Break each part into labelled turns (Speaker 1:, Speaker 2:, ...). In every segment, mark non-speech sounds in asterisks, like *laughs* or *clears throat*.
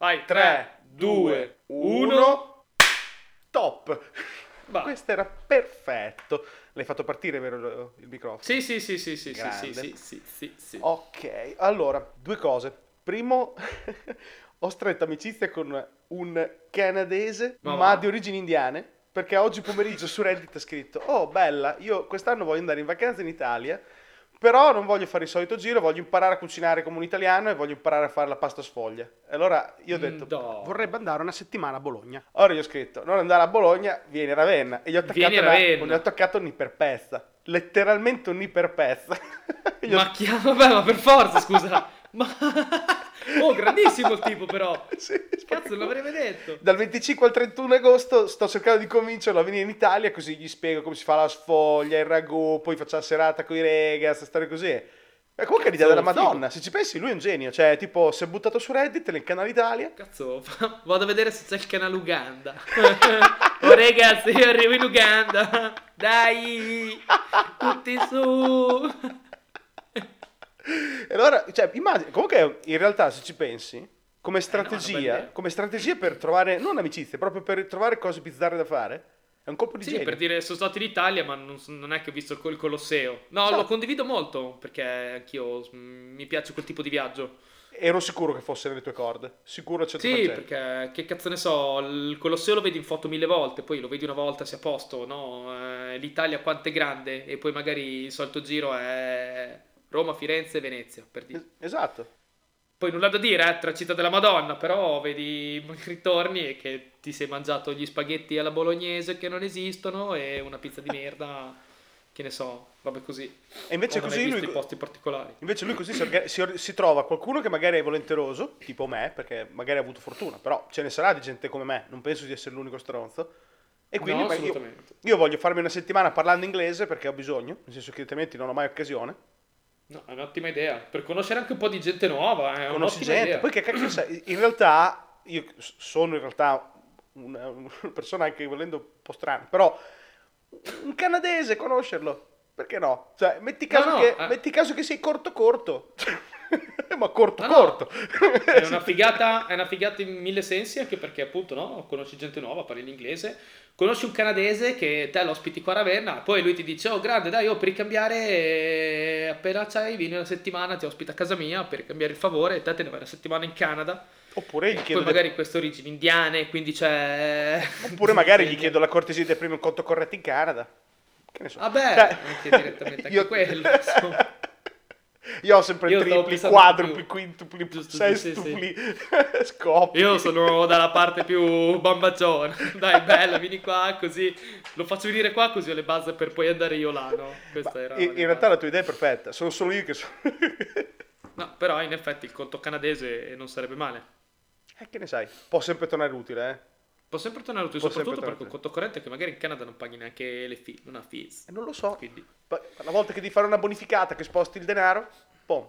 Speaker 1: Vai, 3, 2, 1.
Speaker 2: Top!
Speaker 1: Va.
Speaker 2: Questo era perfetto. L'hai fatto partire, vero, il microfono?
Speaker 1: Sì, sì, sì, sì, sì, sì, sì, sì, sì, sì.
Speaker 2: Ok, allora, due cose. Primo, *laughs* ho stretto amicizia con un canadese,
Speaker 1: Ma
Speaker 2: ma, di origini indiane, perché oggi pomeriggio su Reddit ha scritto, oh bella, io quest'anno voglio andare in vacanza in Italia, però non voglio fare il solito giro, voglio imparare a cucinare come un italiano e voglio imparare a fare la pasta sfoglia. E allora io ho detto,
Speaker 1: Mm, No.
Speaker 2: vorrebbe andare una settimana a Bologna. Allora gli ho scritto, non andare a Bologna, vieni a Ravenna. E gli ho attaccato, una- gli ho attaccato un'iperpezza. Letteralmente un'iperpezza. *laughs* Gli ho
Speaker 1: Ma chi... Vabbè, ma per forza, scusa. *laughs* Ma... Oh, grandissimo il tipo, però. *laughs*
Speaker 2: Sì,
Speaker 1: Cazzo, non l'avrei mai detto.
Speaker 2: Dal 25 al 31 agosto sto cercando di convincerlo a venire in Italia, così gli spiego come si fa la sfoglia, il ragù, poi faccio la serata con i rega, sta storia così. E comunque è l'idea della Madonna, se ci pensi lui è un genio, cioè tipo si è buttato su Reddit nel canale Italia,
Speaker 1: Cazzo, *laughs* vado a vedere se c'è il canale Uganda. *laughs* oh ragazzi, io arrivo in Uganda. Dai, tutti su.
Speaker 2: E allora, cioè immagini, comunque in realtà se ci pensi, come
Speaker 1: Eh, no,
Speaker 2: strategia, come strategia per trovare, non amicizie, proprio per trovare cose bizzarre da fare, è un colpo di
Speaker 1: Sì,
Speaker 2: genio.
Speaker 1: per dire, sono stato in Italia, ma non, non è che ho visto il, Colosseo. No,
Speaker 2: Esatto.
Speaker 1: lo condivido molto, perché anch'io mm, mi piace quel tipo di viaggio.
Speaker 2: Ero sicuro che fosse nelle tue corde, sicuro al 100%.
Speaker 1: Sì, perché che cazzo ne so, il Colosseo lo vedi in foto mille volte, poi lo vedi una volta è a posto, no? Eh, L'Italia quanto è grande e poi magari il solito giro è Roma, Firenze, Venezia, per dire.
Speaker 2: Es- Esatto.
Speaker 1: Poi nulla da dire, eh, tra città della Madonna, però vedi *laughs* ritorni e che ti sei mangiato gli spaghetti alla bolognese che non esistono e una pizza di merda, *laughs* che ne so, robe così.
Speaker 2: E invece
Speaker 1: O
Speaker 2: così lui...
Speaker 1: posti particolari.
Speaker 2: Invece lui così si, orga- si or- si trova qualcuno che magari è volenteroso, tipo me, perché magari ha avuto fortuna, però ce ne sarà di gente come me, non penso di essere l'unico stronzo. E quindi
Speaker 1: No,
Speaker 2: io, io voglio farmi una settimana parlando inglese perché ho bisogno, nel senso che altrimenti non ho mai occasione.
Speaker 1: No, è un'ottima idea. Per conoscere anche un po' di gente nuova, è
Speaker 2: Conosci gente.
Speaker 1: idea.
Speaker 2: Poi che cacchio sai, in realtà io sono in realtà una, una persona anche volendo un po' strana, però un canadese conoscerlo, perché no? Cioè, metti caso,
Speaker 1: No, no,
Speaker 2: che,
Speaker 1: eh.
Speaker 2: metti caso che sei corto corto. *laughs* Ma corto
Speaker 1: No, no.
Speaker 2: corto.
Speaker 1: È una, figata, è una figata in mille sensi, anche perché appunto no, conosci gente nuova, parli l'inglese, conosci un canadese che te lo ospiti qua a Ravenna, poi lui ti dice, oh grande dai, io per ricambiare, eh, appena c'hai, vieni una settimana, ti ospita a casa mia per ricambiare il favore, e te te ne vai una settimana in Canada,
Speaker 2: Oppure gli chiedo,
Speaker 1: poi magari queste origini indiane, quindi c'è... *laughs*
Speaker 2: oppure magari gli chiedo la cortesia di aprire un conto corretto in Canada. Che ne so.
Speaker 1: Vabbè,
Speaker 2: Cioè,
Speaker 1: anche direttamente anche *laughs* quello, insomma. *laughs*
Speaker 2: Io ho sempre
Speaker 1: Io
Speaker 2: tripli, quadrupli, quintupli,
Speaker 1: Giusto, sì,
Speaker 2: sestupli, *laughs* scoppi.
Speaker 1: Io sono dalla parte più bambacciona. *laughs* Dai, bella, vieni qua, così lo faccio venire qua, così ho le base per poi andare io là, no? Questa era
Speaker 2: In, in realtà la tua idea è perfetta, sono solo io che so. *laughs*
Speaker 1: No, però in effetti il conto canadese non sarebbe male.
Speaker 2: eh, che ne sai? Può sempre tornare utile, eh?
Speaker 1: Può sempre tornare utile,
Speaker 2: Può
Speaker 1: soprattutto perché un conto corrente che magari in Canada non paghi neanche le fee, non ha fees.
Speaker 2: E non lo so.
Speaker 1: Quindi,
Speaker 2: Una volta che devi fare una bonificata che sposti il denaro, pom.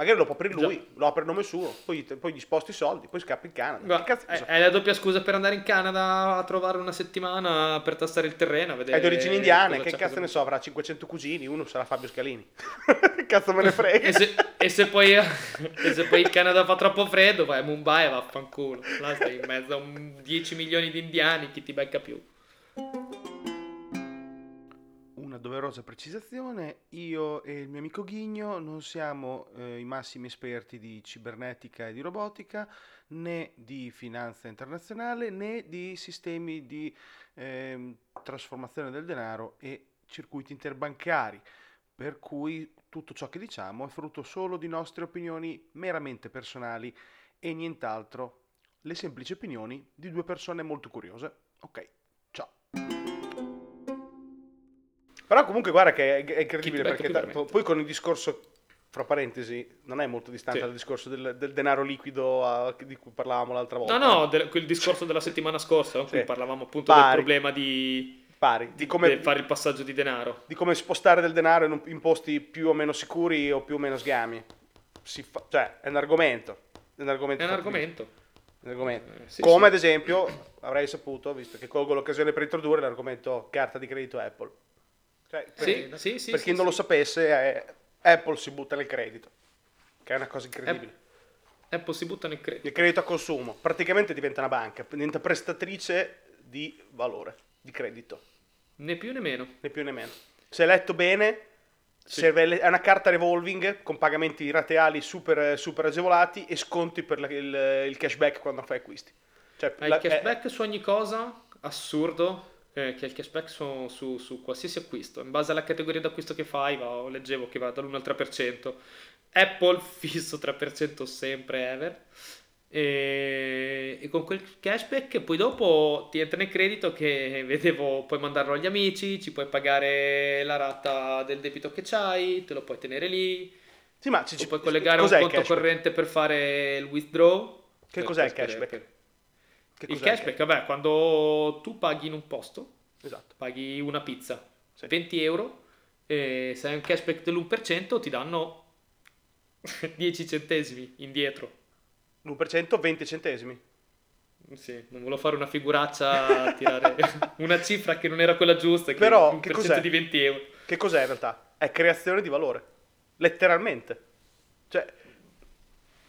Speaker 2: Magari lo può aprire lui, lo apre a nome suo, poi, poi gli sposti i soldi, poi scappa in Canada.
Speaker 1: guarda,
Speaker 2: cazzo
Speaker 1: è,
Speaker 2: so?
Speaker 1: è la doppia scusa per andare in Canada a trovare una settimana per tastare il terreno, vedere
Speaker 2: È di origini indiane, che cazzo ne so, avrà 500 cugini, uno sarà Fabio Scalini. *laughs* che cazzo me ne frega?
Speaker 1: E se, e se poi, *laughs* e se poi il Canada fa troppo freddo, vai a Mumbai e vaffanculo. Là stai in mezzo a un 10 milioni di indiani, chi ti becca più?
Speaker 2: Una doverosa precisazione, io e il mio amico Ghigno non siamo eh, i massimi esperti di cibernetica e di robotica, né di finanza internazionale, né di sistemi di ehm, trasformazione del denaro e circuiti interbancari, per cui tutto ciò che diciamo è frutto solo di nostre opinioni meramente personali e nient'altro, le semplici opinioni di due persone molto curiose. Ok, Però comunque guarda che è, è incredibile perché ta- poi con il discorso, fra parentesi, non è molto distante
Speaker 1: Sì.
Speaker 2: dal discorso del, del denaro liquido a- di cui parlavamo l'altra volta.
Speaker 1: No, no, del- quel discorso della settimana scorsa, cui
Speaker 2: Sì.
Speaker 1: parlavamo appunto
Speaker 2: Pari.
Speaker 1: del problema di,
Speaker 2: Pari, di
Speaker 1: di
Speaker 2: come,
Speaker 1: fare il passaggio di denaro.
Speaker 2: di come spostare del denaro in, un- in posti più o meno sicuri o più o meno sgami. Fa- cioè, è un argomento. È un argomento.
Speaker 1: È un argomento.
Speaker 2: Un argomento.
Speaker 1: Eh, sì,
Speaker 2: come
Speaker 1: sì.
Speaker 2: ad esempio, avrei saputo, visto che colgo l'occasione per introdurre l'argomento carta di credito Apple. Cioè, per,
Speaker 1: Sì, sì, sì.
Speaker 2: per chi non lo sapesse, eh, Apple si butta nel credito, che è una cosa incredibile.
Speaker 1: Apple si butta nel credito.
Speaker 2: Il credito a consumo. Praticamente diventa una banca, diventa prestatrice di valore, di credito.
Speaker 1: Né più né meno.
Speaker 2: Né più né meno. Se letto bene,
Speaker 1: Sì.
Speaker 2: è una carta revolving con pagamenti rateali super, super agevolati e sconti per il, il cashback quando fai acquisti. Cioè,
Speaker 1: Hai
Speaker 2: la-
Speaker 1: il cashback su ogni cosa, assurdo, eh, che è il cashback su, su- su qualsiasi acquisto. In base alla categoria d'acquisto che fai, va- leggevo che va dall'1 al 3%. Apple *laughs* fisso 3% sempre, ever. E, e con quel cashback poi dopo ti entra nel credito che vedevo, puoi mandarlo agli amici, ci puoi pagare la rata del debito che c'hai, te lo puoi tenere lì,
Speaker 2: Sì, ma ci, ci-
Speaker 1: puoi collegare un conto
Speaker 2: cashback?
Speaker 1: corrente per fare il withdraw.
Speaker 2: Che cos'è il cashback?
Speaker 1: per- il cashback, vabbè, quando tu paghi in un posto,
Speaker 2: Esatto.
Speaker 1: paghi una pizza,
Speaker 2: Sì.
Speaker 1: 20 euro, e se hai un cashback dell'1% ti danno *laughs* 10 centesimi indietro.
Speaker 2: L'1% 20 centesimi.
Speaker 1: Sì, non volevo fare una figuraccia a tirare *laughs* una cifra che non era quella giusta, che
Speaker 2: Però, che cos'è?
Speaker 1: di 20 euro.
Speaker 2: Che cos'è in realtà? È creazione di valore. Letteralmente. Cioè,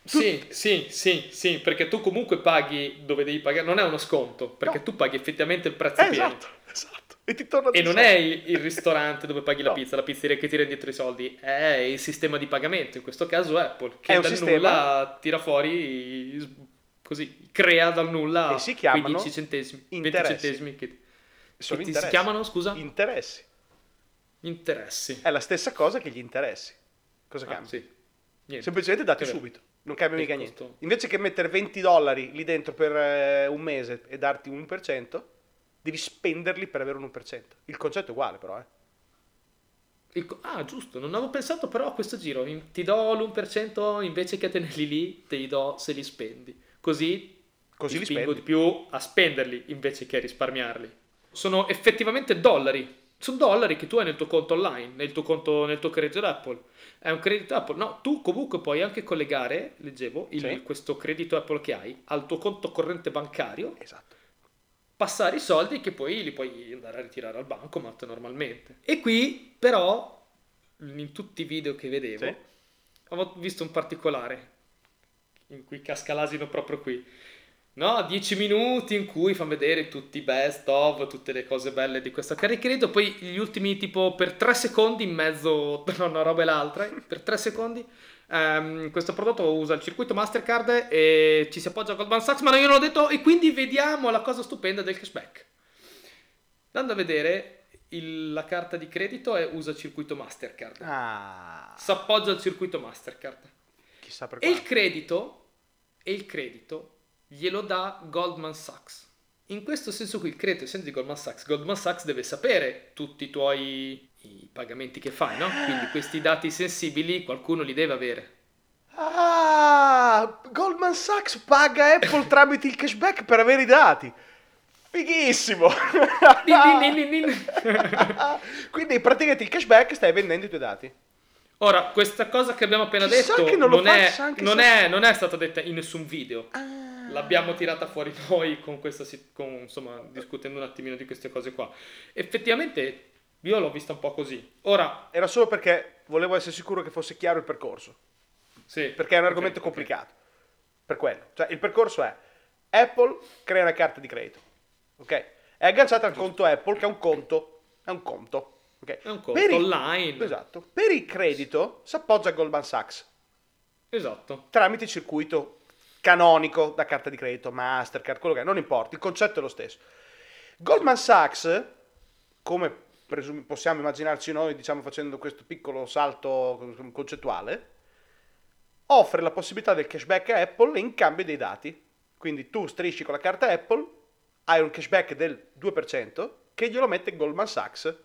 Speaker 1: Sì, sì, sì, sì, perché tu comunque paghi dove devi pagare, non è uno sconto, perché
Speaker 2: No.
Speaker 1: tu paghi effettivamente il prezzo pieno.
Speaker 2: esatto, esatto. E ti torna
Speaker 1: E non
Speaker 2: soldi.
Speaker 1: è il il ristorante dove paghi la
Speaker 2: No.
Speaker 1: pizza, la pizzeria che tira indietro i soldi, è il sistema di pagamento, in questo caso Apple, che
Speaker 2: È
Speaker 1: dal
Speaker 2: sistema-
Speaker 1: nulla tira fuori, così, crea dal nulla
Speaker 2: E si
Speaker 1: quei
Speaker 2: chiamano
Speaker 1: 10 centesimi, 20
Speaker 2: interessi.
Speaker 1: centesimi che,
Speaker 2: Sono
Speaker 1: che ti- si chiamano, scusa?
Speaker 2: Interessi.
Speaker 1: Interessi.
Speaker 2: È la stessa cosa che gli interessi. Cosa
Speaker 1: Ah,
Speaker 2: cambia?
Speaker 1: sì. Niente.
Speaker 2: Semplicemente dati subito. Non cambia mica niente. Invece che mettere 20 dollari lì dentro per eh, un mese e darti un 1%, devi spenderli per avere un 1%. Il concetto è uguale però, eh.
Speaker 1: Il ah, giusto, non avevo pensato però a questo giro. In- ti do l'1% invece che tenerli lì, te li do se li spendi. Così
Speaker 2: Così
Speaker 1: ti
Speaker 2: li
Speaker 1: spingo
Speaker 2: spendi.
Speaker 1: di più a spenderli invece che a risparmiarli. Sono effettivamente dollari. Sono dollari che tu hai nel tuo conto online, nel tuo conto, nel tuo credito Apple. È un credito Apple. No, tu comunque puoi anche collegare, leggevo, il-
Speaker 2: Sì.
Speaker 1: questo credito Apple che hai al tuo conto corrente bancario,
Speaker 2: Esatto.
Speaker 1: passare i soldi che poi li puoi andare a ritirare al bancomat normalmente. E qui però, in tutti i video che vedevo,
Speaker 2: Sì.
Speaker 1: avevo visto un particolare in cui casca l'asino proprio qui. No, 10 minuti in cui fanno vedere tutti i best of, tutte le cose belle di questa carriera. Credo poi gli ultimi tipo per 3 secondi in mezzo *laughs* tra una roba e l'altra, eh, per 3 secondi. ehm, questo prodotto usa il circuito Mastercard e ci si appoggia a Goldman Sachs, ma io non l'ho detto e quindi vediamo la cosa stupenda del cashback. Andando a vedere il- la carta di credito e usa il circuito Mastercard.
Speaker 2: Ah,
Speaker 1: Si appoggia al circuito Mastercard.
Speaker 2: chissà per
Speaker 1: E il credito, e il credito glielo dà Goldman Sachs. In questo senso qui il credito, essendo di Goldman Sachs, Goldman Sachs deve sapere tutti i tuoi i pagamenti che fai, no? Quindi questi dati sensibili qualcuno li deve avere.
Speaker 2: Ah, Goldman Sachs paga Apple tramite il cashback per avere i dati. Fighissimo.
Speaker 1: Din, din, din, din, din.
Speaker 2: Quindi praticamente il cashback stai vendendo i tuoi dati.
Speaker 1: Ora, questa cosa che abbiamo appena
Speaker 2: Chissà
Speaker 1: detto
Speaker 2: non
Speaker 1: non, è, non, è, non è stata detta in nessun video.
Speaker 2: Ah.
Speaker 1: L'abbiamo tirata fuori *laughs* noi con questa, con, insomma, discutendo un attimino di queste cose qua. Effettivamente io l'ho vista un po' così. Ora,
Speaker 2: Era solo perché volevo essere sicuro che fosse chiaro il percorso.
Speaker 1: sì,
Speaker 2: Perché è un argomento
Speaker 1: ok.
Speaker 2: complicato. Per quello. Cioè, il percorso è Apple crea una carta di credito. Ok? È agganciata al conto Apple, che è un conto. È un conto. ok?
Speaker 1: È un conto
Speaker 2: Per il-
Speaker 1: online.
Speaker 2: Esatto. Per il credito si appoggia a Goldman Sachs
Speaker 1: Esatto.
Speaker 2: tramite il circuito canonico da carta di credito, Mastercard, quello che è, non importa, il concetto è lo stesso. Goldman Sachs, come presum- possiamo immaginarci noi, diciamo facendo questo piccolo salto concettuale, offre la possibilità del cashback a Apple in cambio dei dati. Quindi tu strisci con la carta Apple, hai un cashback del 2% che glielo mette Goldman Sachs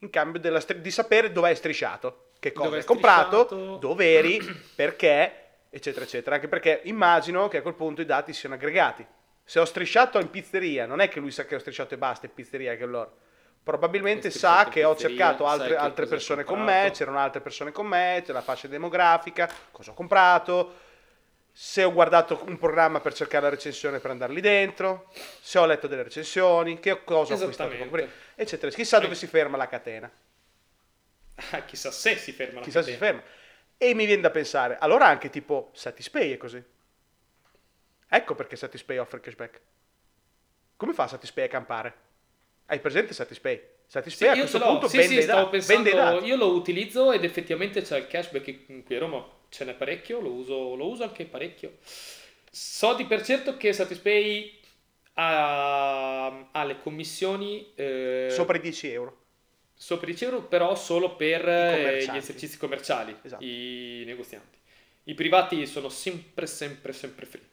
Speaker 2: in cambio della di sapere dove è strisciato, che cosa hai comprato, dove eri, *clears throat* perché, eccetera, eccetera. Anche perché immagino che a quel punto i dati siano aggregati. Se ho strisciato in pizzeria, non è che lui sa che ho strisciato e basta in pizzeria che loro. Probabilmente sa che ho cercato altre, altre persone con me, c'erano altre persone con me, c'è la fascia demografica, cosa ho comprato, se ho guardato un programma per cercare la recensione per andare lì dentro, se ho letto delle recensioni, che cosa ho acquistato eccetera. Chissà dove si ferma la catena,
Speaker 1: Ah, *laughs* chissà se si ferma la
Speaker 2: chissà se si
Speaker 1: catena.
Speaker 2: ferma. E mi viene da pensare, allora anche tipo Satispay è così. Ecco perché Satispay offre il cashback. Come fa Satispay a campare? Hai presente Satispay? Satispay
Speaker 1: Sì,
Speaker 2: a questo punto
Speaker 1: Sì, sì,
Speaker 2: i
Speaker 1: pensando, io lo utilizzo ed effettivamente c'è il cashback qui a Roma, ce n'è parecchio, lo uso, lo uso anche parecchio. So di per certo che Satispay ha, ha le commissioni eh,
Speaker 2: Sopra i 10 euro.
Speaker 1: Sopra i 10 euro, però solo per eh, gli esercizi commerciali,
Speaker 2: Esatto.
Speaker 1: i negozianti. I privati sono sempre, sempre, sempre free.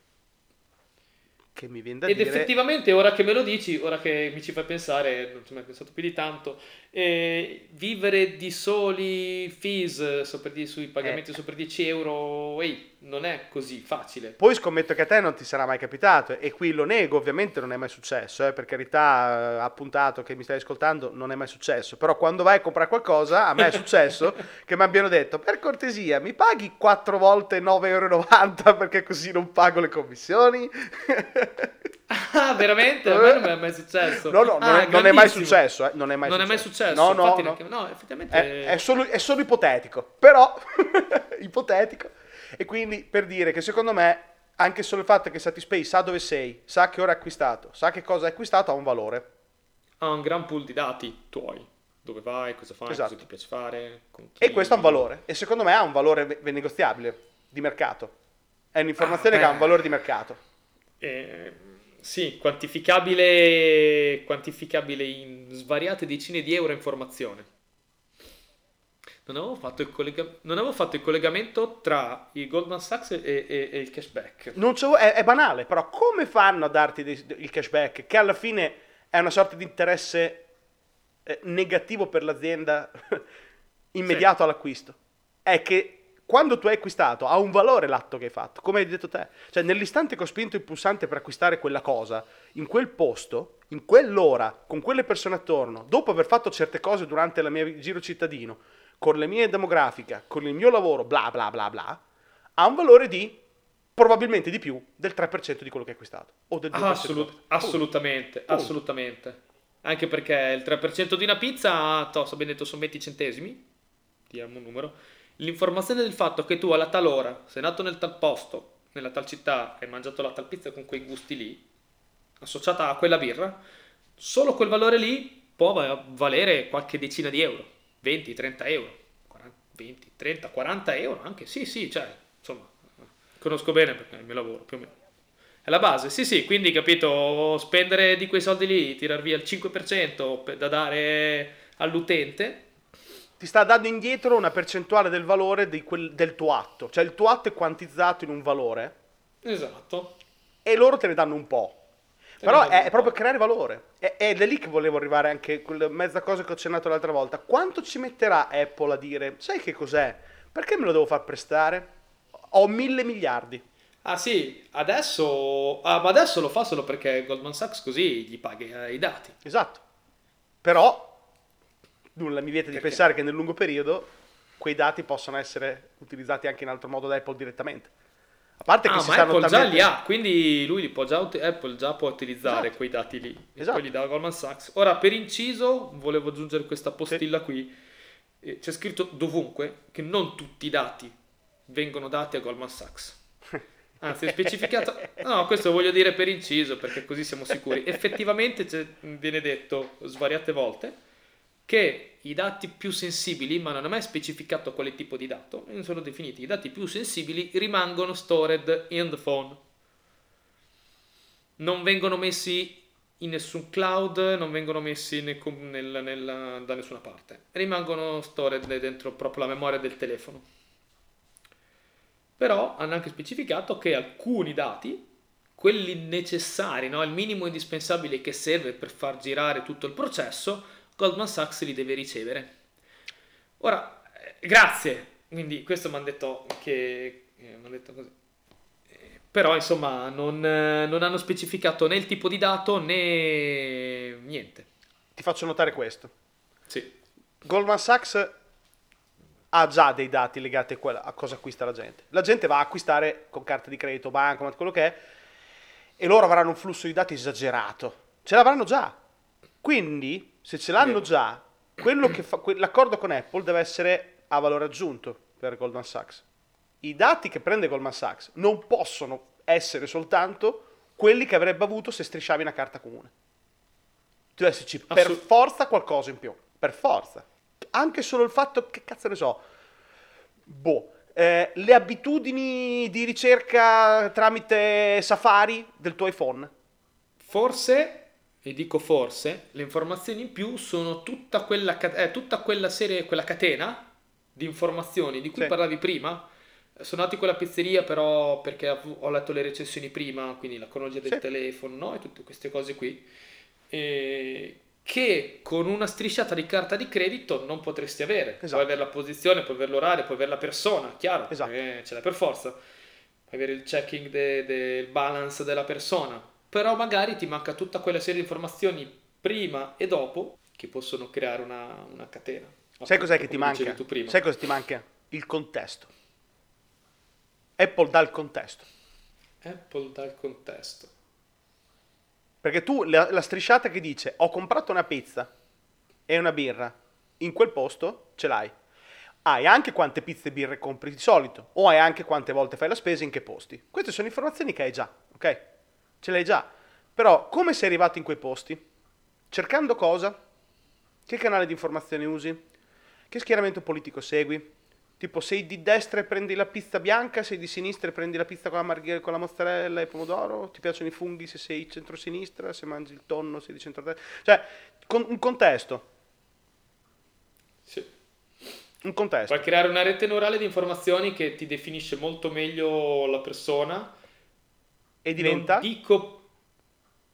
Speaker 2: Che mi viene da
Speaker 1: Ed
Speaker 2: dire...
Speaker 1: effettivamente, ora che me lo dici, ora che mi ci fai pensare, non ci ho mai pensato più di tanto, eh, vivere di soli fees sopra di- sui pagamenti
Speaker 2: Eh.
Speaker 1: sopra 10 euro, ehi, non è così facile.
Speaker 2: Poi scommetto che a te non ti sarà mai capitato e qui lo nego, ovviamente non è mai successo, eh, per carità, eh, appuntato che mi stai ascoltando, non è mai successo, però quando vai a comprare qualcosa, a me è successo *laughs* che mi abbiano detto, per cortesia, mi paghi 4 volte 9,90 euro perché così non pago le commissioni? *laughs*
Speaker 1: Ah, veramente? A me non è mai successo.
Speaker 2: No, no, non,
Speaker 1: Ah,
Speaker 2: è, non è mai successo, eh, non è mai
Speaker 1: Non è mai
Speaker 2: successo.
Speaker 1: successo.
Speaker 2: No, no,
Speaker 1: infatti
Speaker 2: no.
Speaker 1: neanche- no, effettivamente...
Speaker 2: È, è solo, è solo ipotetico, però *laughs* ipotetico. E quindi per dire che secondo me anche solo il fatto che Satispay sa dove sei, sa che ora hai acquistato, sa che cosa hai acquistato ha un valore.
Speaker 1: ha un gran pool di dati tuoi. Dove vai, cosa fai,
Speaker 2: Esatto.
Speaker 1: cosa ti piace fare.
Speaker 2: E questo ha un valore. E secondo me ha un valore negoziabile di mercato. È un'informazione
Speaker 1: Ah,
Speaker 2: che ha un valore di mercato.
Speaker 1: Eh, sì, quantificabile, quantificabile in svariate decine di euro informazione. Non avevo fatto il, collega- non avevo fatto il collegamento tra il Goldman Sachs e, e- e il cashback.
Speaker 2: Non c'è- è, è banale, però come fanno a darti dei- il cashback? Che alla fine è una sorta di interesse eh, negativo per l'azienda *laughs* immediato all'acquisto. È che quando tu hai acquistato ha un valore l'atto che hai fatto, come hai detto te. Cioè nell'istante che ho spinto il pulsante per acquistare quella cosa, in quel posto, in quell'ora, con quelle persone attorno, dopo aver fatto certe cose durante la mia giro cittadino, con le mie demografica, con il mio lavoro, bla bla bla bla, ha un valore di probabilmente di più del 3% di quello che hai acquistato. O del 2%.
Speaker 1: Ah, assolut- assolutamente,
Speaker 2: Punto.
Speaker 1: assolutamente. Anche perché il 3% di una pizza, to, so ben detto, sono 20 centesimi, diamo un numero. L'informazione del fatto che tu alla tal ora sei nato nel tal posto, nella tal città, hai mangiato la tal pizza con quei gusti lì, associata a quella birra, solo quel valore lì può va- valere qualche decina di euro, 20, 30 euro, 40, 20, 30, 40 euro anche, sì, sì, cioè, insomma, conosco bene perché è il mio lavoro, più o meno. È la base, sì, sì, quindi capito, spendere di quei soldi lì, tirar via il 5% per- da dare all'utente,
Speaker 2: Ti sta dando indietro una percentuale del valore di quel- del tuo atto. Cioè il tuo atto è quantizzato in un valore
Speaker 1: esatto.
Speaker 2: e loro te ne danno un po'. Però è, è proprio creare valore. Ed è lì che volevo arrivare anche quella mezza cosa che ho accennato l'altra volta. Quanto ci metterà Apple a dire, sai che cos'è? Perché me lo devo far prestare? Ho mille miliardi.
Speaker 1: Ah sì, adesso, ah, ma adesso lo fa solo perché Goldman Sachs così gli paga i dati.
Speaker 2: Esatto. Però nulla mi vieta di
Speaker 1: Perché?
Speaker 2: pensare che nel lungo periodo quei dati possano essere utilizzati anche in altro modo da Apple direttamente. A parte che
Speaker 1: Ah,
Speaker 2: si
Speaker 1: ma Apple già li ha, quindi lui già, ut- Apple già può utilizzare
Speaker 2: Esatto.
Speaker 1: quei dati lì,
Speaker 2: Esatto.
Speaker 1: quelli da Goldman Sachs. Ora, per inciso, volevo aggiungere questa postilla qui. Eh, C'è scritto dovunque che non tutti i dati vengono dati a Goldman Sachs. *laughs* Anzi, è specificato. No, questo voglio dire per inciso perché così siamo sicuri. Effettivamente viene detto svariate volte che i dati più sensibili, ma non è mai specificato quale tipo di dato, sono definiti. I dati più sensibili rimangono stored in the phone. Non vengono messi in nessun cloud, non vengono messi nel- nel- nella- da nessuna parte. Rimangono stored dentro proprio la memoria del telefono. Però hanno anche specificato che alcuni dati, quelli necessari, no? il minimo indispensabile che serve per far girare tutto il processo, Goldman Sachs li deve ricevere. Ora, eh, grazie, quindi questo mi hanno detto che... eh, m'han detto così. Eh, Però insomma non, eh, non hanno specificato né il tipo di dato né niente.
Speaker 2: Ti faccio notare questo.
Speaker 1: Sì.
Speaker 2: Goldman Sachs ha già dei dati legati a, cosa acquista la gente. La gente va a acquistare con carte di credito, bancomat, quello che è, e loro avranno un flusso di dati esagerato. Ce l'avranno già. Quindi, se ce l'hanno già, quello che fa, que- l'accordo con Apple deve essere a valore aggiunto per Goldman Sachs. I dati che prende Goldman Sachs non possono essere soltanto quelli che avrebbe avuto se strisciavi una carta comune. Deve esserci per
Speaker 1: Assolut-
Speaker 2: forza qualcosa in più. Per forza. Anche solo il fatto, che cazzo ne so, boh, eh, le abitudini di ricerca tramite Safari del tuo iPhone.
Speaker 1: Forse, e dico forse, le informazioni in più sono tutta quella, eh, tutta quella serie, quella catena di informazioni di cui
Speaker 2: Sì.
Speaker 1: parlavi prima. Sono andato in quella pizzeria però perché ho letto le recensioni prima, quindi la cronologia del
Speaker 2: Sì.
Speaker 1: telefono, no? E tutte queste cose qui. E che con una strisciata di carta di credito non potresti avere.
Speaker 2: Esatto.
Speaker 1: Puoi avere la posizione, puoi avere l'orario, puoi avere la persona, chiaro,
Speaker 2: Esatto.
Speaker 1: eh, ce l'hai per forza. Puoi avere il checking de- del balance della persona, però magari ti manca tutta quella serie di informazioni prima e dopo che possono creare una, una catena.
Speaker 2: Sai cos'è che
Speaker 1: Appunto,
Speaker 2: ti manca? Sai cosa ti manca? Il contesto. Apple dà il contesto.
Speaker 1: Apple dal contesto.
Speaker 2: Perché tu la, la strisciata che dice ho comprato una pizza e una birra in quel posto ce l'hai. Hai anche quante pizze e birre compri di solito o hai anche quante volte fai la spesa e in che posti. Queste sono informazioni che hai già, ok? Ce le hai già. Però come sei arrivato in quei posti? Cercando cosa? Che canale di informazione usi? Che schieramento politico segui? Tipo, sei di destra e prendi la pizza bianca, sei di sinistra e prendi la pizza con la, marghe- con la mozzarella e pomodoro? Ti piacciono i funghi se sei centrosinistra, se mangi il tonno sei di centrodestra? Cioè, con- un contesto,
Speaker 1: Sì.
Speaker 2: un contesto.
Speaker 1: Puoi creare una rete neurale di informazioni che ti definisce molto meglio la persona.
Speaker 2: E diventa
Speaker 1: Non dico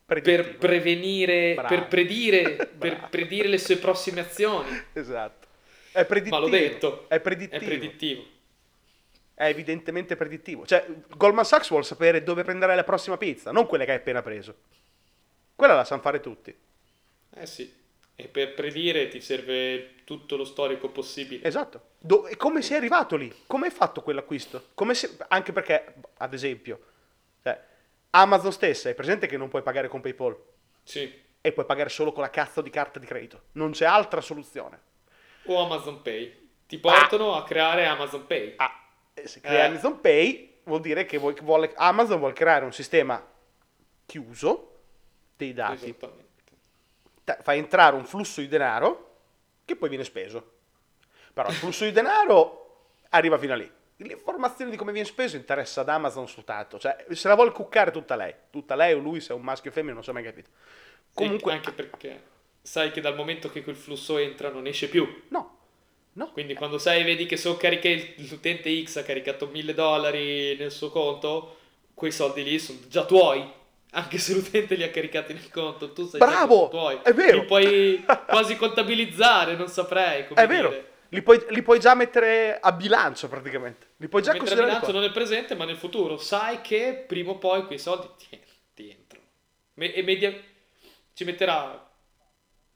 Speaker 1: per prevenire,
Speaker 2: Bravo. *laughs*
Speaker 1: per predire, per predire le sue prossime azioni.
Speaker 2: Esatto. È predittivo.
Speaker 1: Ma l'ho detto.
Speaker 2: È predittivo.
Speaker 1: È predittivo.
Speaker 2: È evidentemente predittivo. Cioè, Goldman Sachs vuole sapere dove prenderai la prossima pizza, non quella che hai appena preso. Quella la sanno fare tutti.
Speaker 1: Eh sì. E per predire ti serve tutto lo storico possibile.
Speaker 2: Esatto. Do- e come sei arrivato lì? Come hai fatto quell'acquisto? Come se- Anche perché, ad esempio, Amazon stessa, è presente che non puoi pagare con PayPal
Speaker 1: Sì.
Speaker 2: e puoi pagare solo con la cazzo di carta di credito. Non c'è altra soluzione.
Speaker 1: O Amazon Pay. Ti portano a creare Amazon Pay.
Speaker 2: Ah, e se crea
Speaker 1: Eh.
Speaker 2: Amazon Pay vuol dire che vuoi- vuole- Amazon vuole creare un sistema chiuso dei dati.
Speaker 1: Esattamente.
Speaker 2: Te- fa entrare un flusso di denaro che poi viene speso. Però il flusso di denaro arriva fino a lì. L'informazione di come viene speso interessa ad Amazon soltanto. Cioè, se la vuole cuccare tutta lei. Tutta lei o lui, se è un maschio o femmina, non so mai capito. Comunque,
Speaker 1: anche perché sai che dal momento che quel flusso entra non esce più.
Speaker 2: no. No.
Speaker 1: Quindi quando sai vedi che so cariche l'utente X ha caricato 1000 dollari nel suo conto, quei soldi lì sono già tuoi. Anche se l'utente li ha caricati nel conto, tu sai che
Speaker 2: Bravo!
Speaker 1: sono tuoi.
Speaker 2: È vero!
Speaker 1: Li puoi *laughs* quasi contabilizzare, non saprei come
Speaker 2: È vero. Li puoi, li puoi già mettere a bilancio praticamente. Li puoi già
Speaker 1: Mentre a
Speaker 2: considerare
Speaker 1: bilancio non nel presente, ma nel futuro. Sai che prima o poi quei soldi ti, ti entrano. E media ci metterà.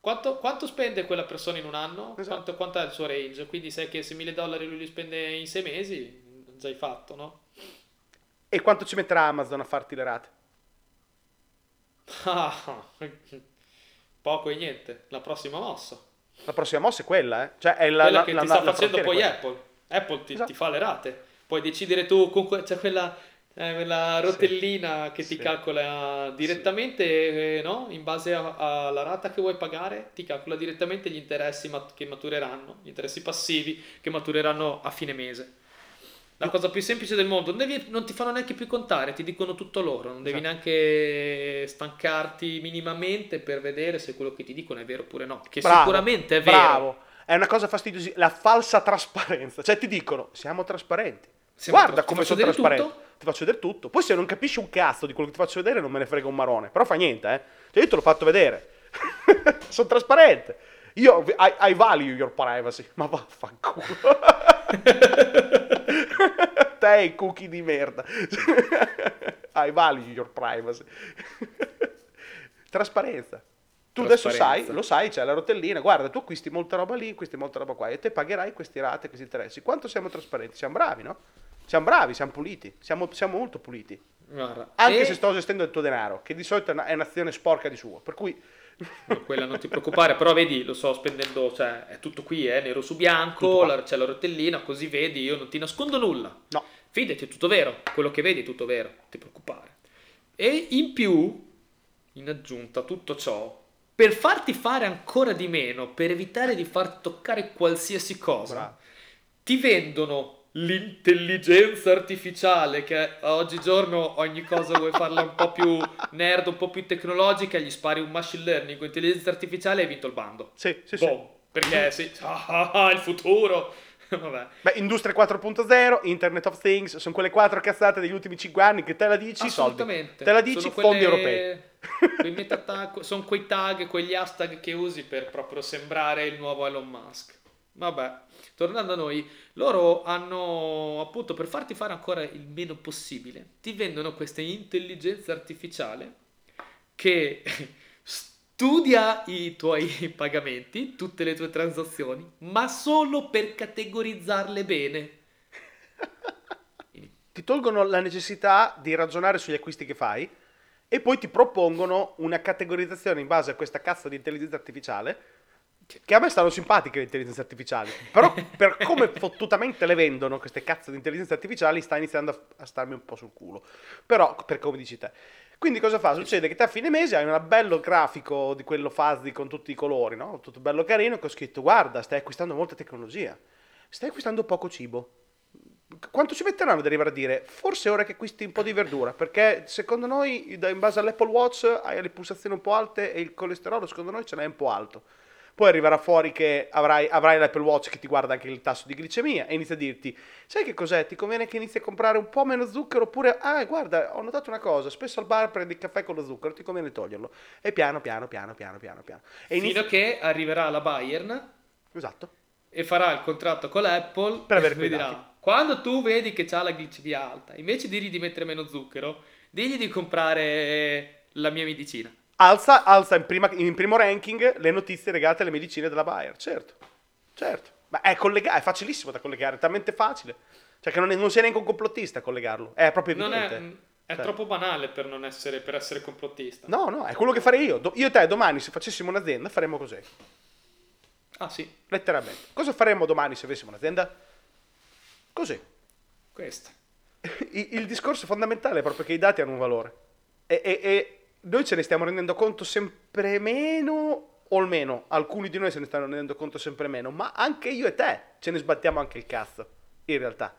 Speaker 1: Quanto, quanto spende quella persona in un anno?
Speaker 2: Esatto.
Speaker 1: Quanto, quanto è il suo range? Quindi sai che se 1000 dollari lui li spende in 6 mesi, già hai fatto, no?
Speaker 2: E quanto ci metterà Amazon a farti le rate? *laughs*
Speaker 1: Ah, Poco e niente. La prossima mossa.
Speaker 2: La prossima mossa è quella, eh. Cioè, è la,
Speaker 1: quella
Speaker 2: la-
Speaker 1: che
Speaker 2: la-
Speaker 1: ti
Speaker 2: la-
Speaker 1: sta facendo poi
Speaker 2: quella.
Speaker 1: Apple. Apple ti,
Speaker 2: Esatto.
Speaker 1: ti fa le rate. Puoi decidere tu, con que- c'è quella, eh, quella rotellina che ti
Speaker 2: Sì.
Speaker 1: calcola direttamente, eh, no? In base alla rata che vuoi pagare, ti calcola direttamente gli interessi mat- che matureranno, gli interessi passivi che matureranno a fine mese. La cosa più semplice del mondo, non, devi- non ti fanno neanche più contare, ti dicono tutto loro, non devi
Speaker 2: Esatto.
Speaker 1: neanche stancarti minimamente per vedere se quello che ti dicono è vero oppure no, che
Speaker 2: Bravo,
Speaker 1: sicuramente è vero.
Speaker 2: Bravo. È una cosa fastidiosa. La falsa trasparenza. Cioè, ti dicono, siamo trasparenti.
Speaker 1: Siamo
Speaker 2: Guarda
Speaker 1: tra- ti
Speaker 2: come sono trasparenti.
Speaker 1: tutto?
Speaker 2: Ti faccio vedere tutto. Poi se non capisci un cazzo di quello che ti faccio vedere, non me ne frega un marone. Però fa niente, eh. Cioè, io te l'ho fatto vedere. *laughs* sono trasparente. Io, I, I value your privacy. Ma vaffanculo. *laughs* *laughs* Te i cookie di merda. *laughs* I value your privacy. *laughs* Trasparenza. Tu adesso sai, lo sai, c'è la rotellina, guarda, tu acquisti molta roba lì, acquisti molta roba qua e te pagherai questi rate, questi interessi. Quanto siamo trasparenti? Siamo bravi, no? Siamo bravi, siamo puliti, siamo, siamo molto puliti.
Speaker 1: Guarda,
Speaker 2: Anche
Speaker 1: e-
Speaker 2: se sto gestendo il tuo denaro, che di solito è, una- è un'azione sporca di suo. Per cui,
Speaker 1: No, quella non ti preoccupare, però vedi, lo sto spendendo, cioè è tutto qui, eh, nero su bianco, la- c'è la rotellina, così vedi, io non ti nascondo nulla.
Speaker 2: no,
Speaker 1: fidati, è tutto vero, quello che vedi è tutto vero, non ti preoccupare. E in più, in aggiunta a tutto ciò, per farti fare ancora di meno, per evitare di farti toccare qualsiasi cosa,
Speaker 2: Bravo.
Speaker 1: ti vendono l'intelligenza artificiale che oggigiorno ogni cosa vuoi farla un po' più nerd, un po' più tecnologica, gli spari un machine learning intelligenza artificiale e hai vinto il bando.
Speaker 2: Sì, sì, sì.
Speaker 1: Boom. Perché sì, ah, *laughs* ah, il futuro. *laughs* Vabbè.
Speaker 2: Beh, Industria 4.0, Internet of Things, sono quelle quattro cazzate degli ultimi 5 anni che te la dici, soldi.
Speaker 1: Assolutamente.
Speaker 2: Te la dici,
Speaker 1: Sono
Speaker 2: fondi
Speaker 1: quelle-
Speaker 2: europei. *laughs*
Speaker 1: metatag- *laughs* sono quei tag, quegli hashtag che usi per proprio sembrare il nuovo Elon Musk. Vabbè, tornando a noi, loro hanno appunto per farti fare ancora il meno possibile, ti vendono questa intelligenza artificiale che studia i tuoi *laughs* pagamenti, tutte le tue transazioni, ma solo per categorizzarle bene.
Speaker 2: Ti tolgono la necessità di ragionare sugli acquisti che fai e poi ti propongono una categorizzazione in base a questa cazzo di intelligenza artificiale che a me stanno simpatiche le intelligenze artificiali, però per *laughs* come fottutamente le vendono queste cazzo di intelligenze artificiali sta iniziando a, a starmi un po' sul culo. Però per come dici te. Quindi cosa fa? Succede che te a fine mese hai un bello grafico di quello Fazzi con tutti i colori, no? Tutto bello carino, che ho scritto guarda, stai acquistando molta tecnologia, stai acquistando poco cibo. Quanto ci metteranno ad arrivare a dire? Forse è ora che acquisti un po' di verdura, perché secondo noi, in base all'Apple Watch, hai le pulsazioni un po' alte e il colesterolo secondo noi ce l'hai un po' alto. Poi arriverà fuori che avrai, avrai l'Apple Watch che ti guarda anche il tasso di glicemia e inizia a dirti, sai che cos'è? Ti conviene che inizi a comprare un po' meno zucchero oppure, ah guarda, ho notato una cosa, spesso al bar prendi il caffè con lo zucchero, ti conviene toglierlo. E piano, piano, piano, piano, piano, piano. E
Speaker 1: Fino a che arriverà la Bayern
Speaker 2: Esatto.
Speaker 1: e farà il contratto con l'Apple
Speaker 2: Per
Speaker 1: dirà,
Speaker 2: dati.
Speaker 1: quando tu vedi che c'ha la glicemia alta, invece di di mettere meno zucchero, digli di comprare la mia medicina.
Speaker 2: Alza, alza in, prima- in primo ranking le notizie legate alle medicine della Bayer. Certo, certo. Ma è, collega- è facilissimo da collegare, è talmente facile. Cioè che non, è- non sei neanche un complottista a collegarlo. È proprio
Speaker 1: Non
Speaker 2: evidente.
Speaker 1: è, è
Speaker 2: Cioè.
Speaker 1: troppo banale per non essere, per essere complottista.
Speaker 2: No, no, è quello che farei io. Io e te domani, se facessimo un'azienda, faremmo così.
Speaker 1: Ah sì,
Speaker 2: Letteralmente. Cosa faremmo domani se avessimo un'azienda? Così.
Speaker 1: questa. *laughs*
Speaker 2: Il, il discorso fondamentale è proprio che i dati hanno un valore. E, e- e noi ce ne stiamo rendendo conto sempre meno, o almeno alcuni di noi se ne stanno rendendo conto sempre meno, ma anche io e te ce ne sbattiamo anche il cazzo, in realtà,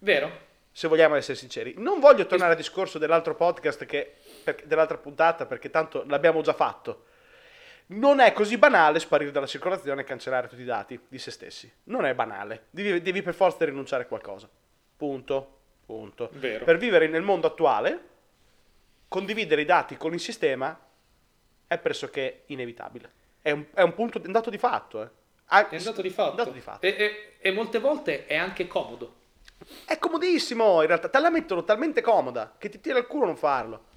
Speaker 1: Vero?
Speaker 2: se vogliamo essere sinceri. Non voglio tornare al discorso dell'altro podcast, che, per- dell'altra puntata, perché tanto l'abbiamo già fatto. Non è così banale sparire dalla circolazione e cancellare tutti i dati di se stessi. Non è banale. Devi, devi per forza rinunciare a qualcosa. Punto. Punto.
Speaker 1: Vero.
Speaker 2: Per vivere nel mondo attuale, condividere i dati con il sistema è pressoché inevitabile. È un, è un punto, un dato di fatto. eh. Ah,
Speaker 1: È un dato di fatto.
Speaker 2: dato di fatto.
Speaker 1: E, e- e molte volte è anche comodo.
Speaker 2: È comodissimo, in realtà. Te la mettono talmente comoda che ti tira il culo non farlo.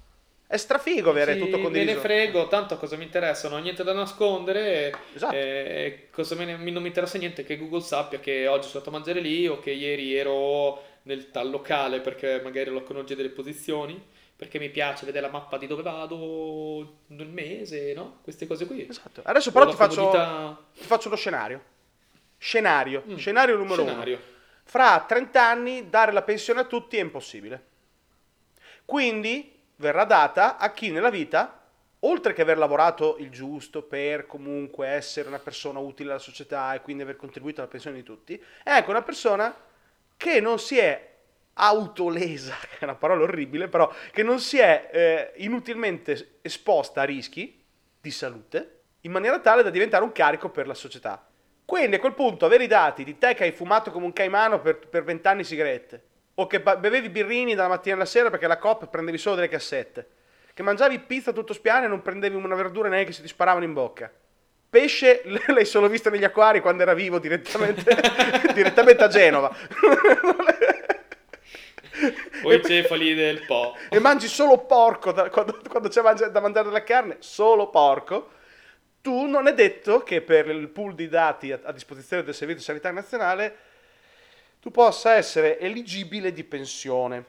Speaker 2: È strafigo avere
Speaker 1: Sì,
Speaker 2: tutto
Speaker 1: Me
Speaker 2: condiviso.
Speaker 1: ne frego, tanto cosa mi interessa? Non ho niente da nascondere.
Speaker 2: Esatto.
Speaker 1: eh, cosa me ne- non mi interessa niente che Google sappia che oggi sono stato a mangiare lì o che ieri ero nel tal locale perché magari lo conosce delle posizioni. Perché mi piace vedere la mappa di dove vado nel mese, no? Queste cose qui.
Speaker 2: Esatto. Adesso però ti faccio,
Speaker 1: comodità-
Speaker 2: ti faccio lo scenario. Scenario.
Speaker 1: Mm.
Speaker 2: Scenario numero
Speaker 1: Scenario.
Speaker 2: uno. Fra 30 anni dare la pensione a tutti è impossibile. Quindi verrà data a chi nella vita, oltre che aver lavorato il giusto per comunque essere una persona utile alla società e quindi aver contribuito alla pensione di tutti, è anche una persona che non si è autolesa, *laughs* che è una parola orribile, però che non si è eh, inutilmente esposta a rischi di salute in maniera tale da diventare un carico per la società. Quindi a quel punto avere i dati di te che hai fumato come un caimano per, per 20 anni sigarette, o che bevevi birrini dalla mattina alla sera perché la COP prendevi solo delle cassette, che mangiavi pizza tutto spiano e non prendevi una verdura neanche se ti sparavano in bocca. Pesce *laughs* l'hai solo visto negli acquari quando era vivo direttamente, *laughs* direttamente a Genova.
Speaker 1: O i cefali del Po.
Speaker 2: e mangi solo porco da- quando, quando c'è da mangiare della carne, solo porco, tu non è detto che per il pool di dati a, a disposizione del Servizio Sanitario Nazionale tu possa essere eligibile di pensione.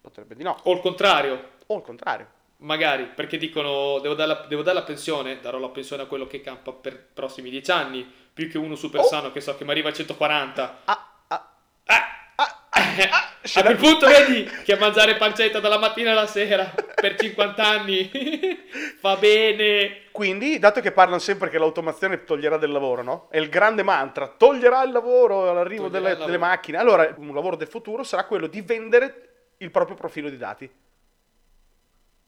Speaker 2: Potrebbe di no,
Speaker 1: O il contrario,
Speaker 2: o al contrario.
Speaker 1: Magari, perché dicono devo dare, la, devo dare la pensione, darò la pensione a quello che campa per i prossimi 10 anni, più che uno super
Speaker 2: Oh.
Speaker 1: sano che so che mi arriva a 140.
Speaker 2: Ah, ah,
Speaker 1: Ah!
Speaker 2: ah, ah, ah,
Speaker 1: A quel punto vedi che mangiare pancetta dalla mattina alla sera per 50 anni *laughs* fa bene.
Speaker 2: Quindi, dato che parlano sempre che l'automazione toglierà del lavoro, no? È il grande mantra, toglierà il lavoro all'arrivo delle,
Speaker 1: lavoro.
Speaker 2: delle macchine. Allora, un lavoro del futuro sarà quello di vendere il proprio profilo di dati.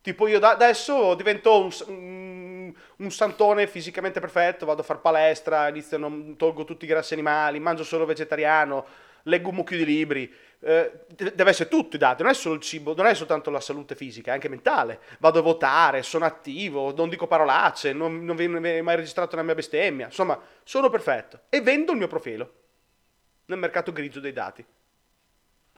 Speaker 2: Tipo io da- adesso divento un, un- un santone fisicamente perfetto, vado a fare palestra, inizio, non tolgo tutti i grassi animali, mangio solo vegetariano, leggo un mucchio di libri. Eh, de- deve essere tutto i dati, non è solo il cibo, non è soltanto la salute fisica, è anche mentale. Vado a votare, sono attivo, non dico parolacce, non, non viene mai registrato una mia bestemmia. Insomma, sono perfetto. E vendo il mio profilo nel mercato grigio dei dati.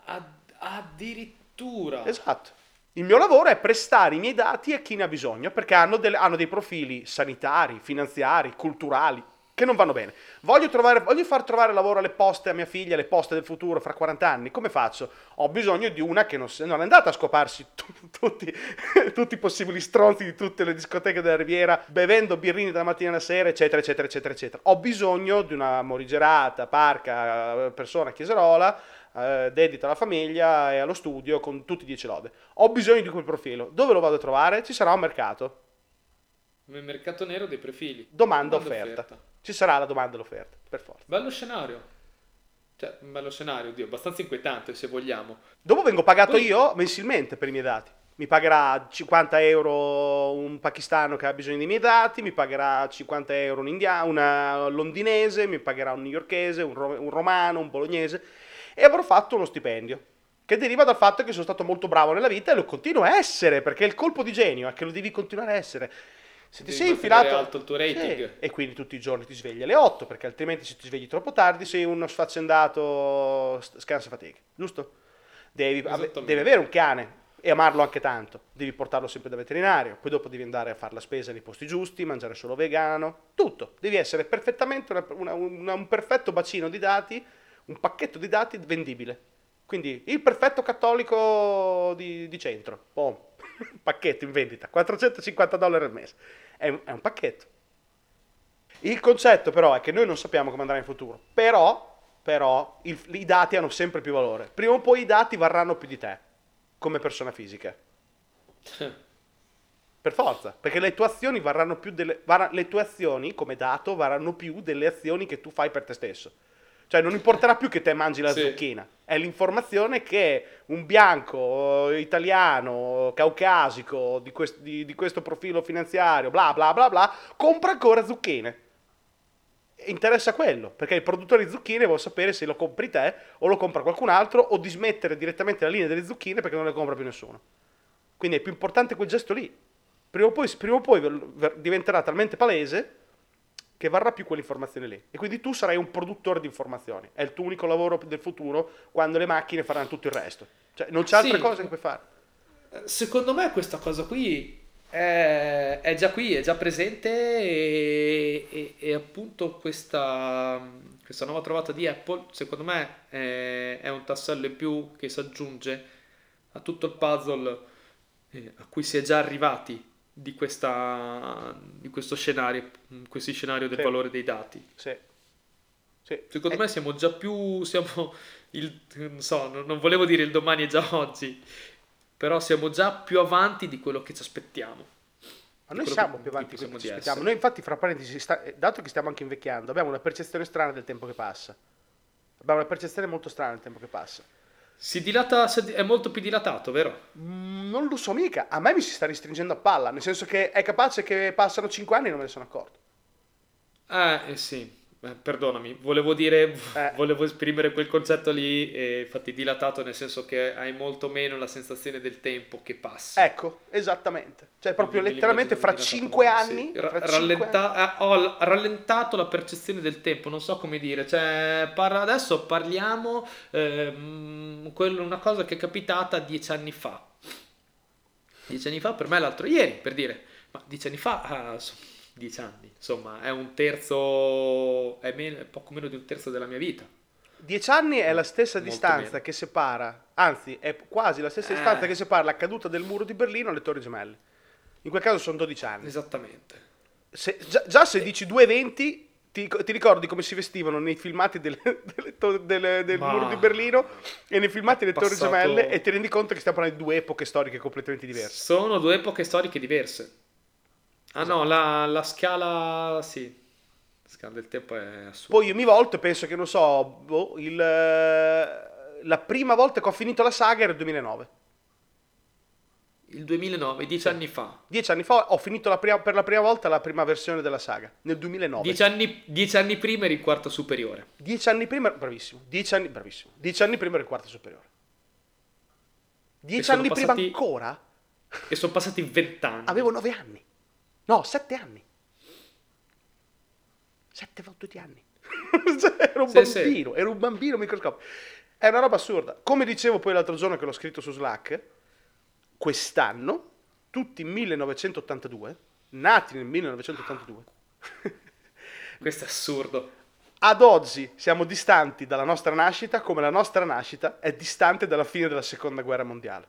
Speaker 1: Ad- addirittura.
Speaker 2: Esatto. Il mio lavoro è prestare i miei dati a chi ne ha bisogno perché hanno, delle- hanno dei profili sanitari, finanziari, culturali che non vanno bene. Voglio, trovare- voglio far trovare lavoro alle poste a mia figlia, alle poste del futuro fra 40 anni. Come faccio? Ho bisogno di una che non, non è andata a scoparsi tu- tutti, *laughs* tutti i possibili stronzi di tutte le discoteche della Riviera, bevendo birrini dalla mattina alla sera, eccetera, eccetera, eccetera, eccetera. Ho bisogno di una morigerata, parca, persona chieserola eh, dedita alla famiglia e allo studio con tutti i 10 lode. Ho bisogno di quel profilo. Dove lo vado a trovare? Ci sarà un mercato.
Speaker 1: Nel mercato nero dei profili.
Speaker 2: Domanda
Speaker 1: Domanda
Speaker 2: offerta. Ci sarà la domanda e l'offerta, per forza.
Speaker 1: Bello scenario. Cioè, un bello scenario, oddio, abbastanza inquietante se vogliamo.
Speaker 2: Dopo vengo pagato
Speaker 1: Poi-
Speaker 2: io mensilmente per i miei dati. Mi pagherà 50 euro un pakistano che ha bisogno dei miei dati, mi pagherà 50 euro un india- una londinese, mi pagherà un newyorkese, un, ro- un romano, un bolognese e avrò fatto uno stipendio che deriva dal fatto che sono stato molto bravo nella vita e lo continuo a essere perché il colpo di genio è che lo devi continuare a essere. Se ti
Speaker 1: Devi
Speaker 2: sei infilato
Speaker 1: alto il tuo rating.
Speaker 2: Sì, e quindi tutti i giorni ti svegli alle 8 perché altrimenti se ti svegli troppo tardi sei uno sfaccendato scansa fatiche, giusto? Devi, devi avere un cane e amarlo anche tanto, devi portarlo sempre da veterinario, poi dopo devi andare a fare la spesa nei posti giusti, mangiare solo vegano, tutto, devi essere perfettamente una- una- una- un perfetto bacino di dati, un pacchetto di dati vendibile. Quindi il perfetto cattolico di, di centro, Boom. *laughs* pacchetto in vendita, 450 dollari al mese, è un, è un pacchetto. Il concetto però è che noi non sappiamo come andrà in futuro, però, però il- i dati hanno sempre più valore. Prima o poi i dati varranno più di te, come persona fisica. Per forza, perché le tue azioni varranno più delle, varra- le tue azioni come dato varranno più delle azioni che tu fai per te stesso. Cioè non importerà più che te mangi la
Speaker 1: Sì.
Speaker 2: zucchina, è l'informazione che un bianco, eh, italiano, caucasico di, quest- di- di questo profilo finanziario, bla bla bla bla, compra ancora zucchine. Interessa quello, perché il produttore di zucchine vuole sapere se lo compri te o lo compra qualcun altro o dismettere direttamente la linea delle zucchine perché non le compra più nessuno. Quindi è più importante quel gesto lì. Prima o poi, prima o poi diventerà talmente palese che varrà più quell'informazione lì. E quindi tu sarai un produttore di informazioni. È il tuo unico lavoro del futuro quando le macchine faranno tutto il resto. Cioè, non c'è altre
Speaker 1: Sì.
Speaker 2: cose che puoi fare.
Speaker 1: Secondo me questa cosa qui è, è già qui, è già presente e, e- e appunto questa, questa nuova trovata di Apple, secondo me è, è un tassello in più che si aggiunge a tutto il puzzle eh, a cui si è già arrivati di, questa, di questo scenario, questo scenario del
Speaker 2: Sì.
Speaker 1: valore dei dati.
Speaker 2: Sì. Sì.
Speaker 1: Secondo
Speaker 2: Eh,
Speaker 1: me siamo già più, siamo il, non so, non volevo dire il domani è già oggi, però siamo già più avanti di quello che ci aspettiamo.
Speaker 2: Ma noi siamo più avanti di quello che ci aspettiamo. Noi infatti, fra parentesi, sta- dato che stiamo anche invecchiando, abbiamo una percezione strana del tempo che passa. Abbiamo una percezione molto strana del tempo che passa.
Speaker 1: Si dilata, è molto più dilatato, vero?
Speaker 2: Mm, non lo so mica, a me mi si sta ristringendo a palla, nel senso che è capace che passano 5 anni e non me ne sono accorto.
Speaker 1: Eh, eh sì, Eh, perdonami, volevo dire,
Speaker 2: Eh. *laughs*
Speaker 1: volevo esprimere quel concetto lì, e infatti dilatato nel senso che hai molto meno la sensazione del tempo che passa.
Speaker 2: Ecco, esattamente. Cioè proprio
Speaker 1: Quindi
Speaker 2: letteralmente fra
Speaker 1: l'immagine
Speaker 2: 5
Speaker 1: dilatato,
Speaker 2: anni,
Speaker 1: sì. Ra-
Speaker 2: cinque
Speaker 1: rallenta- eh, ho rallentato la percezione del tempo, non so come dire, cioè par- adesso parliamo ehm, quello, una cosa che è capitata dieci anni fa. Dieci anni fa per me l'altro ieri, per dire, ma dieci anni fa, ah, so- dieci anni, insomma, è un terzo, è, men- è poco meno di un terzo della mia vita.
Speaker 2: 10 anni è la stessa
Speaker 1: Molto
Speaker 2: distanza
Speaker 1: meno.
Speaker 2: che separa, anzi è quasi la stessa
Speaker 1: Eh.
Speaker 2: distanza che separa la caduta del muro di Berlino alle Torri Gemelle. In quel caso sono 12 anni.
Speaker 1: Esattamente.
Speaker 2: Se- già, già se dici due eventi ti, ti ricordi come si vestivano nei filmati *laughs* to- delle- del
Speaker 1: Ma-
Speaker 2: muro di Berlino e nei filmati delle Torri
Speaker 1: Passato-
Speaker 2: Gemelle e ti rendi conto che stiamo parlando di due epoche storiche completamente diverse.
Speaker 1: Sono due epoche storiche diverse. Ah no, la, la scala... Sì. La scala del tempo è assurda.
Speaker 2: Poi io mi volto e penso che, non so, boh, il, eh, la prima volta che ho finito la saga era il 2009.
Speaker 1: Il 2009, dieci anni fa.
Speaker 2: Dieci anni fa ho finito la prima- per la prima volta la prima versione della saga, nel 2009.
Speaker 1: Dieci anni, dieci anni prima eri in quarta superiore.
Speaker 2: Dieci anni prima, bravissimo, dieci anni, bravissimo, dieci anni prima ero in quarta superiore. Dieci anni prima
Speaker 1: passati-
Speaker 2: ancora
Speaker 1: E sono passati vent'anni.
Speaker 2: avevo nove anni. No, sette anni. Sette fottuti anni. *laughs* Cioè, ero un
Speaker 1: Sì, sì.
Speaker 2: bambino, ero un bambino microscopico. È una roba assurda. Come dicevo poi l'altro giorno che l'ho scritto su Slack, quest'anno, tutti 1982, nati nel 1982, *laughs*
Speaker 1: Questo è assurdo.
Speaker 2: ad oggi siamo distanti dalla nostra nascita come la nostra nascita è distante dalla fine della seconda guerra mondiale.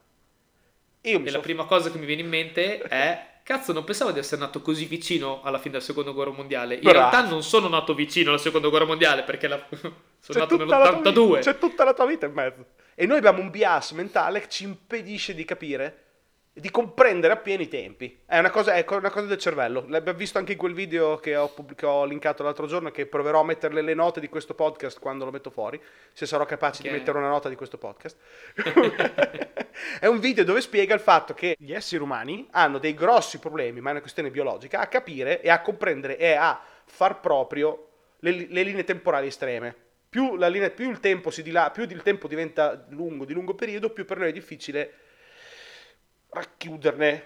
Speaker 1: E la prima cosa che mi viene in mente è... Cazzo, non pensavo di essere nato così vicino alla fine della seconda guerra mondiale. In
Speaker 2: Bravo.
Speaker 1: realtà non sono nato vicino alla seconda guerra mondiale perché la- *laughs* sono
Speaker 2: C'è
Speaker 1: nato
Speaker 2: tutta la tua vita-
Speaker 1: nell'82.
Speaker 2: C'è tutta la tua vita in mezzo. E noi abbiamo un bias mentale che ci impedisce di capire, di comprendere appieno i tempi. È una cosa, è una cosa del cervello. L'abbiamo visto anche in quel video che ho, pub- che ho linkato l'altro giorno, che proverò a metterle le note di questo podcast quando lo metto fuori, se sarò capace
Speaker 1: Ok.
Speaker 2: di mettere una nota di questo podcast. *laughs* è un video dove spiega il fatto che gli esseri umani hanno dei grossi problemi, ma è una questione biologica, a capire e a comprendere e a far proprio le, le linee temporali estreme. Più, la linea- più il tempo si dila- più il tempo diventa lungo, di lungo periodo, più per noi è difficile racchiuderne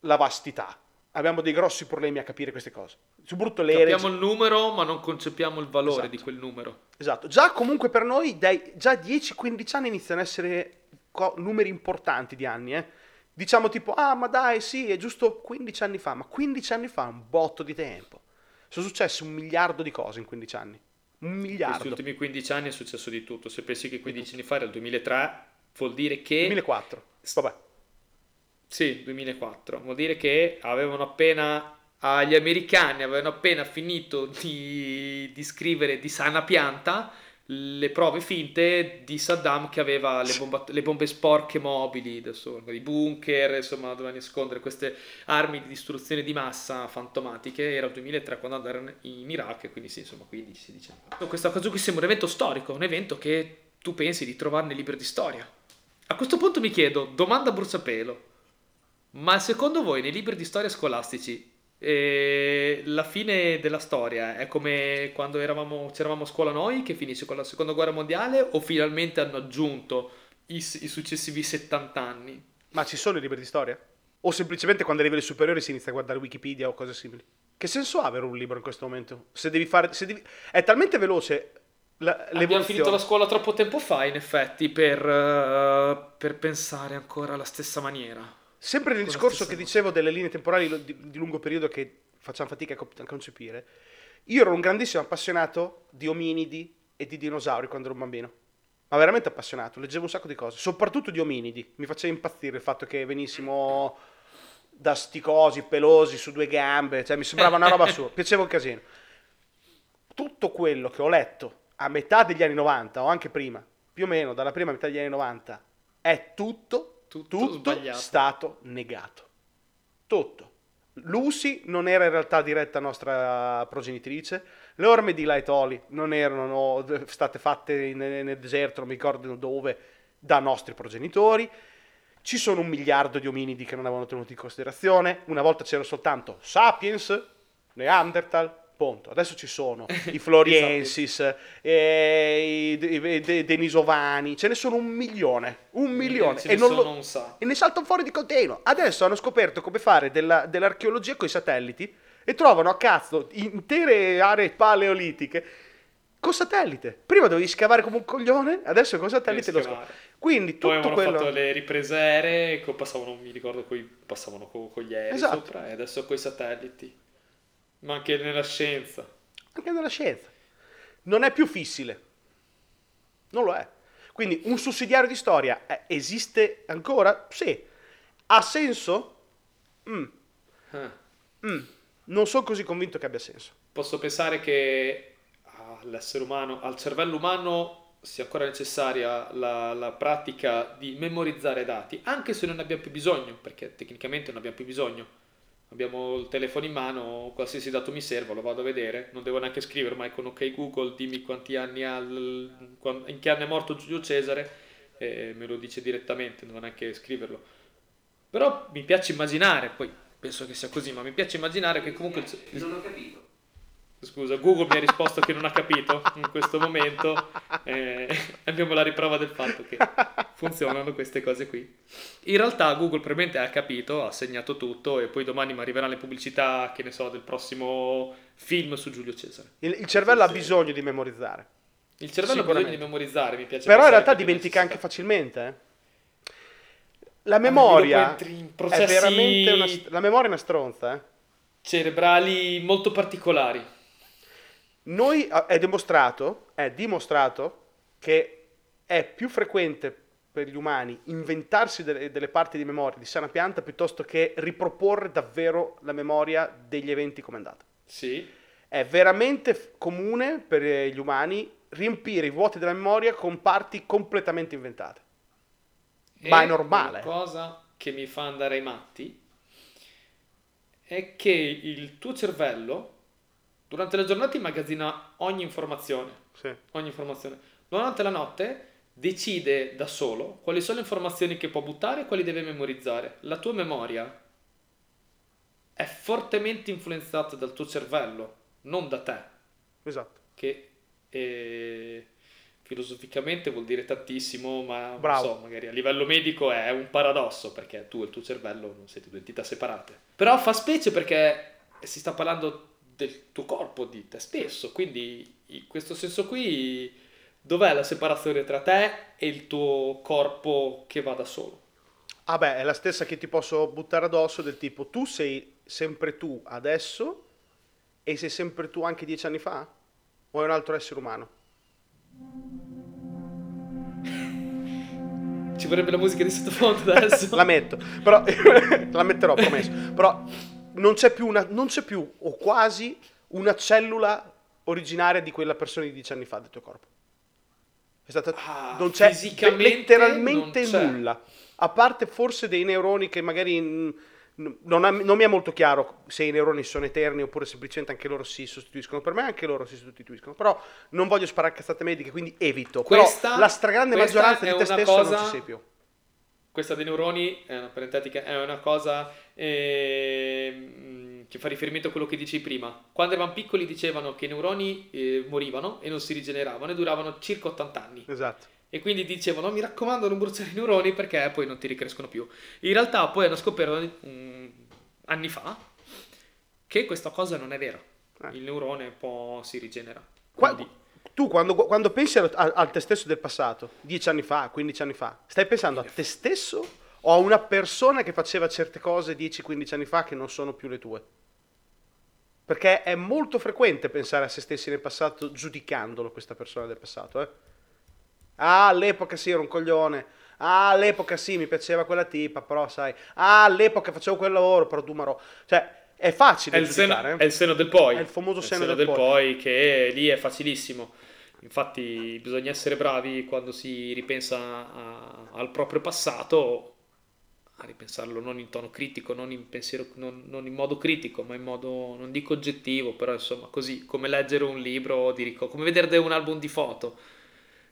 Speaker 2: la vastità. Abbiamo dei grossi problemi a capire queste cose. Soprattutto le.
Speaker 1: Capiamo il numero, ma non concepiamo il valore
Speaker 2: Esatto.
Speaker 1: di quel numero.
Speaker 2: Esatto. Già comunque per noi, dai, già 10-15 anni iniziano a essere co- numeri importanti di anni, eh. Diciamo tipo, ah ma dai sì, è giusto 15 anni fa, ma 15 anni fa è un botto di tempo. Sono successe un miliardo di cose in 15 anni. Un
Speaker 1: Questi
Speaker 2: miliardo.
Speaker 1: ultimi 15 anni è successo di tutto. Se pensi che 15 anni fa era il 2003, vuol dire che...
Speaker 2: 2004. Vabbè.
Speaker 1: Sì, 2004. Vuol dire che avevano appena... ah, gli americani avevano appena finito di, di scrivere di sana pianta le prove finte di Saddam che aveva le, bomba- le bombe sporche mobili, i bunker, insomma, doveva nascondere queste armi di distruzione di massa fantomatiche. Era il 2003 quando andarono in Iraq, quindi sì, insomma, 15-16 anni. Questa cosa qui sembra un evento storico, un evento che tu pensi di trovare nei libri di storia. A questo punto mi chiedo, domanda bruciapelo, ma secondo voi nei libri di storia scolastici eh, la fine della storia è come quando eravamo, c'eravamo a scuola noi che finisce con la seconda guerra mondiale o finalmente hanno aggiunto i, i successivi 70 anni?
Speaker 2: Ma ci sono i libri di storia? O semplicemente quando arrivi alle superiori si inizia a guardare Wikipedia o cose simili? Che senso ha avere un libro in questo momento? Se devi fare... Se devi... È talmente veloce la-
Speaker 1: Abbiamo finito la scuola troppo tempo fa in effetti per, eh, per pensare ancora alla stessa maniera.
Speaker 2: Sempre nel discorso che dicevo delle linee temporali di, di lungo periodo che facciamo fatica a co- a concepire, io ero un grandissimo appassionato di ominidi e di dinosauri quando ero un bambino. Ma veramente appassionato, leggevo un sacco di cose, soprattutto di ominidi. Mi faceva impazzire il fatto che venissimo da sti cosi pelosi su due gambe, cioè mi sembrava una roba assurda, *laughs* piaceva un casino. Tutto quello che ho letto a metà degli anni 90 o anche prima, più o meno dalla prima metà degli anni 90, è tutto,
Speaker 1: Tutto
Speaker 2: tutto, stato negato. Tutto. Lucy non era in realtà diretta nostra progenitrice, le orme di Laetoli non erano state fatte nel deserto, non mi ricordo dove, da nostri progenitori. Ci sono un miliardo di ominidi che non avevano tenuto in considerazione. Una volta c'erano soltanto Sapiens, Neanderthal, punto. Adesso ci sono *laughs* i Floriensis, eh, i, i- i- Denisovani, ce ne sono un milione, un milione. E,
Speaker 1: ne
Speaker 2: non lo-
Speaker 1: un
Speaker 2: e ne saltano fuori di continuo. Adesso hanno scoperto come fare della- dell'archeologia con i satelliti e trovano a cazzo intere aree paleolitiche con satellite. Prima dovevi scavare come un coglione, adesso con satellite lo scavi. Quindi
Speaker 1: Poi
Speaker 2: tutto
Speaker 1: avevano
Speaker 2: quello...
Speaker 1: fatto le riprese aeree, passavano, mi ricordo, coi, passavano co- con gli aerei
Speaker 2: Esatto.
Speaker 1: sopra e adesso con i satelliti. Ma anche nella scienza.
Speaker 2: Anche nella scienza. Non è più fissile. Non lo è. Quindi un sussidiario di storia eh, esiste ancora? Sì. Ha senso? Mm,
Speaker 1: Ah.
Speaker 2: mm. Non sono così convinto che abbia senso.
Speaker 1: posso pensare che all'essere umano, al cervello umano sia ancora necessaria la, la, pratica di memorizzare dati, anche se non ne abbiamo più bisogno, perché tecnicamente non abbiamo più bisogno. Abbiamo il telefono in mano, qualsiasi dato mi serva, lo vado a vedere, non devo neanche scrivere mai con ok Google, dimmi quanti anni ha, in che anno è morto Giulio Cesare, e me lo dice direttamente, non neanche scriverlo. Però mi piace immaginare, poi penso che sia così, ma mi piace immaginare che comunque...
Speaker 3: Non ho capito.
Speaker 1: Scusa, Google mi ha risposto che non ha capito in questo momento. Eh, abbiamo la riprova del fatto che funzionano queste cose qui. In realtà Google probabilmente ha capito, ha segnato tutto e poi domani mi arriveranno le pubblicità, che ne so, del prossimo film su Giulio Cesare.
Speaker 2: Il, il cervello ha bisogno di memorizzare.
Speaker 1: Il cervello ha bisogno di memorizzare, mi piace.
Speaker 2: Però in realtà dimentica anche facilmente. Eh? La memoria processi... è veramente una, la memoria è una stronza. Eh?
Speaker 1: Cerebrali molto particolari.
Speaker 2: Noi è dimostrato, è dimostrato che è più frequente per gli umani inventarsi delle, delle, parti di memoria di sana pianta piuttosto che riproporre davvero la memoria degli eventi come è andata.
Speaker 1: Sì.
Speaker 2: È veramente comune per gli umani riempire i vuoti della memoria con parti completamente inventate. E Ma è normale.
Speaker 1: La cosa che mi fa andare ai matti è che il tuo cervello Durante la giornata immagazzina ogni informazione.
Speaker 2: Sì.
Speaker 1: Ogni informazione. Durante la notte decide da solo quali sono le informazioni che può buttare e quali deve memorizzare. La tua memoria è fortemente influenzata dal tuo cervello, non da te.
Speaker 2: Esatto.
Speaker 1: Che eh, filosoficamente vuol dire tantissimo, ma
Speaker 2: Bravo.
Speaker 1: non so, magari a livello medico è un paradosso perché tu e il tuo cervello non siete due entità separate. Però fa specie perché si sta parlando del tuo corpo, di te stesso. Quindi in questo senso qui dov'è la separazione tra te e il tuo corpo che va da solo?
Speaker 2: Ah beh, è la stessa che ti posso buttare addosso del tipo tu sei sempre tu adesso e sei sempre tu anche dieci anni fa? O è un altro essere umano?
Speaker 1: Ci vorrebbe la musica di sottofondo adesso. *laughs*
Speaker 2: la metto, però *laughs* la metterò, promesso. Però non c'è, più una, non c'è più, o quasi, una cellula originaria di quella persona di dieci anni fa del tuo corpo. È stata,
Speaker 1: ah,
Speaker 2: non c'è letteralmente non nulla. A parte forse dei neuroni che magari non, ha, non, mi è molto chiaro se i neuroni sono eterni oppure semplicemente anche loro si sostituiscono. Per me anche loro si sostituiscono. Però non voglio sparare cazzate mediche, quindi evito. Questa, Però la stragrande maggioranza di te stesso cosa... non ci sei più
Speaker 1: questa dei neuroni è una parentetica, è una cosa eh, che fa riferimento a quello che dicevi prima. Quando eravamo piccoli dicevano che i neuroni eh, morivano e non si rigeneravano e duravano circa 80 anni.
Speaker 2: Esatto.
Speaker 1: E quindi dicevano, mi raccomando, non bruciare i neuroni perché poi non ti ricrescono più. In realtà poi hanno scoperto um, anni fa che questa cosa non è vera. Eh. Il neurone si rigenera.
Speaker 2: Quindi, tu quando, quando pensi al, al, te stesso del passato, 10 anni fa, 15 anni fa, stai pensando a te stesso o a una persona che faceva certe cose 10-15 anni fa che non sono più le tue? Perché è molto frequente pensare a se stessi nel passato giudicandolo questa persona del passato. Eh? Ah, all'epoca sì, ero un coglione. Ah, all'epoca sì, mi piaceva quella tipa, però sai. Ah, all'epoca facevo quel lavoro, però tu marò. Cioè, è facile
Speaker 1: è il, seno, è il seno del poi.
Speaker 2: È il famoso
Speaker 1: è
Speaker 2: seno,
Speaker 1: il
Speaker 2: seno
Speaker 1: del,
Speaker 2: del
Speaker 1: poi. che lì è facilissimo. Infatti bisogna essere bravi quando si ripensa a, al proprio passato a ripensarlo non in tono critico, non in, pensiero, non, non in modo critico, ma in modo, non dico oggettivo, però insomma così, come leggere un libro, di, come vedere un album di foto,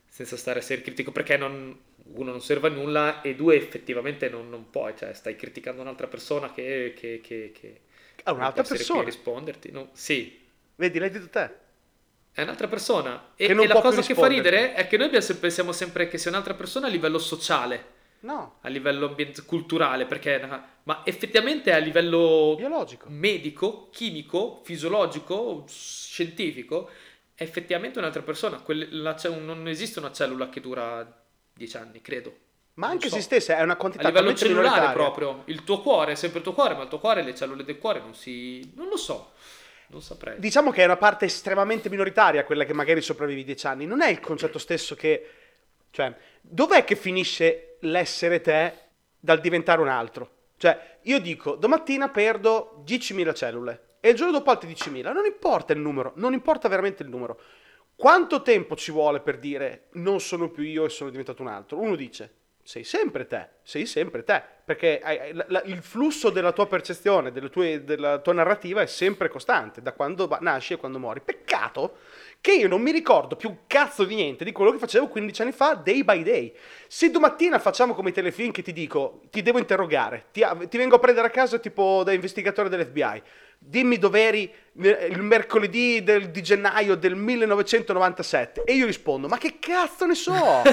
Speaker 1: senza stare a essere critico, perché non, uno non serve a nulla e due effettivamente non, non puoi, cioè stai criticando un'altra persona che, che, che, che
Speaker 2: è un'altra persona.
Speaker 1: risponderti. No? Sì.
Speaker 2: Vedi, l'hai detto te.
Speaker 1: È un'altra persona. E, e la cosa che fa ridere è che noi pensiamo sempre che sia un'altra persona a livello sociale.
Speaker 2: No.
Speaker 1: A livello ambiente, culturale, perché... Ma effettivamente a livello...
Speaker 2: Biologico.
Speaker 1: Medico, chimico, fisiologico, scientifico, è effettivamente un'altra persona. Quelle, la, non esiste una cellula che dura 10 anni, credo.
Speaker 2: Ma anche so. esistesse è una quantità
Speaker 1: a livello cellulare proprio. Il tuo cuore è sempre il tuo cuore, ma il tuo cuore, le cellule del cuore non si. non lo so. Non saprei.
Speaker 2: Diciamo che è una parte estremamente minoritaria quella che magari sopravvivi dieci anni. Non è il concetto stesso che. Cioè, dov'è che finisce l'essere te dal diventare un altro? Cioè, io dico, domattina perdo 10.000 cellule. e il giorno dopo altri 10.000. Non importa il numero, non importa veramente il numero. Quanto tempo ci vuole per dire non sono più io e sono diventato un altro? Uno dice, sei sempre te, sei sempre te, perché hai- la- la- il flusso della tua percezione, delle tue- della tua narrativa è sempre costante, da quando nasci e quando muori. Peccato che io non mi ricordo più un cazzo di niente di quello che facevo 15 anni fa, day by day. Se domattina facciamo come i telefilm che ti dico, ti devo interrogare, ti, ti vengo a prendere a casa tipo da investigatore dell'FBI, dimmi dov'eri eh, il mercoledì del- di gennaio del 1997 e io rispondo, ma che cazzo ne so? *laughs*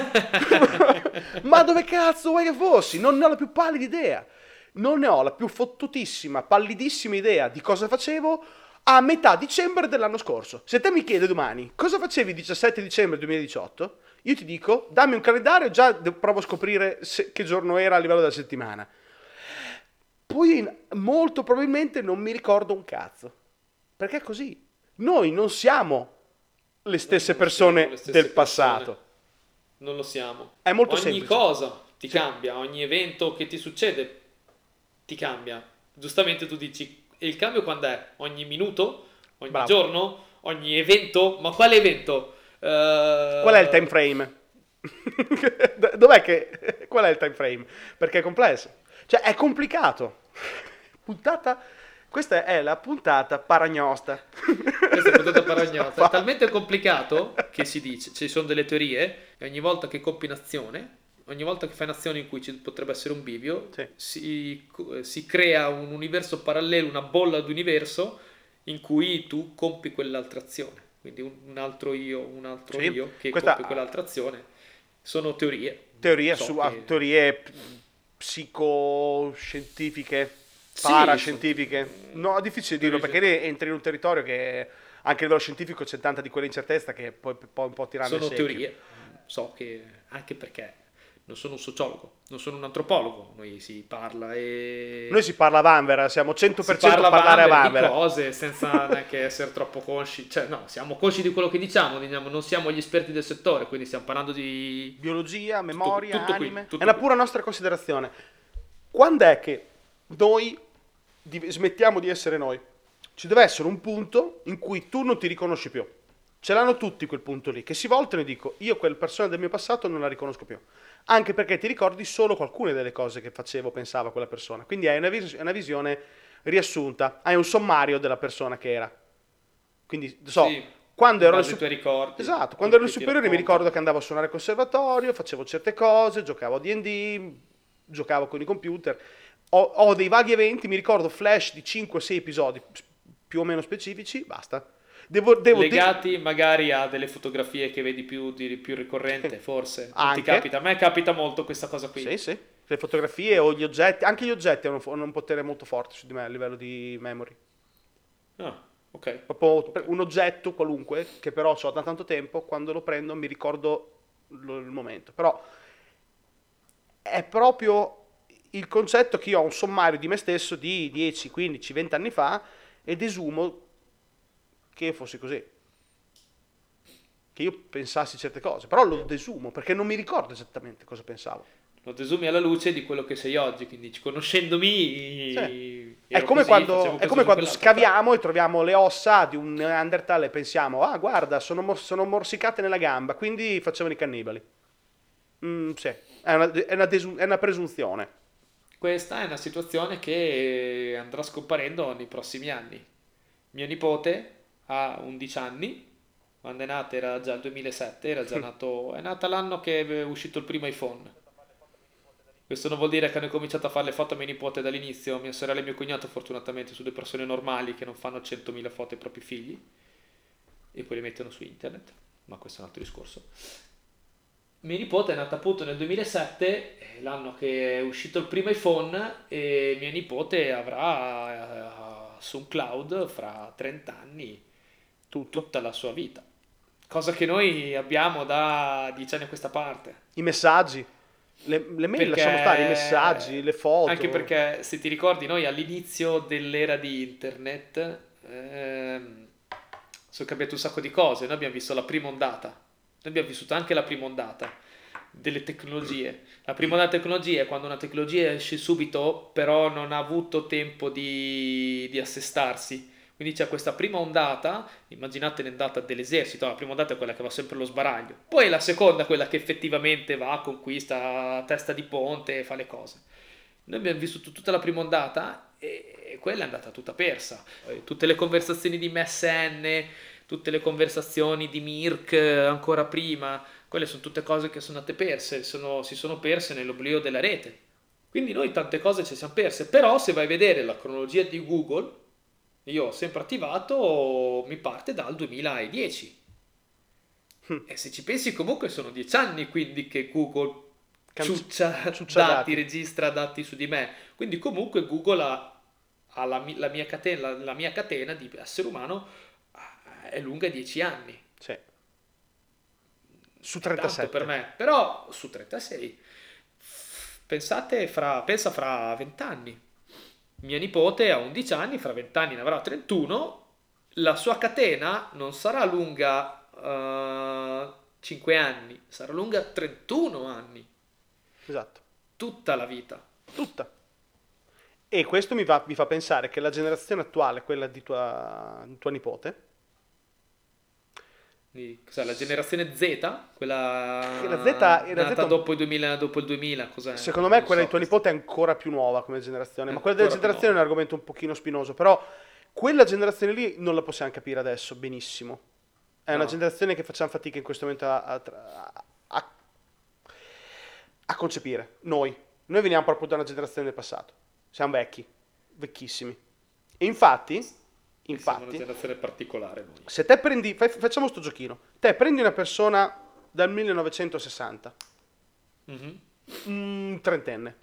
Speaker 2: ma dove cazzo vuoi che fossi? Non ne ho la più pallida idea. Non ne ho la più fottutissima, pallidissima idea di cosa facevo a metà dicembre dell'anno scorso. Se te mi chiedi domani cosa facevi il 17 dicembre 2018, io ti dico dammi un calendario, già provo a scoprire se- che giorno era a livello della settimana. Poi in- molto probabilmente non mi ricordo un cazzo. Perché è così. Noi non siamo le stesse persone
Speaker 1: le stesse
Speaker 2: del passato.
Speaker 1: persone. Non lo siamo.
Speaker 2: È molto
Speaker 1: ogni
Speaker 2: semplice.
Speaker 1: cosa ti
Speaker 2: Sì.
Speaker 1: cambia, ogni evento che ti succede ti cambia. Giustamente tu dici, e il cambio quando è? Ogni minuto? Ogni
Speaker 2: Bravo.
Speaker 1: giorno? Ogni evento? Ma quale evento? Eh,
Speaker 2: Qual è il time frame? *laughs* Dov'è che... Qual è il time frame? Perché è complesso. Cioè, è complicato. Puntata... Questa è la puntata paragnosta.
Speaker 1: Questa è puntata *laughs* paragnata. È talmente complicato che si dice, ci sono delle teorie, e ogni volta che compi un'azione, ogni volta che fai un'azione in cui ci potrebbe essere un bivio,
Speaker 2: Sì.
Speaker 1: si, si crea un universo parallelo, una bolla d'universo in cui tu compi quell'altra azione. Quindi un, altro io, un altro
Speaker 2: Sì.
Speaker 1: io che
Speaker 2: Questa-
Speaker 1: compie quell'altra azione. Sono teorie.
Speaker 2: Teorie,
Speaker 1: So
Speaker 2: su,
Speaker 1: che-
Speaker 2: teorie psicoscientifiche,
Speaker 1: Sì,
Speaker 2: parascientifiche. No, è difficile dirlo perché lì entri in un territorio che anche a livello scientifico c'è tanta di quella incertezza che poi poi un po' tirare
Speaker 1: sono teorie. So che anche perché non sono un sociologo, non sono un antropologo, noi si parla e
Speaker 2: Noi si parla a Vanvera, siamo 100%
Speaker 1: si parla
Speaker 2: a parlare a
Speaker 1: Vanvera
Speaker 2: Vanvera.
Speaker 1: di cose *laughs* senza neanche essere troppo consci, cioè no, siamo consci di quello che diciamo, diciamo, non siamo gli esperti del settore, quindi stiamo parlando di
Speaker 2: Biologia, memoria,
Speaker 1: tutto qui,
Speaker 2: anime.
Speaker 1: tutto
Speaker 2: è una
Speaker 1: qui.
Speaker 2: pura nostra considerazione. Quando è che noi smettiamo di essere noi? Ci deve essere un punto in cui tu non ti riconosci più. Ce l'hanno tutti quel punto lì, che si voltano e dico, io quella persona del mio passato non la riconosco più. Anche perché ti ricordi solo alcune delle cose che facevo, pensava quella persona. Quindi hai una, vis- una visione riassunta, hai un sommario della persona che era. Quindi, so,
Speaker 1: Sì,
Speaker 2: quando
Speaker 1: in
Speaker 2: ero...
Speaker 1: tuoi ricordi,
Speaker 2: Esatto, quando ero
Speaker 1: ti
Speaker 2: superiori mi ricordo che andavo a suonare al conservatorio, facevo certe cose, giocavo a D&D, giocavo con i computer. Ho, ho dei vaghi eventi, mi ricordo flash di 5-6 episodi più o meno specifici, basta. Devo, devo de-
Speaker 1: legati magari a delle fotografie che vedi più, di, più ricorrente, forse. Ti capita? A me capita molto questa cosa qui.
Speaker 2: Sì, sì. Le fotografie o gli oggetti, anche gli oggetti hanno, un potere molto forte su di me a livello di memory.
Speaker 1: Ah, ok.
Speaker 2: Proprio per- un oggetto qualunque, che però ho da tanto tempo, quando lo prendo mi ricordo lo- il momento. Però è proprio il concetto che io ho un sommario di me stesso di 10, 15, 20 anni fa e desumo che fosse così. Che io pensassi certe cose, però lo desumo perché non mi ricordo esattamente cosa pensavo.
Speaker 1: Lo desumi alla luce di quello che sei oggi, quindi conoscendomi...
Speaker 2: Sì.
Speaker 1: ero
Speaker 2: È come,
Speaker 1: così,
Speaker 2: quando, è come quando scaviamo e troviamo le ossa di un Neanderthal e pensiamo, ah guarda, sono, sono morsicate nella gamba, quindi facevano i cannibali. Mm, sì, è una, è una desu- è una presunzione.
Speaker 1: Questa è una situazione che andrà scomparendo nei prossimi anni. Mio nipote ha 11 anni, quando è nato era già il 2007, era già *laughs* nato, è nata l'anno che è uscito il primo iPhone. Questo non vuol dire che hanno cominciato a fare le foto a mio nipote dall'inizio, mia sorella e mio cognato fortunatamente sono due persone normali che non fanno 100.000 foto ai propri figli e poi le mettono su internet, ma questo è un altro discorso. Mio nipote è nato appunto nel 2007, è l'anno che è uscito il primo iPhone e mio nipote avrà eh, su un cloud fra 30 anni
Speaker 2: Tutto.
Speaker 1: tutta la sua vita. Cosa che noi abbiamo da 10 anni a questa parte.
Speaker 2: I messaggi, le, le mail
Speaker 1: Perché-
Speaker 2: lasciamo stare, i messaggi, le foto.
Speaker 1: Anche perché se ti ricordi noi all'inizio dell'era di internet ehm, sono cambiate un sacco di cose. Noi abbiamo visto la prima ondata, noi abbiamo vissuto anche la prima ondata delle tecnologie. La prima ondata delle tecnologie è quando una tecnologia esce subito, però non ha avuto tempo di, di assestarsi. Quindi c'è questa prima ondata, immaginate l'ondata dell'esercito, la prima ondata è quella che va sempre allo sbaraglio, poi la seconda è quella che effettivamente va, conquista testa di ponte e fa le cose. Noi abbiamo vissuto tutta la prima ondata e quella è andata tutta persa. Tutte le conversazioni di MSN, tutte le conversazioni di Mirk ancora prima, quelle sono tutte cose che sono andate perse, sono, si sono perse nell'oblio della rete. Quindi noi tante cose ci siamo perse, però se vai a vedere la cronologia di Google, io ho sempre attivato, mi parte dal 2010. Hm. E se ci pensi comunque sono dieci anni quindi che Google ciuccia, ciuccia dati, dati, registra dati su di me. Quindi comunque Google ha, ha la, la, mia catena, la, la, mia catena, di essere umano eh, è lunga dieci anni.
Speaker 2: Sì. Su 37.
Speaker 1: per me, però su 36. Pensate fra, pensa fra 20 anni mia nipote ha 11 anni, fra 20 anni ne avrà 31, la sua catena non sarà lunga uh, eh, 5 anni, sarà lunga 31 anni.
Speaker 2: Esatto.
Speaker 1: Tutta la vita.
Speaker 2: Tutta. E questo mi, va, mi fa pensare che la generazione attuale, quella di tua, di tua nipote,
Speaker 1: cos'è, la generazione Z, quella
Speaker 2: la Z,
Speaker 1: nata Z... Dopo, il 2000, dopo il 2000, cos'è?
Speaker 2: Secondo me quella so. di tuo nipote è ancora più nuova come generazione, ma quella della generazione è un argomento un pochino spinoso, però quella generazione lì non la possiamo capire adesso benissimo. È no. una generazione che facciamo fatica in questo momento a, a, a, a concepire. Noi. Noi veniamo proprio da una generazione del passato. Siamo vecchi, vecchissimi. E infatti Infatti, siamo
Speaker 1: una generazione particolare noi.
Speaker 2: Se te prendi, facciamo questo giochino, te prendi una persona dal 1960, mm-hmm. un trentenne,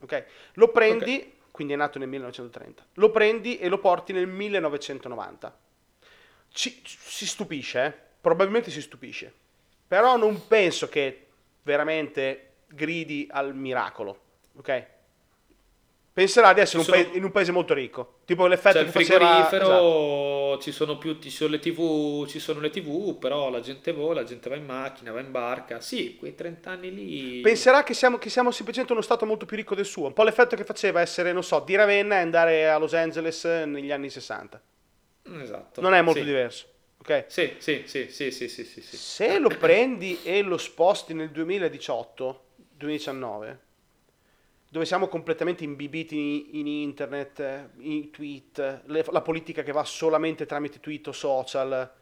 Speaker 2: ok? Lo prendi, okay. quindi è nato nel 1930, lo prendi e lo porti nel 1990. Ci, si stupisce, eh? probabilmente si stupisce, però non penso che veramente gridi al miracolo, ok? Penserà di essere sono... un paese, in un paese molto ricco. Tipo l'effetto
Speaker 1: cioè, che faceva... esatto. ci sono più ci sono le TV, ci sono le TV, però la gente vola, la gente va in macchina, va in barca. Sì, quei 30 anni lì...
Speaker 2: Penserà che siamo, che siamo semplicemente uno stato molto più ricco del suo. Un po' l'effetto che faceva essere, non so, di Ravenna e andare a Los Angeles negli anni 60.
Speaker 1: Esatto.
Speaker 2: Non è molto sì. diverso. Okay?
Speaker 1: Sì, sì, sì, sì, sì, sì, sì,
Speaker 2: Se lo prendi e lo sposti nel 2018, 2019 dove siamo completamente imbibiti in internet, in tweet, le, la politica che va solamente tramite tweet o social,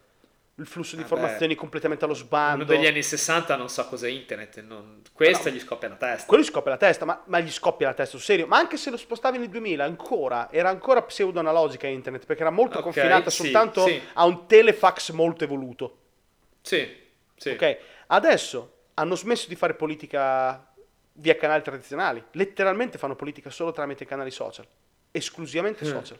Speaker 2: il flusso di informazioni completamente allo sbando.
Speaker 1: Uno degli anni 60 non sa cos'è internet, non... questo no, gli scoppia la testa.
Speaker 2: Quello gli scoppia la testa, ma, ma, gli scoppia la testa, sul serio. Ma anche se lo spostavi nel 2000, ancora, era ancora pseudo-analogica internet, perché era molto okay, confinata sì, soltanto sì. a un telefax molto evoluto.
Speaker 1: Sì, sì.
Speaker 2: Ok, adesso hanno smesso di fare politica via canali tradizionali. Letteralmente fanno politica solo tramite canali social, esclusivamente mm. social.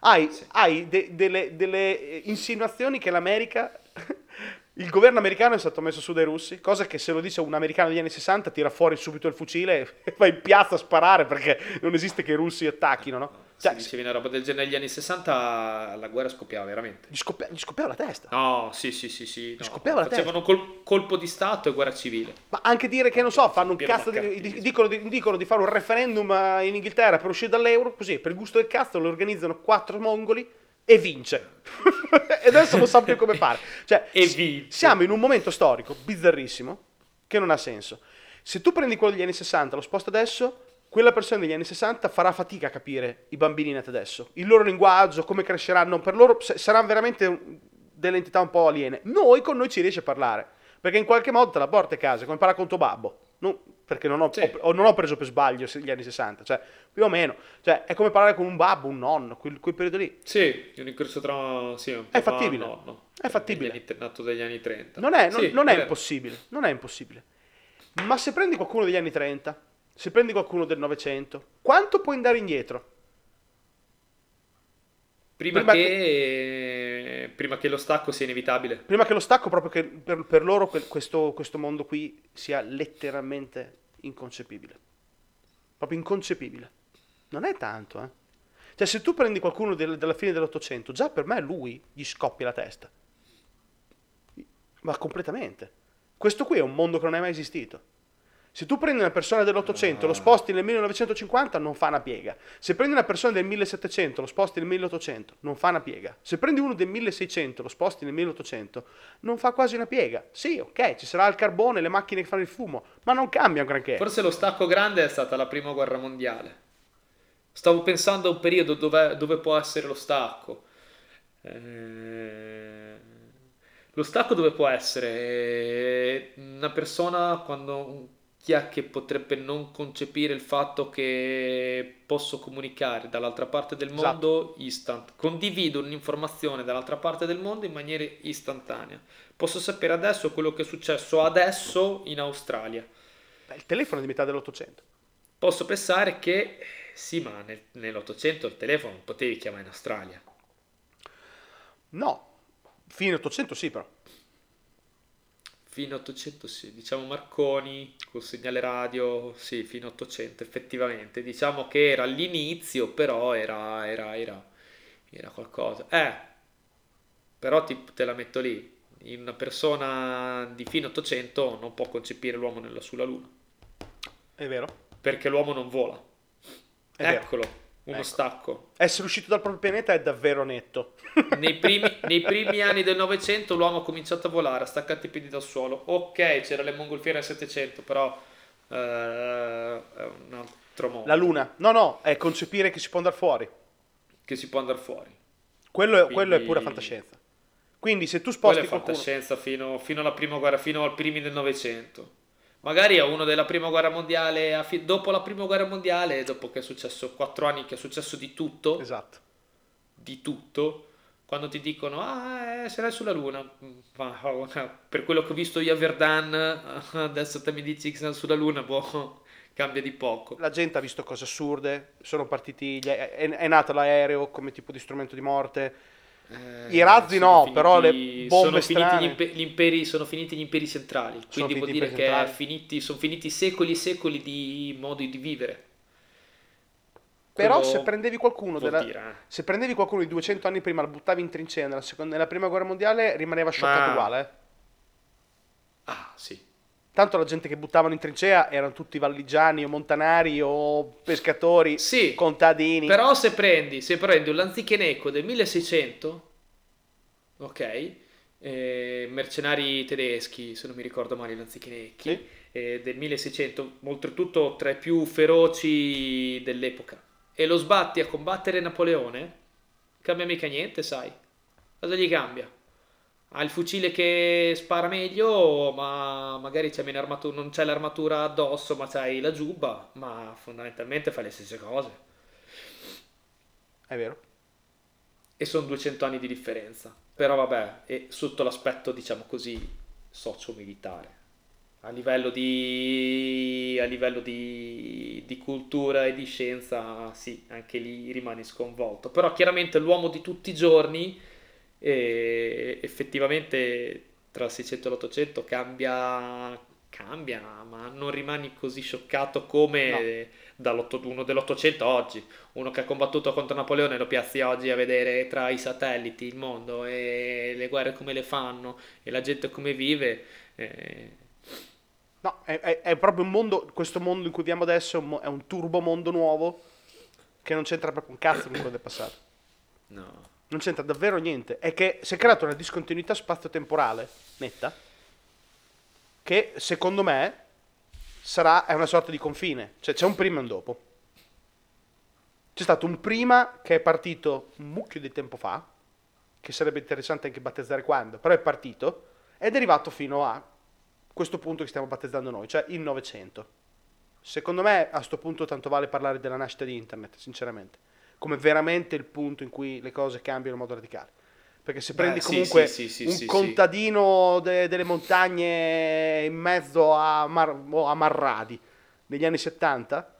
Speaker 2: Hai, sì. hai de, delle, delle, insinuazioni che l'America, *laughs* il governo americano è stato messo su dai russi, cosa che se lo dice un americano degli anni 60 tira fuori subito il fucile e *laughs* va in piazza a sparare perché non esiste che i russi attacchino, no?
Speaker 1: Cioè, se dicevi una roba del genere negli anni 60 la guerra scoppiava veramente.
Speaker 2: Gli, scoppia, gli scoppiava la testa.
Speaker 1: No, sì, sì, sì, sì. No,
Speaker 2: scoppiava la
Speaker 1: facevano testa. Facevano col, colpo di Stato e guerra civile.
Speaker 2: Ma anche dire che, non so, fanno un cazzo di, dicono, di, dicono, di, fare un referendum in Inghilterra per uscire dall'euro, così, per gusto del cazzo, lo organizzano quattro mongoli e vince. *laughs* e adesso non sa più come fare. Cioè,
Speaker 1: e vince.
Speaker 2: Siamo in un momento storico bizzarrissimo che non ha senso. Se tu prendi quello degli anni 60 lo sposto adesso quella persona degli anni 60 farà fatica a capire i bambini nati adesso, il loro linguaggio, come cresceranno, per loro saranno veramente delle entità un po' aliene. Noi con noi ci riesce a parlare, perché in qualche modo te la porti a casa, come parla con tuo babbo. Non, perché non ho, sì. ho, non ho, preso per sbaglio gli anni 60, cioè più o meno, cioè è come parlare con un babbo, un nonno, quel, quel periodo lì.
Speaker 1: Sì, un incrocio tra sì, un
Speaker 2: è fattibile.
Speaker 1: Nonno,
Speaker 2: è fattibile.
Speaker 1: Anni, nato degli anni 30.
Speaker 2: Non è, non, sì, non è impossibile, non è impossibile. Ma se prendi qualcuno degli anni 30 se prendi qualcuno del Novecento, quanto puoi andare indietro?
Speaker 1: Prima, prima che, che, prima che lo stacco sia inevitabile.
Speaker 2: Prima che lo stacco, proprio che per, per loro questo, questo mondo qui sia letteralmente inconcepibile. Proprio inconcepibile. Non è tanto, eh. Cioè, se tu prendi qualcuno del, della fine dell'Ottocento, già per me lui gli scoppia la testa. Ma completamente. Questo qui è un mondo che non è mai esistito. Se tu prendi una persona dell'Ottocento e lo sposti nel 1950 non fa una piega. Se prendi una persona del 1700 lo sposti nel 1800 non fa una piega. Se prendi uno del 1600 lo sposti nel 1800 non fa quasi una piega. Sì, ok, ci sarà il carbone, le macchine che fanno il fumo, ma non cambia granché.
Speaker 1: Forse lo stacco grande è stata la prima guerra mondiale. Stavo pensando a un periodo dove, dove può essere lo stacco. Eh, Lo stacco dove può essere? Eh, Una persona quando chi è che potrebbe non concepire il fatto che posso comunicare dall'altra parte del
Speaker 2: Esatto.
Speaker 1: mondo instant, condivido un'informazione dall'altra parte del mondo in maniera istantanea. Posso sapere adesso quello che è successo adesso in Australia.
Speaker 2: Beh, il telefono è di metà dell'Ottocento.
Speaker 1: Posso pensare che sì, ma nel- nell'Ottocento il telefono non potevi chiamare in Australia.
Speaker 2: No, fine 800 sì però.
Speaker 1: Fino a 800 sì, diciamo Marconi col segnale radio, sì, fino a 800 effettivamente. Diciamo che era all'inizio, però era, era, era, era qualcosa. Eh, però ti, te la metto lì. In una persona di fine 800 non può concepire l'uomo nella, sulla Luna,
Speaker 2: È vero.
Speaker 1: perché l'uomo non vola.
Speaker 2: È vero.
Speaker 1: Uno
Speaker 2: Ecco.
Speaker 1: stacco.
Speaker 2: Essere uscito dal proprio pianeta è davvero netto. *laughs*
Speaker 1: Nei primi, *laughs* nei primi anni del Novecento l'uomo ha cominciato a volare, ha staccato i piedi dal suolo. Ok, c'era le mongolfiere nel 700, però eh, è un altro mondo
Speaker 2: La Luna. No, no, è concepire che si può andare fuori.
Speaker 1: che si può andare fuori.
Speaker 2: Quello è,
Speaker 1: Quindi-
Speaker 2: quello è pura fantascienza. Quindi se tu
Speaker 1: Quella
Speaker 2: sposti
Speaker 1: è
Speaker 2: qualcuno...
Speaker 1: fantascienza fino, fino alla prima guerra, fino ai primi del Novecento. Magari a uno della prima guerra mondiale, a fi- dopo la prima guerra mondiale, dopo che è successo quattro anni, che è successo di tutto,
Speaker 2: Esatto.
Speaker 1: di tutto, quando ti dicono ah eh, sarai sulla luna ma oh, per quello che ho visto io a Verdun *laughs* adesso te mi dici che sei sulla luna boh *laughs* cambia di poco
Speaker 2: La gente ha visto cose assurde, sono partiti, è, è nato l'aereo come tipo di strumento di morte.
Speaker 1: Eh,
Speaker 2: I razzi
Speaker 1: sono
Speaker 2: no, però le
Speaker 1: finiti-
Speaker 2: bombe
Speaker 1: sono finiti gli,
Speaker 2: strane.
Speaker 1: impe- gli imperi sono finiti gli imperi centrali quindi
Speaker 2: finiti
Speaker 1: vuol dire
Speaker 2: imperi
Speaker 1: che finiti, sono finiti secoli e secoli di modi di vivere
Speaker 2: Però se prendevi della-
Speaker 1: dire, eh.
Speaker 2: se prendevi qualcuno di 200 anni prima, lo buttavi in trincea nella, seconda- nella prima guerra mondiale, rimaneva scioccato
Speaker 1: Ma-
Speaker 2: uguale.
Speaker 1: ah sì
Speaker 2: Tanto la gente che buttavano in trincea erano tutti valligiani o montanari o pescatori,
Speaker 1: Sì,
Speaker 2: contadini.
Speaker 1: Però se prendi, se prendi un lanzicheneco del 1600, ok, eh, mercenari tedeschi, se non mi ricordo male i lanzichenecchi,
Speaker 2: Sì.
Speaker 1: eh, del 1600, oltretutto tra i più feroci dell'epoca, e lo sbatti a combattere Napoleone, cambia mica niente, sai. Cosa gli cambia? Ha il fucile che spara meglio, ma magari c'è meno armatura, non c'è l'armatura addosso, ma c'hai la giubba, ma fondamentalmente fa le stesse cose.
Speaker 2: È vero.
Speaker 1: E sono 200 anni di differenza. Però vabbè, e sotto l'aspetto, diciamo così, socio-militare. A livello di, a livello di, di cultura e di scienza, sì, anche lì rimani sconvolto. Però chiaramente l'uomo di tutti i giorni, eh, effettivamente tra il 600 e l'800 cambia, cambia, ma non rimani così scioccato come dall'81 dell'800 a oggi. Uno che ha combattuto contro Napoleone lo piazzi oggi a vedere tra i satelliti il mondo e le guerre come le fanno e la gente come vive. eh,
Speaker 2: No, è, è- è proprio un mondo, questo mondo in cui viviamo adesso è un, mo- è un turbo mondo nuovo che non c'entra proprio un cazzo con quello del passato.
Speaker 1: no.
Speaker 2: Non c'entra davvero niente. È che si è creata una discontinuità spazio-temporale netta che secondo me sarà, è una sorta di confine. Cioè c'è un prima e un dopo. C'è stato un prima che è partito un mucchio di tempo fa, che sarebbe interessante anche battezzare quando, però è partito, ed è arrivato fino a questo punto che stiamo battezzando noi, cioè il Novecento. Secondo me a sto punto tanto vale parlare della nascita di internet, sinceramente, come veramente il punto in cui le cose cambiano in modo radicale. Perché se
Speaker 1: Beh,
Speaker 2: prendi
Speaker 1: sì,
Speaker 2: comunque
Speaker 1: sì, sì, sì,
Speaker 2: un contadino de- delle montagne in mezzo a, Mar- a Marradi negli anni 70,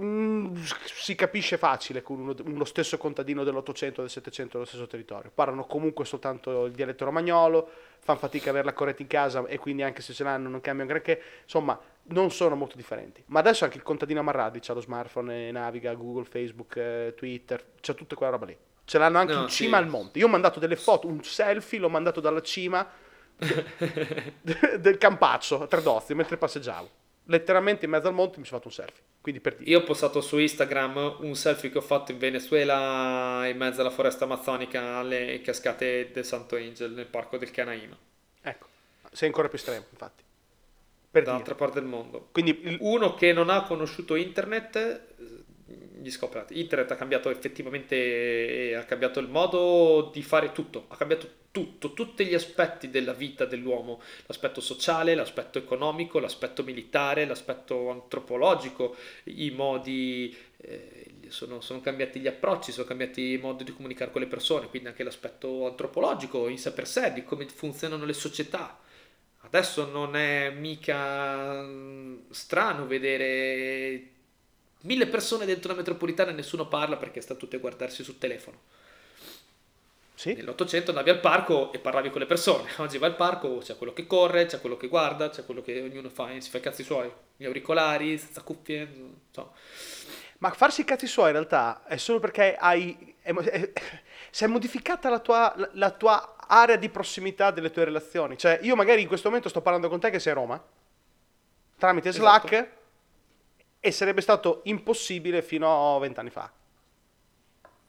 Speaker 2: mm, si capisce facile con uno, uno stesso contadino dell'Ottocento e del Settecento dello stesso territorio. Parlano comunque soltanto il dialetto romagnolo, fanno fatica a averla corretta in casa e quindi anche se ce l'hanno non cambiano granché. Insomma, non sono molto differenti. Ma adesso anche il contadino Marradi ha lo smartphone, e naviga, Google, Facebook, eh, Twitter, c'è tutta quella roba lì. Ce l'hanno anche
Speaker 1: No,
Speaker 2: in
Speaker 1: sì.
Speaker 2: cima al monte. Io ho mandato delle foto, un selfie l'ho mandato dalla cima *laughs* del Campaccio a Tredozio mentre passeggiavo. Letteralmente in mezzo al monte mi sono fatto un selfie. Quindi per dire.
Speaker 1: Io ho postato su Instagram un selfie che ho fatto in Venezuela in mezzo alla foresta amazzonica alle cascate del Santo Angel nel parco del Canaima,
Speaker 2: Ecco, sei ancora più estremo, infatti. Per dire.
Speaker 1: dall'altra parte del mondo.
Speaker 2: Quindi il-
Speaker 1: Uno che non ha conosciuto internet, eh, gli scopre. Internet ha cambiato effettivamente, eh, ha cambiato il modo di fare tutto, ha cambiato tutto, tutti gli aspetti della vita dell'uomo, l'aspetto sociale, l'aspetto economico, l'aspetto militare, l'aspetto antropologico, i modi, eh, sono, sono cambiati gli approcci, sono cambiati i modi di comunicare con le persone, quindi anche l'aspetto antropologico in sé per sé, di come funzionano le società. Adesso non è mica mm, strano vedere mille persone dentro una metropolitana e nessuno parla perché sta tutti a guardarsi sul telefono.
Speaker 2: Sì,
Speaker 1: Nell'Ottocento andavi al parco e parlavi con le persone. *laughs* Oggi vai al parco, c'è quello che corre, c'è quello che guarda, c'è quello che ognuno fa, si fa i cazzi suoi. Gli auricolari, senza cuffie, so.
Speaker 2: ma farsi i cazzi suoi in realtà è solo perché hai... è- è- si è modificata la tua, la- la tua area di prossimità delle tue relazioni. Cioè, io magari in questo momento sto parlando con te che sei a Roma, tramite Slack,
Speaker 1: Esatto.
Speaker 2: e sarebbe stato impossibile fino a vent'anni fa.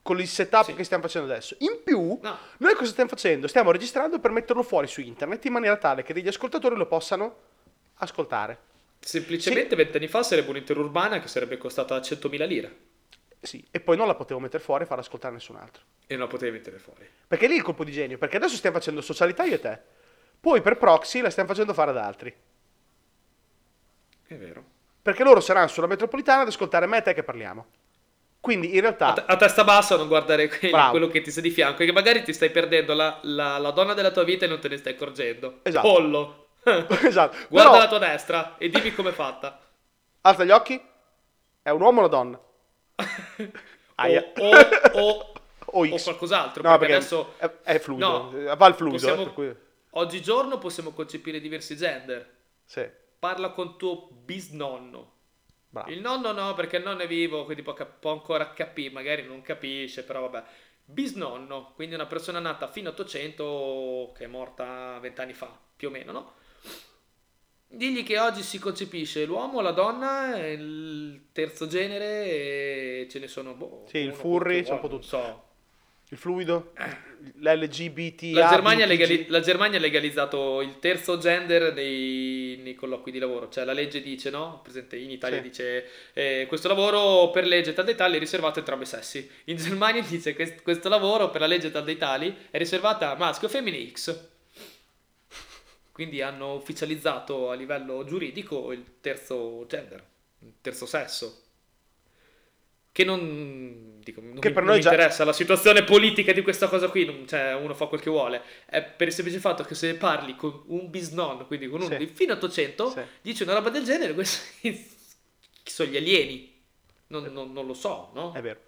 Speaker 2: Con il setup
Speaker 1: Sì.
Speaker 2: che stiamo facendo adesso. In più,
Speaker 1: No.
Speaker 2: noi cosa stiamo facendo? Stiamo registrando per metterlo fuori su internet in maniera tale che degli ascoltatori lo possano ascoltare.
Speaker 1: Semplicemente vent'anni fa sarebbe un'interurbana che sarebbe costata 100.000 lire
Speaker 2: Sì, e poi non la potevo mettere fuori e far ascoltare nessun altro.
Speaker 1: e non la potevi mettere fuori.
Speaker 2: Perché lì è il colpo di genio, perché adesso stiamo facendo socialità io e te. Poi per proxy la stiamo facendo fare ad altri.
Speaker 1: È vero.
Speaker 2: Perché loro saranno sulla metropolitana ad ascoltare me e te che parliamo. Quindi in
Speaker 1: A,
Speaker 2: realtà...
Speaker 1: te- a testa bassa non guardare *laughs*
Speaker 2: Bravo.
Speaker 1: quello che ti sta di fianco, che magari ti stai perdendo la, la- la donna della tua vita e non te ne stai accorgendo.
Speaker 2: Esatto.
Speaker 1: Pollo. *laughs* *laughs*
Speaker 2: esatto.
Speaker 1: Guarda
Speaker 2: Però,
Speaker 1: la tua destra e dimmi com'è fatta.
Speaker 2: alza gli occhi. È un uomo o una donna? Aia.
Speaker 1: O, o, o,
Speaker 2: O
Speaker 1: qualcos'altro.
Speaker 2: No,
Speaker 1: perché,
Speaker 2: perché
Speaker 1: adesso
Speaker 2: è, è fluido.
Speaker 1: No,
Speaker 2: Va al fluido.
Speaker 1: possiamo-
Speaker 2: eh, cui-
Speaker 1: oggigiorno possiamo concepire diversi gender.
Speaker 2: Sì,
Speaker 1: Parla con tuo bisnonno.
Speaker 2: Bravo.
Speaker 1: Il nonno no, perché il nonno è vivo, quindi può, può ancora capire, magari non capisce, però vabbè. Bisnonno, quindi una persona nata a fine 800 che è morta vent'anni fa, più o meno, no? Digli che oggi si concepisce l'uomo, la donna, il terzo genere e ce ne sono... Boh,
Speaker 2: Sì, il furry,
Speaker 1: che
Speaker 2: c'è un po' tutto.
Speaker 1: so.
Speaker 2: Il fluido, l'LGBT.
Speaker 1: La Germania, ha legali- la Germania ha legalizzato il terzo gender nei, nei colloqui di lavoro, cioè la legge dice, no? Presente in Italia
Speaker 2: Sì.
Speaker 1: dice eh, questo lavoro per legge tal dei tali è riservato a entrambi i sessi. In Germania *laughs* dice che questo lavoro per la legge tal dei tali è riservato a maschio, femmina e X. Quindi hanno ufficializzato a livello giuridico il terzo gender, il terzo sesso. Che non, dico, non
Speaker 2: Che
Speaker 1: mi,
Speaker 2: per noi già-
Speaker 1: interessa la situazione politica di questa cosa qui, non- cioè uno fa quel che vuole. È per il semplice fatto che se parli con un bisnonno, quindi con uno
Speaker 2: Sì.
Speaker 1: di fine 800,
Speaker 2: Sì.
Speaker 1: dice una roba del genere, questi chi *laughs* sono gli alieni? Non, non- non lo so, no?
Speaker 2: È vero.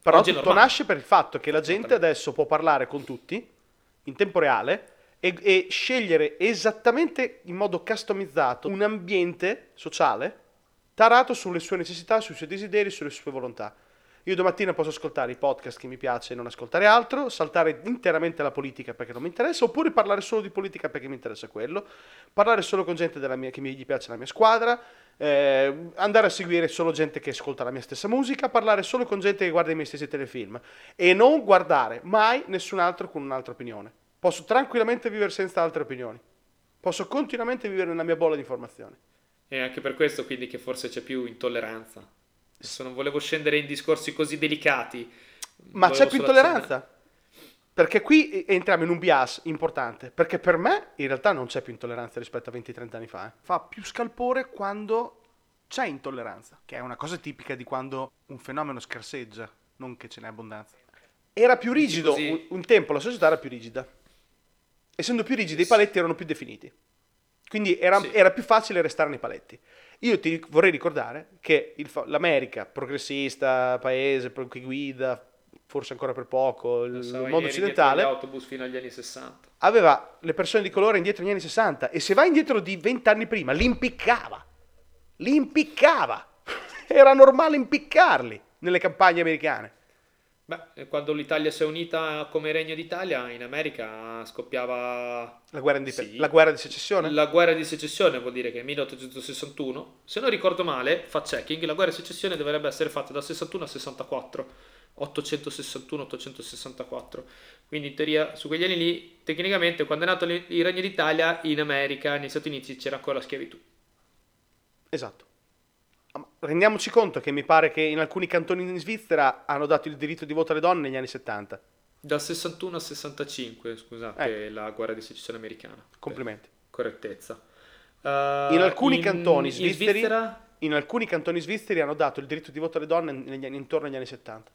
Speaker 2: Però
Speaker 1: Oggi
Speaker 2: tutto nasce per il fatto che la gente adesso può parlare con tutti in tempo reale e, e scegliere esattamente in modo customizzato un ambiente sociale tarato sulle sue necessità, sui suoi desideri, sulle sue volontà. Io domattina posso ascoltare i podcast che mi piace e non ascoltare altro, saltare interamente la politica perché non mi interessa, oppure parlare solo di politica perché mi interessa quello, parlare solo con gente mia- che mi gli piace la mia squadra, eh, andare a seguire solo gente che ascolta la mia stessa musica, parlare solo con gente che guarda i miei stessi telefilm e non guardare mai nessun altro con un'altra opinione. Posso tranquillamente vivere senza altre opinioni. Posso continuamente vivere nella mia bolla di informazioni.
Speaker 1: E anche per questo quindi che forse c'è più intolleranza. Adesso non volevo scendere in discorsi così delicati.
Speaker 2: Ma c'è più
Speaker 1: solo accennare-
Speaker 2: intolleranza. Perché qui entriamo in un bias importante. Perché per me in realtà non c'è più intolleranza rispetto a 20-30 anni fa. eh. Fa più scalpore quando c'è intolleranza, che è una cosa tipica di quando un fenomeno scarseggia, non che ce n'è abbondanza. Era più rigido, un, un tempo la società era più rigida. Essendo più rigidi i paletti erano più definiti. Quindi era,
Speaker 1: Sì.
Speaker 2: era più facile restare nei paletti. Io ti vorrei ricordare che il l'America, progressista, paese che guida, forse ancora per poco, il,
Speaker 1: ieri
Speaker 2: mondo occidentale,
Speaker 1: autobus fino agli anni 60.
Speaker 2: aveva le persone di colore indietro negli anni 60 e se vai indietro di 20 anni prima, li impiccava. Li impiccava. *laughs* Era normale impiccarli nelle campagne americane.
Speaker 1: Beh, quando l'Italia si è unita come Regno d'Italia, in America scoppiava
Speaker 2: La guerra, di,
Speaker 1: Sì.
Speaker 2: la guerra di secessione?
Speaker 1: la guerra di secessione, vuol dire che 1861, se non ricordo male, fa checking, la guerra di secessione dovrebbe essere fatta dal 61 al 64, 861-864. Quindi in teoria su quegli anni lì, tecnicamente quando è nato il il Regno d'Italia, in America, negli Stati Uniti c'era ancora la schiavitù.
Speaker 2: Esatto. Rendiamoci conto che mi pare che in alcuni cantoni in Svizzera hanno dato il diritto di voto alle donne negli anni 70.
Speaker 1: Dal 61 al 65, scusate, la guerra di secessione americana.
Speaker 2: Complimenti.
Speaker 1: Correttezza.
Speaker 2: In
Speaker 1: Uh,
Speaker 2: alcuni cantoni
Speaker 1: in
Speaker 2: svizzeri-
Speaker 1: Svizzera
Speaker 2: In alcuni cantoni svizzeri hanno dato il diritto di voto alle donne negli intorno agli anni 70.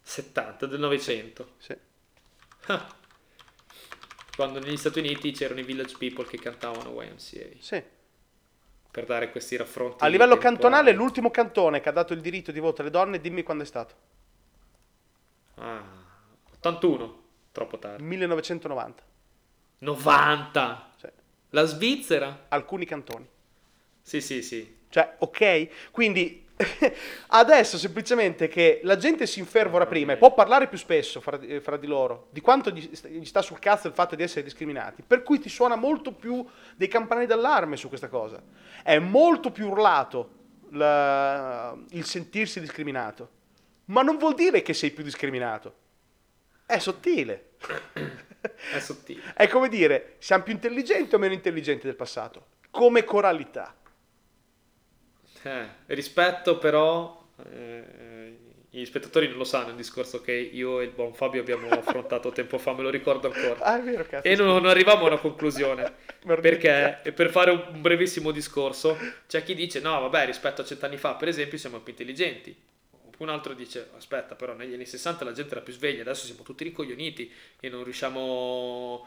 Speaker 1: 70 del 900.
Speaker 2: Sì.
Speaker 1: Ah. Quando negli Stati Uniti c'erano i village people che cantavano YMCA
Speaker 2: Sì.
Speaker 1: Per dare questi raffronti.
Speaker 2: A livello
Speaker 1: temporali.
Speaker 2: cantonale, l'ultimo cantone che ha dato il diritto di voto alle donne, dimmi quando è stato.
Speaker 1: Ah, 81, troppo tardi.
Speaker 2: 1990.
Speaker 1: 90.
Speaker 2: Sì.
Speaker 1: La Svizzera?
Speaker 2: Alcuni cantoni.
Speaker 1: Sì, sì, sì.
Speaker 2: Cioè, ok? Quindi *laughs* adesso semplicemente che la gente si infervora prima e può parlare più spesso fra, di- fra di loro di quanto gli, sta- gli sta sul cazzo il fatto di essere discriminati, per cui ti suona molto più dei campanelli d'allarme su questa cosa. È molto più urlato la- il sentirsi discriminato, ma non vuol dire che sei più discriminato. È sottile.
Speaker 1: È sottile. *laughs*
Speaker 2: È come dire, siamo più intelligenti o meno intelligenti del passato? Come coralità.
Speaker 1: Eh, rispetto però, eh, gli spettatori non lo sanno il discorso che io e il buon Fabio abbiamo *laughs* affrontato tempo fa, me lo ricordo ancora.
Speaker 2: Ah, vero, cazzo.
Speaker 1: E non, non arriviamo a una conclusione. *laughs* Perché, e per fare un brevissimo discorso, c'è chi dice: no, vabbè, rispetto a cent'anni fa, per esempio, siamo più intelligenti. Un altro dice: aspetta, però negli anni 60 la gente era più sveglia, adesso siamo tutti ricoglioniti e non riusciamo.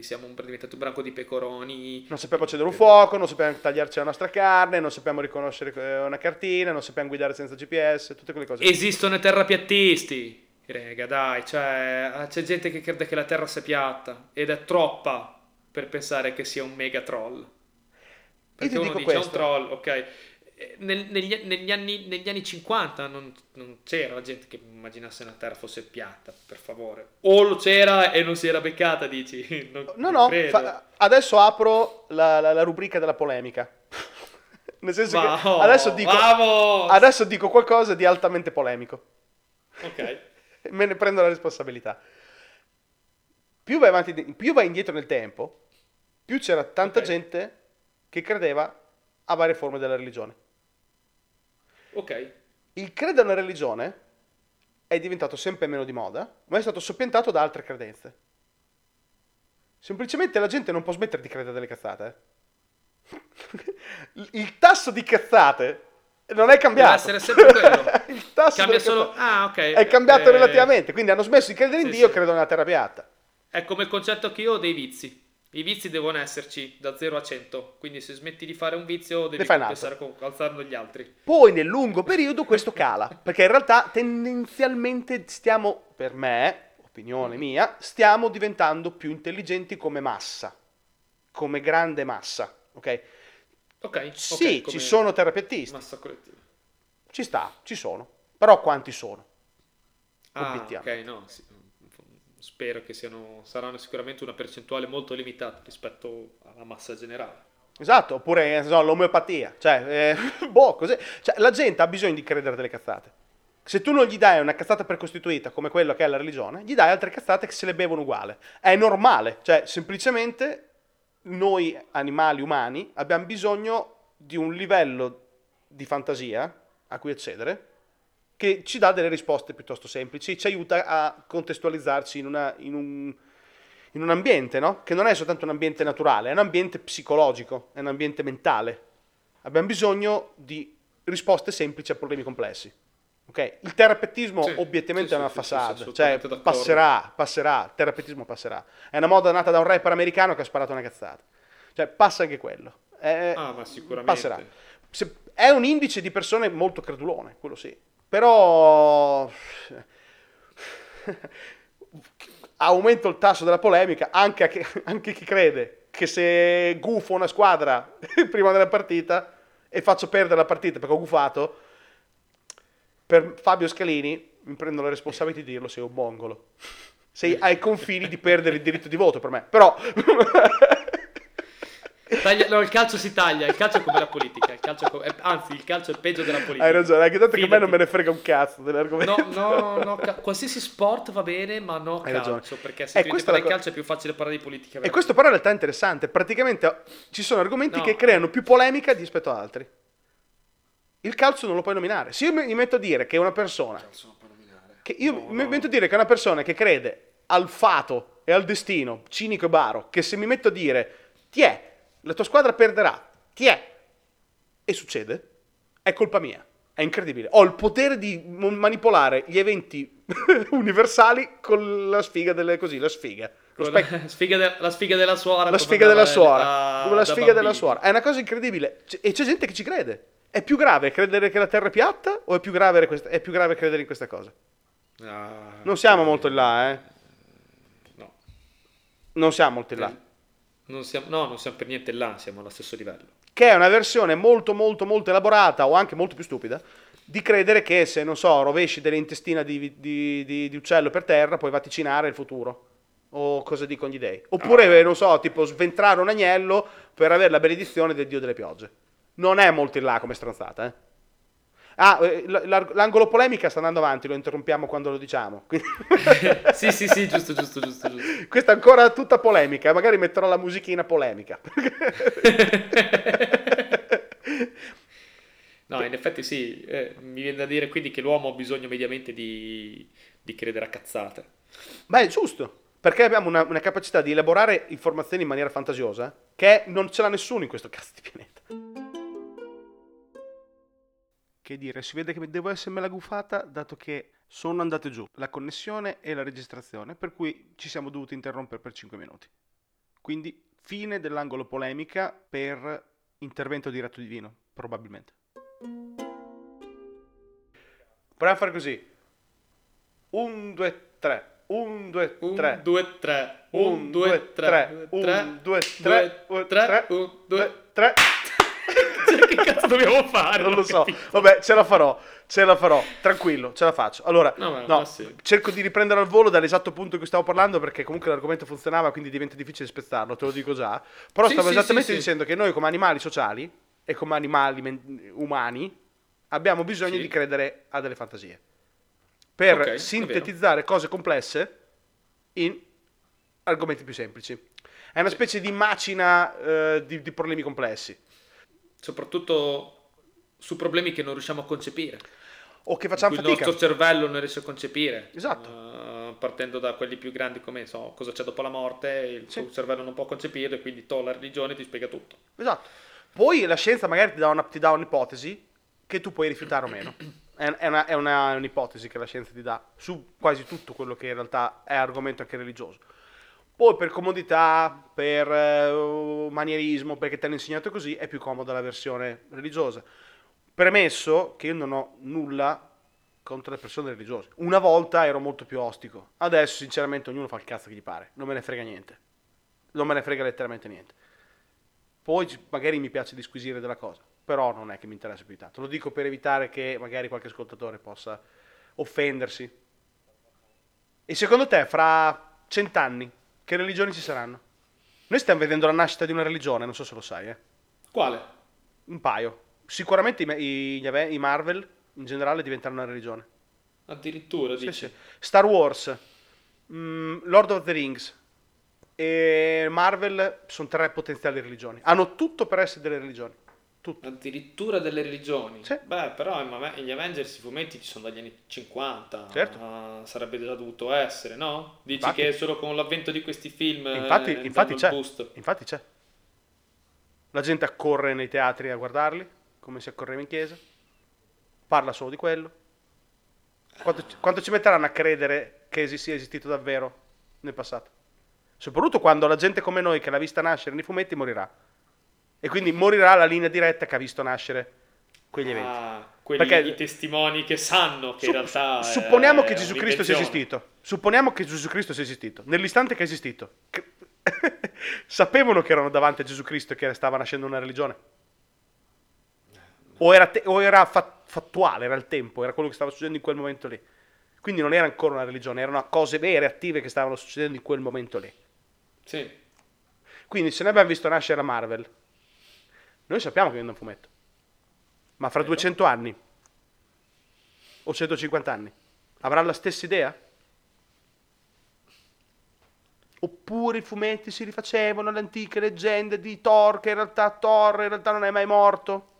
Speaker 1: Siamo diventati un branco di pecoroni.
Speaker 2: Non sappiamo accendere un fuoco, non sappiamo tagliarci la nostra carne, non sappiamo riconoscere eh, una cartina, non sappiamo guidare senza GPS, tutte quelle cose.
Speaker 1: Esistono i terrapiattisti. Rega, dai, cioè, ah, c'è gente che crede che la terra sia piatta ed è troppa per pensare che sia un mega troll. Perché uno dice è un
Speaker 2: questo.
Speaker 1: troll, ok. Nel- negli, negli anni, negli anni 50 non, non c'era la gente che immaginasse la terra fosse piatta, per favore. O lo c'era e non si era beccata, dici? *laughs* Non,
Speaker 2: No, no, fa- adesso apro la, la- la rubrica della polemica. *laughs* Nel senso che
Speaker 1: Vamo,
Speaker 2: adesso dico,
Speaker 1: vamos!
Speaker 2: adesso dico qualcosa di altamente polemico.
Speaker 1: Ok. *laughs*
Speaker 2: Me ne prendo la responsabilità. Più vai, avanti, più vai indietro nel tempo, più c'era tanta
Speaker 1: Ok.
Speaker 2: gente che credeva a varie forme della religione.
Speaker 1: Ok.
Speaker 2: Il credere a una religione è diventato sempre meno di moda, ma è stato soppiantato da altre credenze. Semplicemente la gente non può smettere di credere delle cazzate. eh. Il tasso di cazzate non è cambiato.
Speaker 1: Deve essere sempre quello. *laughs*
Speaker 2: Il tasso
Speaker 1: Cambia solo... Ah, ok.
Speaker 2: è cambiato
Speaker 1: Eh,
Speaker 2: relativamente, quindi hanno smesso di credere in
Speaker 1: sì,
Speaker 2: Dio,
Speaker 1: sì.
Speaker 2: credono nella terra piatta.
Speaker 1: È come il concetto che io ho dei vizi. I vizi devono esserci da 0 a 100. Quindi se smetti di fare un vizio devi pensare con alzarlo gli altri.
Speaker 2: Poi nel lungo periodo questo cala, perché in realtà tendenzialmente stiamo, per me, opinione mia, stiamo diventando più intelligenti come massa, come grande massa, ok?
Speaker 1: Ok.
Speaker 2: Sì,
Speaker 1: ok, come
Speaker 2: ci sono terapeutisti,
Speaker 1: Massa collettiva.
Speaker 2: ci sta, ci sono, però quanti sono?
Speaker 1: Ah, ok, no. sì. Spero che siano, saranno sicuramente una percentuale molto limitata rispetto alla massa generale.
Speaker 2: Esatto, oppure non so, l'omeopatia, cioè, eh, *laughs* boh, cos'è? Cioè, la gente ha bisogno di credere delle cazzate. Se tu non gli dai una cazzata precostituita come quello che è la religione, gli dai altre cazzate che se le bevono uguale. È normale, cioè semplicemente noi animali umani abbiamo bisogno di un livello di fantasia a cui accedere che ci dà delle risposte piuttosto semplici, ci aiuta a contestualizzarci in, una- in un, in un ambiente, no? Che non è soltanto un ambiente naturale, è un ambiente psicologico, è un ambiente mentale. Abbiamo bisogno di risposte semplici a problemi complessi. Ok? Il terapeutismo
Speaker 1: Sì,
Speaker 2: obiettivamente
Speaker 1: sì,
Speaker 2: è una
Speaker 1: sì,
Speaker 2: facade, cioè passerà, passerà, il terapeutismo passerà. È una moda nata da un rapper americano che ha sparato una cazzata. Cioè passa anche quello. È-
Speaker 1: Ah, ma sicuramente.
Speaker 2: passerà. Se- è un indice di persone molto credulone, quello sì. Però *laughs* aumento il tasso della polemica anche, a chi- *laughs* anche chi crede che se gufo una squadra *laughs* prima della partita e faccio perdere la partita perché ho gufato, per Fabio Scalini mi prendo la responsabilità di dirlo, sei un mongolo. Sei ai confini di perdere il diritto di voto per me. Però...
Speaker 1: Taglia- no, il calcio si taglia, il calcio è come la politica, il calcio è co- è- anzi il calcio è peggio della politica.
Speaker 2: Hai ragione, anche tanto che a me non me ne frega un cazzo dell'argomento.
Speaker 1: No, no, no, ca- qualsiasi sport va bene, ma no
Speaker 2: Hai ragione.
Speaker 1: calcio, perché
Speaker 2: E
Speaker 1: se tu
Speaker 2: questa
Speaker 1: parli
Speaker 2: è
Speaker 1: di
Speaker 2: co-
Speaker 1: calcio è più facile parlare di politica.
Speaker 2: E questo però in realtà è interessante. Praticamente ci sono argomenti
Speaker 1: No.
Speaker 2: che creano più polemica rispetto ad altri. Il calcio non lo puoi nominare. Se io mi metto a dire che una persona... Che io mi metto a dire che una persona che crede al fato e al destino, cinico e baro, che se mi metto a dire, ti è, la tua squadra perderà, ti è, e succede, è colpa mia. È incredibile. Ho il potere di manipolare gli eventi *laughs* universali con la sfiga delle così, la sfiga. Specchio- *laughs*
Speaker 1: sfiga de- la sfiga della suora.
Speaker 2: la sfiga della suora,
Speaker 1: da-
Speaker 2: come la
Speaker 1: da
Speaker 2: sfiga della suora. È una cosa incredibile. C- e c'è gente che ci crede. È più grave credere che la Terra è piatta o è più grave, questa- è più grave credere in questa cosa?
Speaker 1: Ah,
Speaker 2: Non siamo molto in là, eh.
Speaker 1: No.
Speaker 2: Non siamo molto in là.
Speaker 1: Non siamo, no, non siamo per niente là, siamo allo stesso livello.
Speaker 2: Che è una versione molto, molto, molto elaborata o anche molto più stupida di credere che se, non so, rovesci delle intestina di, di- di- di uccello per terra puoi vaticinare il futuro. O cosa dicono gli dei. Oppure, non so, tipo sventrare un agnello per avere la benedizione del dio delle piogge. Non è molto in là come stronzata, eh. Ah, eh, l'angolo polemica sta andando avanti, lo interrompiamo quando lo diciamo. *laughs* *laughs*
Speaker 1: Sì, sì, sì, giusto, giusto, giusto, giusto.
Speaker 2: Questa è ancora tutta polemica, magari metterò la musichina polemica. *laughs*
Speaker 1: No, in effetti sì, eh, mi viene da dire quindi che l'uomo ha bisogno mediamente di, di credere a cazzate.
Speaker 2: Beh, è giusto, perché abbiamo una, una capacità di elaborare informazioni in maniera fantasiosa che non ce l'ha nessuno in questo cazzo di pianeta. Che dire, si vede che devo essermela gufata dato che sono andate giù la connessione e la registrazione, per cui ci siamo dovuti interrompere per 5 minuti. Quindi fine dell'angolo polemica per intervento diretto divino, probabilmente. Proviamo a fare così. 1, 2, 3. 1, 2,
Speaker 1: 1,
Speaker 2: 3.
Speaker 1: 2, 3, 1,
Speaker 2: 1,
Speaker 1: 2,
Speaker 2: 2,
Speaker 1: 3,
Speaker 2: 3. 1, 2, 3. 1, 3.
Speaker 1: 1, 2,
Speaker 2: 3. *laughs*
Speaker 1: Che cazzo dobbiamo fare?
Speaker 2: Non lo so.
Speaker 1: capito.
Speaker 2: Vabbè, ce la farò. Ce la farò. Tranquillo, ce la faccio. Allora,
Speaker 1: No, ma-
Speaker 2: no,
Speaker 1: ma sì.
Speaker 2: cerco di riprendere al volo dall'esatto punto in cui stavo parlando perché comunque l'argomento funzionava, quindi diventa difficile spezzarlo, te lo dico già. Però
Speaker 1: Sì,
Speaker 2: stavo
Speaker 1: sì,
Speaker 2: esattamente dicendo che noi come animali sociali e come animali men- umani abbiamo bisogno di credere a delle fantasie. Per
Speaker 1: Ok, è
Speaker 2: sintetizzare cose complesse in argomenti più semplici. È una specie di macina eh, di, di problemi complessi.
Speaker 1: Soprattutto su problemi che non riusciamo a concepire.
Speaker 2: O che facciamo
Speaker 1: cui il
Speaker 2: fatica.
Speaker 1: nostro cervello non riesce a concepire.
Speaker 2: Esatto.
Speaker 1: Eh, partendo da quelli più grandi come so, cosa c'è dopo la morte, il
Speaker 2: Sì.
Speaker 1: tuo cervello non può concepirlo e quindi to, la religione ti spiega tutto.
Speaker 2: Esatto. Poi la scienza magari ti dà, una, ti dà un'ipotesi che tu puoi rifiutare o meno. *coughs* È, è una- è una- è un'ipotesi che la scienza ti dà su quasi tutto quello che in realtà è argomento anche religioso. Poi per comodità, per eh, manierismo, perché ti hanno insegnato così, è più comoda la versione religiosa. Premesso che io non ho nulla contro le persone religiose. Una volta ero molto più ostico. Adesso, sinceramente, ognuno fa il cazzo che gli pare. Non me ne frega niente. Non me ne frega letteralmente niente. Poi magari mi piace disquisire della cosa, però non è che mi interessa più tanto. Lo dico per evitare che magari qualche ascoltatore possa offendersi. E secondo te, fra cent'anni, che religioni ci saranno? Noi stiamo vedendo la nascita di una religione, non so se lo sai, eh.
Speaker 1: Quale?
Speaker 2: Un paio. Sicuramente i, i- i Marvel in generale diventeranno una religione.
Speaker 1: Addirittura,
Speaker 2: Sì,
Speaker 1: dici?
Speaker 2: sì. Star Wars, mm, Lord of the Rings e Marvel sono tre potenziali religioni. Hanno tutto per essere delle religioni. Tutto.
Speaker 1: Addirittura delle religioni.
Speaker 2: Sì.
Speaker 1: Beh, però gli Avengers i fumetti ci sono dagli anni 50.
Speaker 2: Certo.
Speaker 1: Ah, sarebbe già dovuto essere, no? Dici
Speaker 2: Infatti.
Speaker 1: che solo con l'avvento di questi film eh,
Speaker 2: Infatti,
Speaker 1: danno
Speaker 2: infatti c'è. Infatti c'è. La gente accorre nei teatri a guardarli, come si accorreva in chiesa. Parla solo di quello. Quanto, quanto ci metteranno a credere che sia esistito davvero nel passato? Soprattutto quando la gente come noi che l'ha vista nascere nei fumetti morirà. E quindi morirà la linea diretta che ha visto nascere quegli eventi.
Speaker 1: Ah, quelli
Speaker 2: Perché-
Speaker 1: i testimoni che sanno che in
Speaker 2: Sup-
Speaker 1: realtà. è-
Speaker 2: supponiamo che
Speaker 1: è
Speaker 2: Gesù Cristo sia esistito. Supponiamo che Gesù Cristo sia esistito. Nell'istante che è esistito, che- *laughs* sapevano che erano davanti a Gesù Cristo e che stava nascendo una religione? O era, te- o era fa- fattuale, era il tempo, era quello che stava succedendo in quel momento lì. Quindi non era ancora una religione, erano cose vere, attive che stavano succedendo in quel momento lì.
Speaker 1: Sì.
Speaker 2: Quindi se noi abbiamo visto nascere la Marvel, noi sappiamo che viene un fumetto. Ma fra
Speaker 1: Vero.
Speaker 2: 200 anni o 150 anni avrà la stessa idea? Oppure i fumetti si rifacevano alle antiche leggende di Thor, che in realtà Thor in realtà non è mai morto.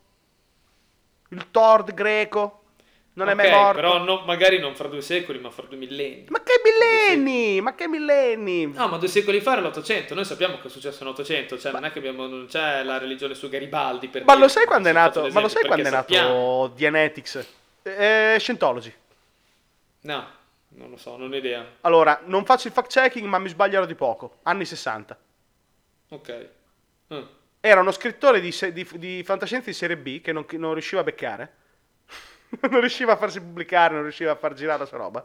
Speaker 2: Il Thor greco non è mai morto.
Speaker 1: Però no- magari non fra due secoli, ma fra due millenni.
Speaker 2: Ma che millenni! Ma che millenni!
Speaker 1: No, ma due secoli fa era l'Ottocento. Noi sappiamo che è successo nell'Ottocento. Cioè, non è che abbiamo. Non c'è la religione su Garibaldi. Per
Speaker 2: Ma
Speaker 1: dire,
Speaker 2: lo sai quando è nato? Ma lo sai quando è
Speaker 1: sappiamo.
Speaker 2: nato Dianetics? Eh, Scientology.
Speaker 1: No, non lo so, non ho idea.
Speaker 2: Allora, non faccio il fact checking, ma mi sbaglierò di poco. Anni 60.
Speaker 1: Ok. Mm.
Speaker 2: Era uno scrittore di, di- di fantascienza di serie B che non, che non riusciva a beccare. *laughs* non riusciva a farsi pubblicare, non riusciva a far girare la sua roba.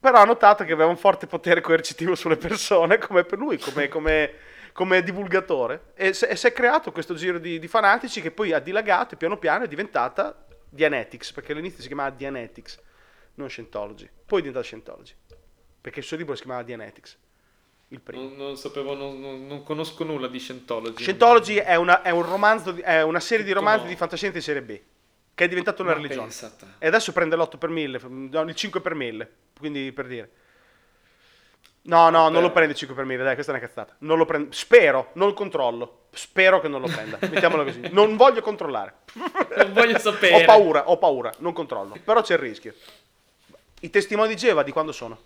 Speaker 2: Però ha notato che aveva un forte potere coercitivo sulle persone, come per lui, come, come- come divulgatore. E, se- e si è creato questo giro di, di fanatici che poi ha dilagato e piano piano è diventata Dianetics, perché all'inizio si chiamava Dianetics, non Scientology. Poi è diventata Scientology, perché il suo libro si chiamava Dianetics, il primo.
Speaker 1: Non, non sapevo, non, non- conosco nulla di Scientology.
Speaker 2: Scientology è una, è un romanzo, è una serie di romanzi
Speaker 1: no.
Speaker 2: di fantascienza di serie B, che è diventata una
Speaker 1: Ma
Speaker 2: religione. E adesso prende l'8 per 1000, no, il 5 per 1000, quindi per dire. No, no, non
Speaker 1: Però-
Speaker 2: lo prende il 5 per 1000, dai, questa è una cazzata. Non lo prende, spero, non lo controllo. Spero che non lo prenda. *laughs* Mettiamolo così. Non voglio controllare.
Speaker 1: Non voglio *laughs* sapere.
Speaker 2: Ho paura, ho paura, non controllo. Però c'è il rischio. I testimoni di Geova di quando sono?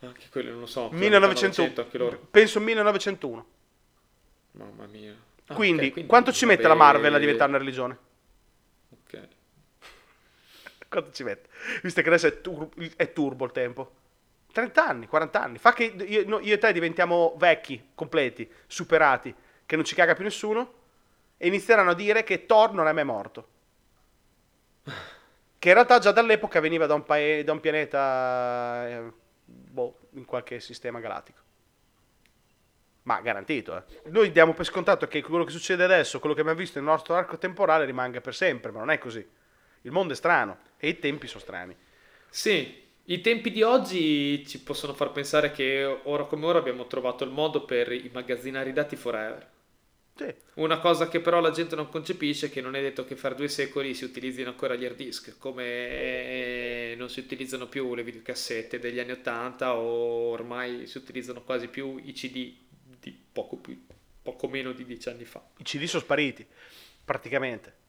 Speaker 1: Anche quelli non lo so.
Speaker 2: 1900,
Speaker 1: anche loro.
Speaker 2: penso 1901.
Speaker 1: Mamma mia. Ah,
Speaker 2: quindi,
Speaker 1: ok, quindi
Speaker 2: quanto ci mette la Marvel a diventare una religione? Quanto ci mette? Visto che adesso è, tur- è turbo il tempo. 30 anni, 40 anni. Fa che io, no, io e te diventiamo vecchi, completi, superati, che non ci caga più nessuno, e inizieranno a dire che Thor non è mai morto. Che in realtà già dall'epoca veniva da un, pae- da un pianeta, eh, boh, in qualche sistema galattico. Ma garantito, eh. Noi diamo per scontato che quello che succede adesso, quello che abbiamo visto nel nostro arco temporale rimanga per sempre, ma non è così. Il mondo è strano e i tempi sono strani.
Speaker 1: Sì, i tempi di oggi ci possono far pensare che ora come ora abbiamo trovato il modo per immagazzinare i dati forever.
Speaker 2: Sì.
Speaker 1: Una cosa che però la gente non concepisce è che non è detto che fra due secoli si utilizzino ancora gli hard disk, come non si utilizzano più le videocassette degli anni 80 o ormai si utilizzano quasi più i CD di poco, più, poco meno di dieci anni fa.
Speaker 2: I CD sono spariti, praticamente.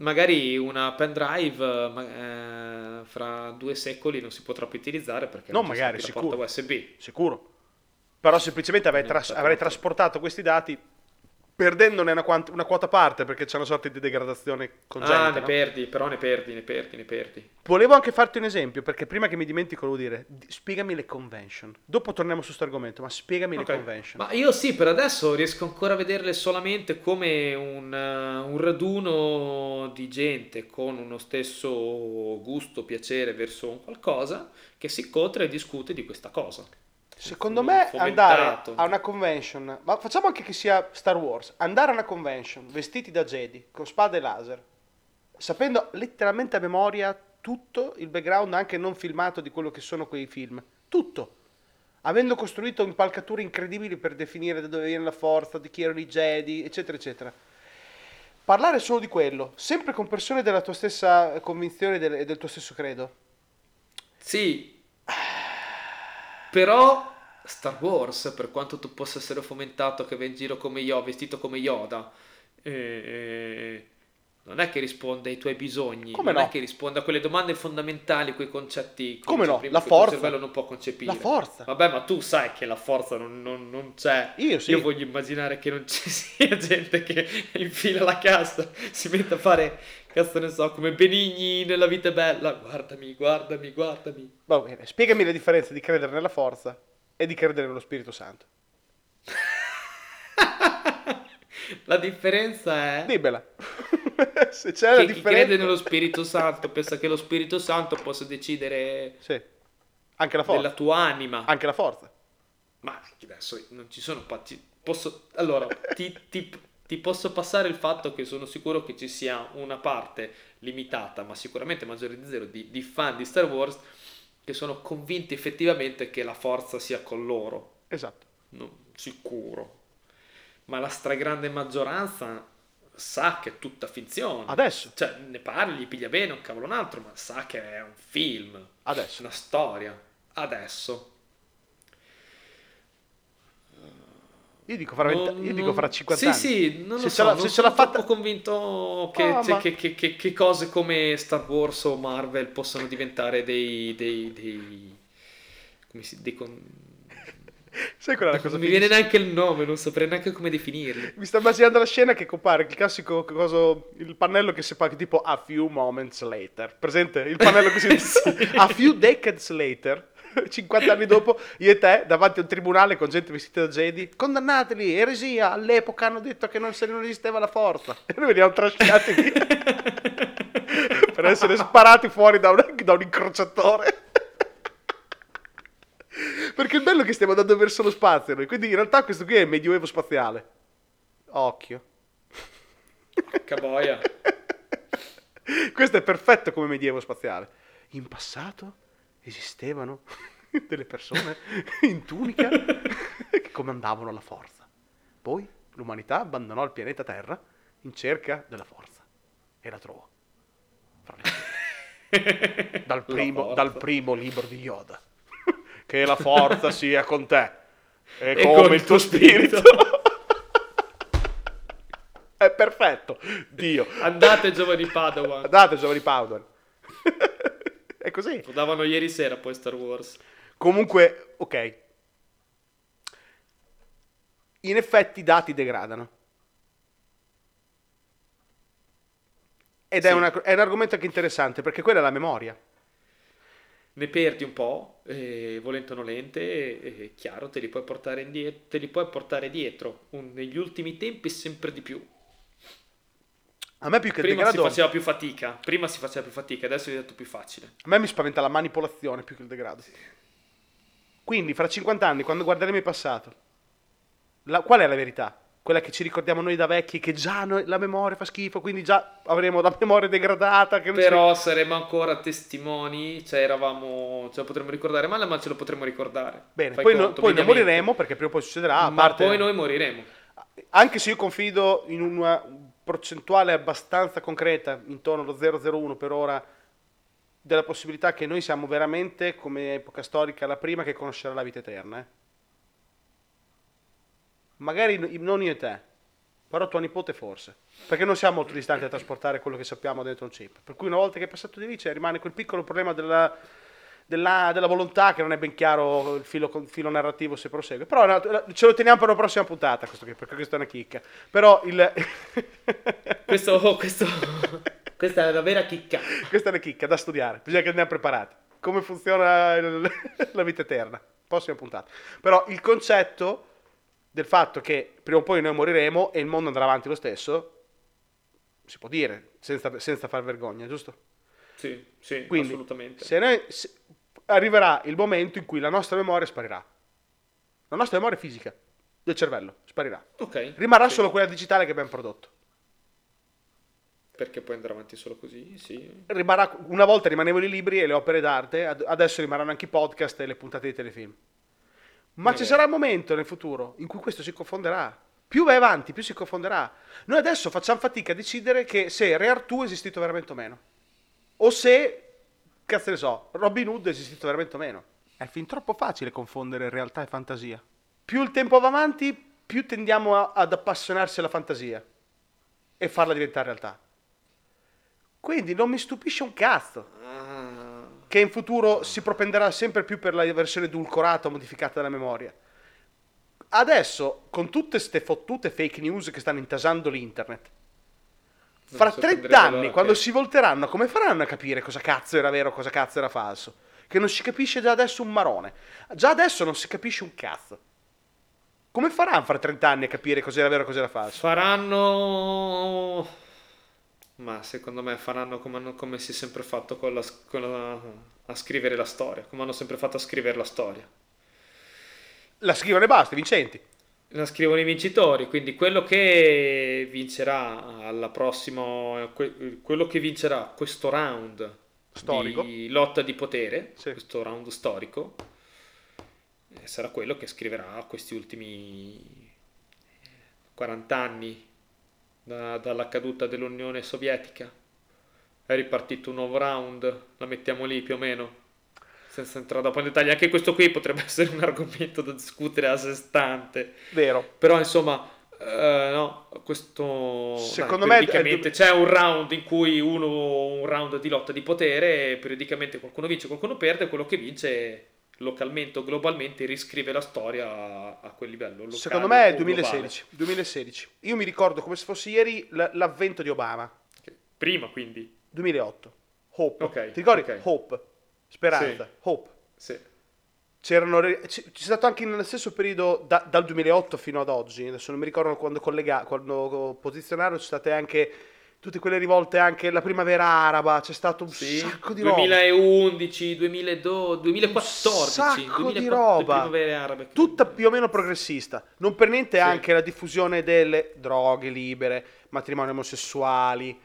Speaker 1: Magari una pendrive ma- eh, fra due secoli non si potrà più utilizzare perché
Speaker 2: No,
Speaker 1: non
Speaker 2: magari,
Speaker 1: più la porta. USB.
Speaker 2: Sicuro. Però semplicemente avrei, tras- avrei trasportato questi dati perdendone una, quant- una quota parte perché c'è una sorta di degradazione congenita.
Speaker 1: Ah, ne
Speaker 2: no?
Speaker 1: perdi, però ne perdi, ne perdi, ne perdi.
Speaker 2: Volevo anche farti un esempio perché prima che mi dimentico volevo dire di- spiegami le convention. Dopo torniamo su questo argomento, ma spiegami
Speaker 1: Ok.
Speaker 2: le convention.
Speaker 1: Ma io sì, per adesso riesco ancora a vederle solamente come un, eh, un raduno di gente con uno stesso gusto, piacere verso un qualcosa che si incontra e discute di questa cosa.
Speaker 2: Secondo me andare a una convention, ma facciamo anche che sia Star Wars, andare a una convention vestiti da Jedi con spade e laser, sapendo letteralmente a memoria tutto il background anche non filmato di quello che sono quei film, tutto. Avendo costruito impalcature incredibili per definire da dove viene la forza, di chi erano i Jedi, eccetera, eccetera. Parlare solo di quello, sempre con persone della tua stessa convinzione e del, e del tuo stesso credo.
Speaker 1: Sì, però Star Wars, per quanto tu possa essere fomentato che va in giro come Yoda, vestito come Yoda, eh, non è che risponde ai tuoi bisogni,
Speaker 2: Come
Speaker 1: non
Speaker 2: no?
Speaker 1: è che risponde a quelle domande fondamentali, quei concetti
Speaker 2: Come no? La
Speaker 1: che il
Speaker 2: forza.
Speaker 1: cervello non può concepire.
Speaker 2: La forza.
Speaker 1: Vabbè, ma tu sai che la forza non, non- non c'è.
Speaker 2: Io sì.
Speaker 1: Io voglio immaginare che non ci *laughs* sia gente che infila la cassa, si mette a fare, cazzo ne so, come Benigni nella vita è bella. Guardami, guardami, guardami.
Speaker 2: Va bene, spiegami la differenza di credere nella forza e di credere nello Spirito Santo. *laughs*
Speaker 1: La differenza è
Speaker 2: Dimmela. *laughs* Se c'è la
Speaker 1: chi
Speaker 2: differenza...
Speaker 1: crede nello Spirito Santo pensa che lo Spirito Santo possa decidere
Speaker 2: Sì. Anche la forza.
Speaker 1: della tua anima.
Speaker 2: Anche la forza.
Speaker 1: Ma adesso non ci sono. Posso, allora, ti, ti- ti posso passare il fatto che sono sicuro che ci sia una parte limitata, ma sicuramente maggiore di zero, di, di fan di Star Wars che sono convinti effettivamente che la forza sia con loro.
Speaker 2: Esatto.
Speaker 1: Non sicuro. Ma la stragrande maggioranza sa che è tutta finzione.
Speaker 2: Adesso.
Speaker 1: Cioè, ne parli, gli piglia bene un cavolo un altro, ma sa che è un film.
Speaker 2: Adesso.
Speaker 1: Una storia. Adesso.
Speaker 2: Io dico fra, 20
Speaker 1: Non-
Speaker 2: io dico fra 50
Speaker 1: sì,
Speaker 2: anni.
Speaker 1: Sì, non lo
Speaker 2: Se
Speaker 1: so,
Speaker 2: ce l'ha-
Speaker 1: non
Speaker 2: se ce
Speaker 1: sono
Speaker 2: l'ha fatta-
Speaker 1: convinto che, cioè,
Speaker 2: ma-
Speaker 1: che- che- che- che cose come Star Wars o Marvel possano diventare dei... dei, dei come si... Dei con...
Speaker 2: Sai qual è la cosa
Speaker 1: Non mi viene neanche il nome, non saprei neanche come definirli.
Speaker 2: Mi sto immaginando la scena che compare il classico coso, il pannello che si fa tipo a few moments later. Presente? Il pannello così. *laughs* A few decades later. *laughs* 50 anni dopo, io e te davanti a un tribunale con gente vestita da Jedi, condannateli, eresia, all'epoca hanno detto che non, se non esisteva la forza. E noi veniamo trascinati via *laughs* per essere sparati fuori da un, da un incrociatore. *laughs* Perché il bello è che stiamo andando verso lo spazio, noi, quindi in realtà questo qui è il medioevo spaziale. Occhio.
Speaker 1: Caboia.
Speaker 2: Questo è perfetto come medievo spaziale. In passato esistevano *laughs* delle persone in tunica *laughs* che comandavano la forza. Poi l'umanità abbandonò il pianeta Terra in cerca della forza e la trovò. *laughs* Dal primo, dal primo libro di Yoda. Che la forza sia con te e,
Speaker 1: E
Speaker 2: come il tuo spirito. è perfetto. Dio.
Speaker 1: Andate giovani Padawan.
Speaker 2: Date giovani Padawan. È così.
Speaker 1: Lo davano ieri sera poi Star Wars.
Speaker 2: Comunque, ok. In effetti i dati degradano. Ed è,
Speaker 1: Sì.
Speaker 2: una- è un argomento anche interessante perché quella è la memoria.
Speaker 1: Ne perdi un po', eh, volente o nolente, e, e chiaro, te li puoi portare, te li puoi portare dietro. Un- negli ultimi tempi sempre di più.
Speaker 2: A me più che il
Speaker 1: Prima si
Speaker 2: degrado,
Speaker 1: faceva più fatica, prima si faceva più fatica, adesso è diventato più facile.
Speaker 2: a me mi spaventa la manipolazione più che il degrado. Quindi, fra 50 anni, quando guarderemo il passato, la- qual è la verità? Quella che ci ricordiamo noi da vecchi, che già noi- la memoria fa schifo, quindi già avremo la memoria degradata. Non ci-
Speaker 1: Però saremo ancora testimoni, cioè eravamo, ce lo potremmo ricordare male, ma ce lo potremmo ricordare.
Speaker 2: Bene,
Speaker 1: Fai
Speaker 2: poi, no-
Speaker 1: conto,
Speaker 2: poi non
Speaker 1: mediamente.
Speaker 2: moriremo perché prima o poi succederà.
Speaker 1: Ma
Speaker 2: parte,
Speaker 1: poi noi moriremo.
Speaker 2: Anche se io confido in una percentuale abbastanza concreta, intorno allo 001 per ora, della possibilità che noi siamo veramente, come epoca storica, la prima che conoscerà la vita eterna. eh. Magari non io e te, però tua nipote forse. Perché non siamo molto distanti a trasportare quello che sappiamo dentro un chip. Per cui una volta che è passato di lì c'è, rimane quel piccolo problema della, della, della volontà che non è ben chiaro il filo, il filo narrativo se prosegue. Però ce lo teniamo per la prossima puntata, questo qui, perché questa è una chicca. Però il... *laughs*
Speaker 1: Questo, questo, questa è una vera chicca.
Speaker 2: questa è una chicca da studiare, bisogna che andiamo preparati. Come funziona il- *laughs* la vita eterna? Prossima puntata. Però il concetto del fatto che prima o poi noi moriremo e il mondo andrà avanti lo stesso, si può dire, senza, senza far vergogna, giusto?
Speaker 1: Sì, sì,
Speaker 2: Quindi,
Speaker 1: assolutamente.
Speaker 2: se noi- se- arriverà il momento in cui la nostra memoria sparirà. La nostra memoria fisica del cervello sparirà.
Speaker 1: Ok.
Speaker 2: Rimarrà
Speaker 1: sì.
Speaker 2: solo quella digitale che abbiamo prodotto.
Speaker 1: Perché poi andrà avanti solo così, sì.
Speaker 2: Rimarrà, una volta rimanevano i libri e le opere d'arte, ad- adesso rimarranno anche i podcast e le puntate di telefilm. Ma ci
Speaker 1: Magari.
Speaker 2: sarà un momento nel futuro in cui questo si confonderà. Più vai avanti, più si confonderà. Noi adesso facciamo fatica a decidere che se Re Artù è esistito veramente o meno. O se, cazzo ne so, Robin Hood è esistito veramente o meno. È fin troppo facile confondere realtà e fantasia. Più il tempo va avanti, più tendiamo a- ad appassionarsi alla fantasia e farla diventare realtà. Quindi non mi stupisce un cazzo che in futuro si propenderà sempre più per la versione edulcorata o modificata della memoria. Adesso, con tutte ste fottute fake news che stanno intasando l'internet, fra
Speaker 1: mi sorprenderebbe
Speaker 2: 30 anni, quando
Speaker 1: che-
Speaker 2: si volteranno, come faranno a capire cosa cazzo era vero, cosa cazzo era falso? Che non si capisce già adesso un marone. Già adesso non si capisce un cazzo. Come faranno fra 30 anni a capire cosa era vero e cosa era falso?
Speaker 1: Faranno... Ma secondo me faranno come, hanno- come si è sempre fatto con la, con la- a scrivere la storia, come hanno sempre fatto a scrivere la storia.
Speaker 2: La scrivono e basta, vincenti.
Speaker 1: La scrivono i vincitori, quindi quello che vincerà alla prossima, que- quello che vincerà questo round
Speaker 2: Storico.
Speaker 1: di lotta di potere,
Speaker 2: Sì.
Speaker 1: questo round storico, eh, sarà quello che scriverà questi ultimi 40 anni da- dalla caduta dell'Unione Sovietica. È ripartito un nuovo round, la mettiamo lì più o meno, senza entrare dopo in dettagli. Anche questo qui potrebbe *laughs* essere un argomento da discutere a sé stante.
Speaker 2: Vero.
Speaker 1: Però insomma, eh, no, questo
Speaker 2: Secondo
Speaker 1: dai,
Speaker 2: me-
Speaker 1: periodicamente c'è un round in cui uno un round di lotta di potere, periodicamente qualcuno vince, qualcuno perde, quello che vince localmente o globalmente riscrive la storia a, quel livello. locale
Speaker 2: Secondo me è
Speaker 1: o
Speaker 2: 2016. 2016. Io mi ricordo come se fosse ieri l'avvento di Obama.
Speaker 1: Prima quindi.
Speaker 2: 2008. Hope.
Speaker 1: Ok,
Speaker 2: Ti ricordi?
Speaker 1: ok.
Speaker 2: Hope. Speranza.
Speaker 1: Sì.
Speaker 2: Hope.
Speaker 1: Sì.
Speaker 2: C'erano c'è stato anche nello stesso periodo da- dal 2008 fino ad oggi, adesso non mi ricordo quando, collega- quando posizionarono, sono state anche tutte quelle rivolte, anche la primavera araba, c'è stato un
Speaker 1: Sì,
Speaker 2: sacco di roba.
Speaker 1: 2011, 2012, 2014,
Speaker 2: sacco di
Speaker 1: 2004,
Speaker 2: roba.
Speaker 1: primavere arabe.
Speaker 2: Tutta più o meno progressista. Non per niente
Speaker 1: Sì.
Speaker 2: anche la diffusione delle droghe libere, matrimoni omosessuali,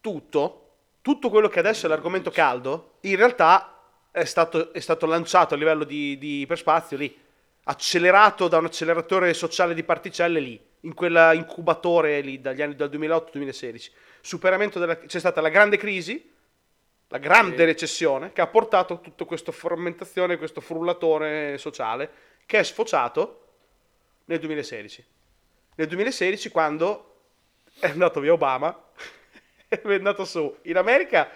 Speaker 2: tutto, tutto quello che adesso è l'argomento caldo, in realtà è stato, è stato lanciato a livello di, di iperspazio lì, accelerato da un acceleratore sociale di particelle lì, in quella incubatore lì dagli anni dal 2008-2016. Superamento della, c'è stata la grande crisi, la grande recessione che ha portato a tutta questa fermentazione, questo frullatore sociale che è sfociato nel 2016. Nel 2016 quando è andato via Obama *laughs* è andato su in America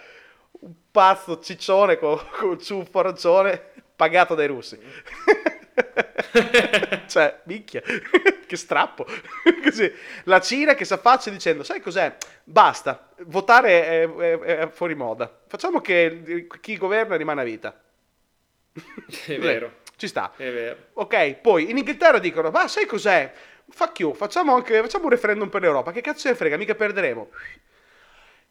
Speaker 2: un pazzo ciccione con, con ciuffo arancione pagato dai russi. *laughs* cioè, minchia, *laughs* che strappo. *laughs* Così. La Cina che si affaccia dicendo, sai cos'è? Basta, votare è, è- è fuori moda. Facciamo che chi governa rimane a vita.
Speaker 1: È vero,
Speaker 2: Ci sta.
Speaker 1: è vero.
Speaker 2: Ok, poi in Inghilterra dicono, ma sai cos'è? Fuck you, facciamo anche facciamo un referendum per l'Europa, che cazzo ne frega, mica perderemo.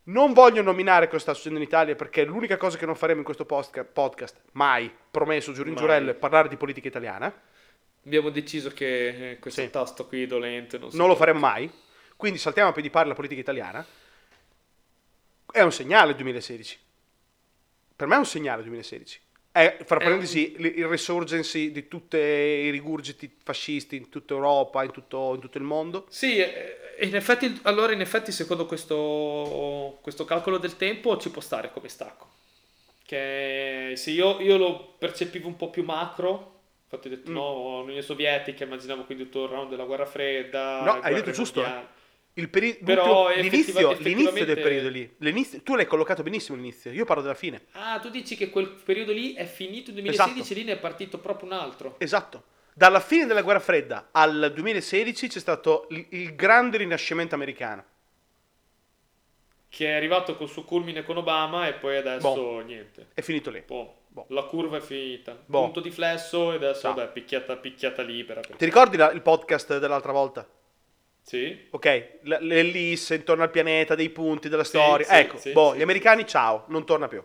Speaker 2: Non voglio nominare cosa sta succedendo in Italia perché l'unica cosa che non faremo in questo podcast, mai, promesso giuro in
Speaker 1: Mai.
Speaker 2: giurello, è parlare di politica italiana.
Speaker 1: Abbiamo deciso che eh, questo
Speaker 2: Sì.
Speaker 1: tasto qui dolente non,
Speaker 2: Non lo faremo mai. Quindi saltiamo a piedi pari la politica italiana. È un segnale il 2016. Per me è un segnale il 2016. È, fra
Speaker 1: È
Speaker 2: parentesi, il il resurgency di tutti i rigurgiti fascisti in tutta Europa, in tutto, in tutto il mondo.
Speaker 1: Sì, eh, in effetti, allora in effetti secondo questo, questo calcolo del tempo ci può stare come stacco. Che sì, io, io lo percepivo un po' più macro, infatti ho detto
Speaker 2: Mm.
Speaker 1: no, l'Unione Sovietica, immaginavo quindi tutto il round della guerra fredda.
Speaker 2: No, hai detto giusto, eh. Il peri-
Speaker 1: Però
Speaker 2: l'inizio, l'inizio del periodo lì. L'inizio- tu l'hai collocato benissimo l'inizio. Io parlo della fine.
Speaker 1: Ah, tu dici che quel periodo lì è finito nel 2016
Speaker 2: Esatto.
Speaker 1: lì ne è partito proprio un altro.
Speaker 2: Esatto. Dalla fine della guerra fredda al 2016 c'è stato il, il grande rinascimento americano.
Speaker 1: Che è arrivato col suo culmine con Obama e poi adesso
Speaker 2: Boh.
Speaker 1: niente.
Speaker 2: È finito lì.
Speaker 1: Boh,
Speaker 2: Boh.
Speaker 1: La curva è finita.
Speaker 2: Boh.
Speaker 1: Punto di flesso e adesso
Speaker 2: No.
Speaker 1: vabbè, picchiata, picchiata libera.
Speaker 2: Ti ricordi la- il podcast dell'altra volta?
Speaker 1: Sì?
Speaker 2: Ok, l- l'Ellis intorno al pianeta, dei punti, della storia.
Speaker 1: sì,
Speaker 2: ecco,
Speaker 1: sì,
Speaker 2: boh, gli americani, ciao, non torna più.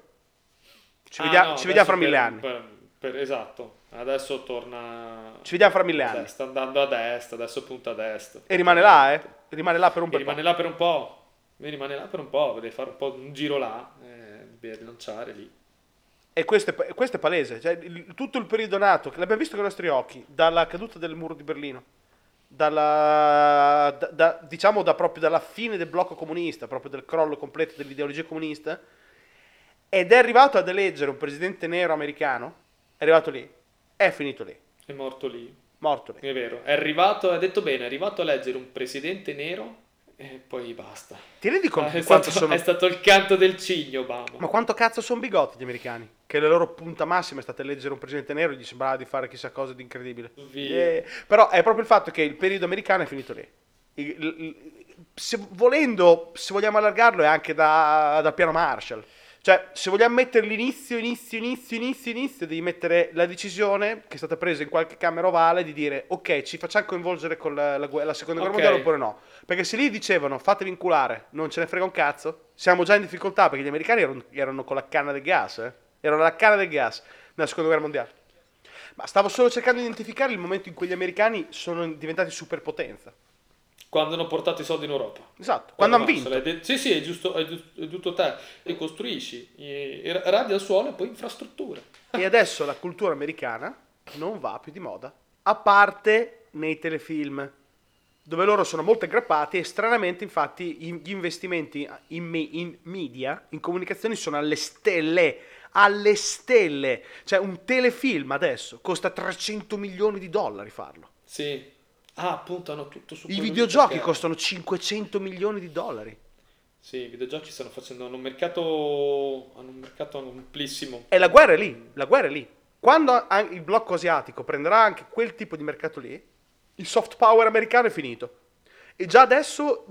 Speaker 2: Ci,
Speaker 1: Ah,
Speaker 2: vediamo,
Speaker 1: no,
Speaker 2: ci vediamo fra mille
Speaker 1: per-
Speaker 2: anni.
Speaker 1: per- per- esatto, adesso torna
Speaker 2: Ci vediamo fra mille anni.
Speaker 1: destra, andando a destra, adesso punta a destra.
Speaker 2: E rimane là, eh? Rimane là per un po'.
Speaker 1: rimane là per un po'. Rimane là per un po', deve fare un po' un giro là, eh, rilanciare lì.
Speaker 2: E questo è, questo è palese. Cioè, il- tutto il periodo nato, che l'abbiamo visto con i nostri occhi, dalla caduta del muro di Berlino, dalla, da- da- diciamo da proprio dalla fine del blocco comunista, proprio del crollo completo dell'ideologia comunista, ed è arrivato ad eleggere un presidente nero americano, è arrivato lì, è finito lì,
Speaker 1: È morto lì.
Speaker 2: morto lì.
Speaker 1: È vero, è arrivato, ha detto bene, è arrivato a leggere un presidente nero e poi basta.
Speaker 2: Ti rendi conto
Speaker 1: è,
Speaker 2: di quanto
Speaker 1: stato,
Speaker 2: sono...
Speaker 1: è stato il canto del cigno, Obama.
Speaker 2: Ma quanto cazzo sono bigotti gli americani? Che la loro punta massima è stata eleggere un presidente nero e gli sembrava di fare chissà cosa di incredibile.
Speaker 1: Via.
Speaker 2: Eh, però è proprio il fatto che il periodo americano è finito lì. Il- il- il- se, volendo, se vogliamo allargarlo, è anche da, dal piano Marshall. Cioè, se vogliamo mettere l'inizio, inizio, inizio, inizio, inizio, devi mettere la decisione che è stata presa in qualche camera ovale di dire ok, ci facciamo coinvolgere con la, la la seconda guerra
Speaker 1: Ok.
Speaker 2: mondiale oppure no. Perché se lì dicevano fatevi inculare, non ce ne frega un cazzo, siamo già in difficoltà perché gli americani erano, erano con la canna del gas, eh? erano la canna del gas nella seconda guerra mondiale. Ma stavo solo cercando di identificare il momento in cui gli americani sono diventati superpotenza.
Speaker 1: Quando hanno portato i soldi in Europa.
Speaker 2: Esatto, quando hanno vinto.
Speaker 1: detto- Sì, sì, è giusto, è giusto, te. Ricostruisci, eh, radi al suolo e poi infrastrutture.
Speaker 2: E adesso la cultura americana non va più di moda, a parte nei telefilm, dove loro sono molto aggrappati e stranamente infatti gli investimenti in, me- in media, in comunicazioni sono alle stelle, alle stelle. Cioè un telefilm adesso costa 300 milioni di dollari farlo.
Speaker 1: Sì. Ah, appunto, hanno tutto su
Speaker 2: I videogiochi
Speaker 1: perché-
Speaker 2: costano 500 milioni di dollari.
Speaker 1: Sì, i videogiochi stanno facendo hanno un mercato hanno un mercato amplissimo.
Speaker 2: E la guerra è lì, la guerra è lì. Quando il blocco asiatico prenderà anche quel tipo di mercato lì, il soft power americano è finito. E già adesso,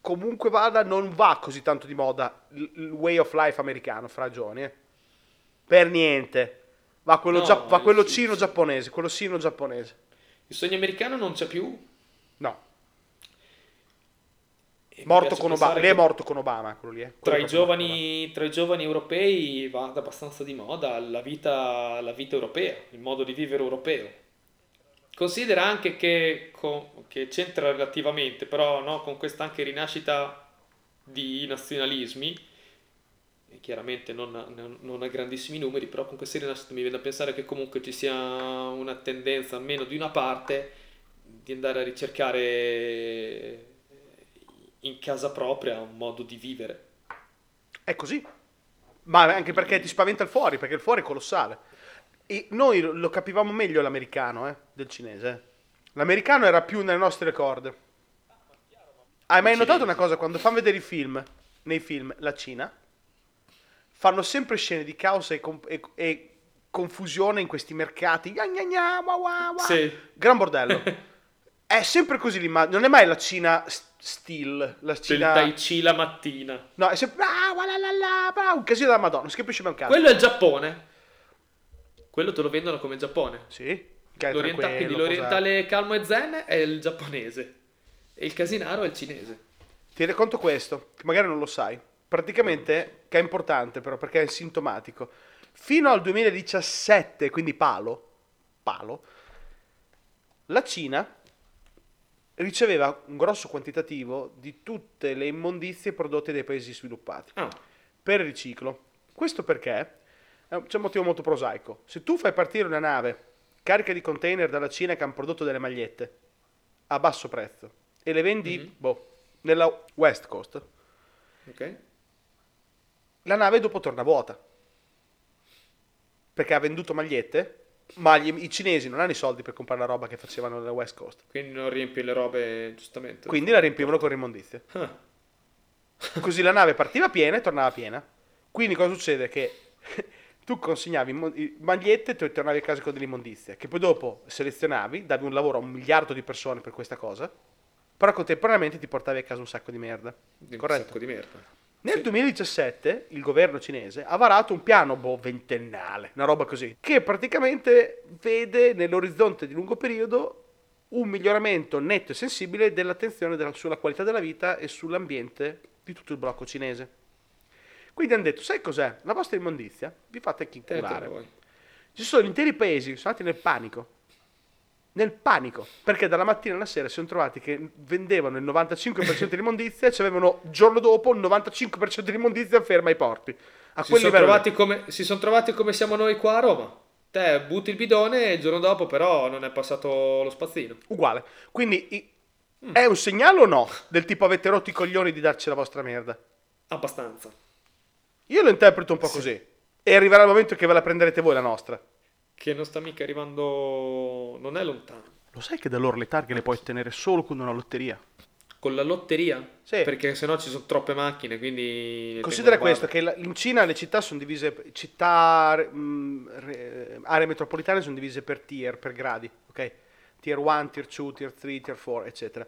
Speaker 2: comunque vada, non va così tanto di moda il, way of life americano, fra ragioni. eh. Per niente. Va quello,
Speaker 1: No,
Speaker 2: gia- va
Speaker 1: eh,
Speaker 2: quello sino-giapponese, quello sino-giapponese.
Speaker 1: Il sogno americano non c'è più.
Speaker 2: No, morto con Obama. Lì è morto con Obama, quello lì. eh.
Speaker 1: Tra
Speaker 2: Quello
Speaker 1: i,
Speaker 2: morto con
Speaker 1: giovani, tra i giovani europei va abbastanza di moda la vita, la vita europea, il modo di vivere europeo. Considera anche che, che c'entra relativamente, però no, con questa anche rinascita di nazionalismi, chiaramente non, a- non- a grandissimi numeri, però con questa rinascita mi viene da pensare che comunque ci sia una tendenza, almeno di una parte, di andare a ricercare in casa propria un modo di vivere.
Speaker 2: È così. Ma anche perché ti spaventa il fuori, perché il fuori è colossale. E noi lo- capivamo meglio l'americano, eh, del cinese. eh. L'americano era più nelle nostre corde. Hai mai notato una cosa? Quando fanno vedere i film, nei film, la Cina, fanno sempre scene di caos e, com- e- e confusione in questi mercati. Gna gna gna, wa wa wa.
Speaker 1: Sì.
Speaker 2: Gran bordello. *laughs* è sempre così l'immagine. Non è mai la Cina st- still, la Cina...
Speaker 1: Tai Chi la mattina.
Speaker 2: No, è sempre... Ah, la la la, un casino della Madonna, non si capisce mai un cazzo.
Speaker 1: Quello è il Giappone. Quello te lo vendono come Giappone.
Speaker 2: Sì,
Speaker 1: L'orienta- quindi l'orientale calmo e zen è il giapponese. E il casinaro è il cinese.
Speaker 2: Ti racconto questo, che magari non lo sai. Praticamente, che è importante però, perché è sintomatico. Fino al 2017, quindi palo, palo, la Cina riceveva un grosso quantitativo di tutte le immondizie prodotte dai paesi sviluppati.
Speaker 1: Ah,
Speaker 2: per riciclo. Questo perché eh, c'è un motivo molto prosaico. Se tu fai partire una nave carica di container dalla Cina che hanno prodotto delle magliette a basso prezzo e le vendi
Speaker 1: Mhm.
Speaker 2: boh, nella West Coast,
Speaker 1: ok.
Speaker 2: La nave dopo torna vuota. Perché ha venduto magliette, ma gli- i cinesi non hanno i soldi per comprare la roba che facevano nella West Coast.
Speaker 1: Quindi non riempie le robe giustamente.
Speaker 2: Quindi la riempivano con immondizie.
Speaker 1: Ah,
Speaker 2: Così la nave partiva piena e tornava piena. Quindi cosa succede? Che *laughs* tu consegnavi magliette e tornavi a casa con delle immondizie, che poi dopo selezionavi, davi un lavoro a un miliardo di persone per questa cosa, però contemporaneamente ti portavi a casa un sacco di merda.
Speaker 1: un
Speaker 2: Corretto.
Speaker 1: sacco di merda.
Speaker 2: Nel
Speaker 1: Sì.
Speaker 2: 2017 il governo cinese ha varato un piano boh, ventennale, una roba così, che praticamente vede nell'orizzonte di lungo periodo un miglioramento netto e sensibile dell'attenzione della- sulla qualità della vita e sull'ambiente di tutto il blocco cinese. Quindi hanno detto, sai cos'è? La vostra immondizia vi fate
Speaker 1: voi.
Speaker 2: Ci sono interi paesi che sono andati nel panico. Nel panico. Perché dalla mattina alla sera si sono trovati che vendevano il 95% di immondizia e ci avevano il giorno dopo il 95% di immondizia ferma ai porti. A
Speaker 1: Si sono, trovati come, si sono trovati come siamo noi qua a Roma. Te butti il bidone e il giorno dopo però non è passato lo spazzino.
Speaker 2: Uguale. Quindi i-
Speaker 1: Mm.
Speaker 2: è un segnale o no? Del tipo avete rotto i coglioni di darci la vostra merda.
Speaker 1: Abbastanza.
Speaker 2: Io lo interpreto un po'
Speaker 1: Sì.
Speaker 2: così. E arriverà il momento che ve la prenderete voi la nostra.
Speaker 1: Che non sta mica arrivando... Non è lontano.
Speaker 2: Lo sai che da loro le targhe le puoi ottenere solo con una lotteria?
Speaker 1: Con la lotteria?
Speaker 2: Sì.
Speaker 1: Perché sennò ci sono troppe macchine, quindi...
Speaker 2: Considera questo, che in Cina le città sono divise, città, mh, re- aree metropolitane sono divise per tier, per gradi, ok? Tier 1, tier 2, tier 3, tier 4, eccetera.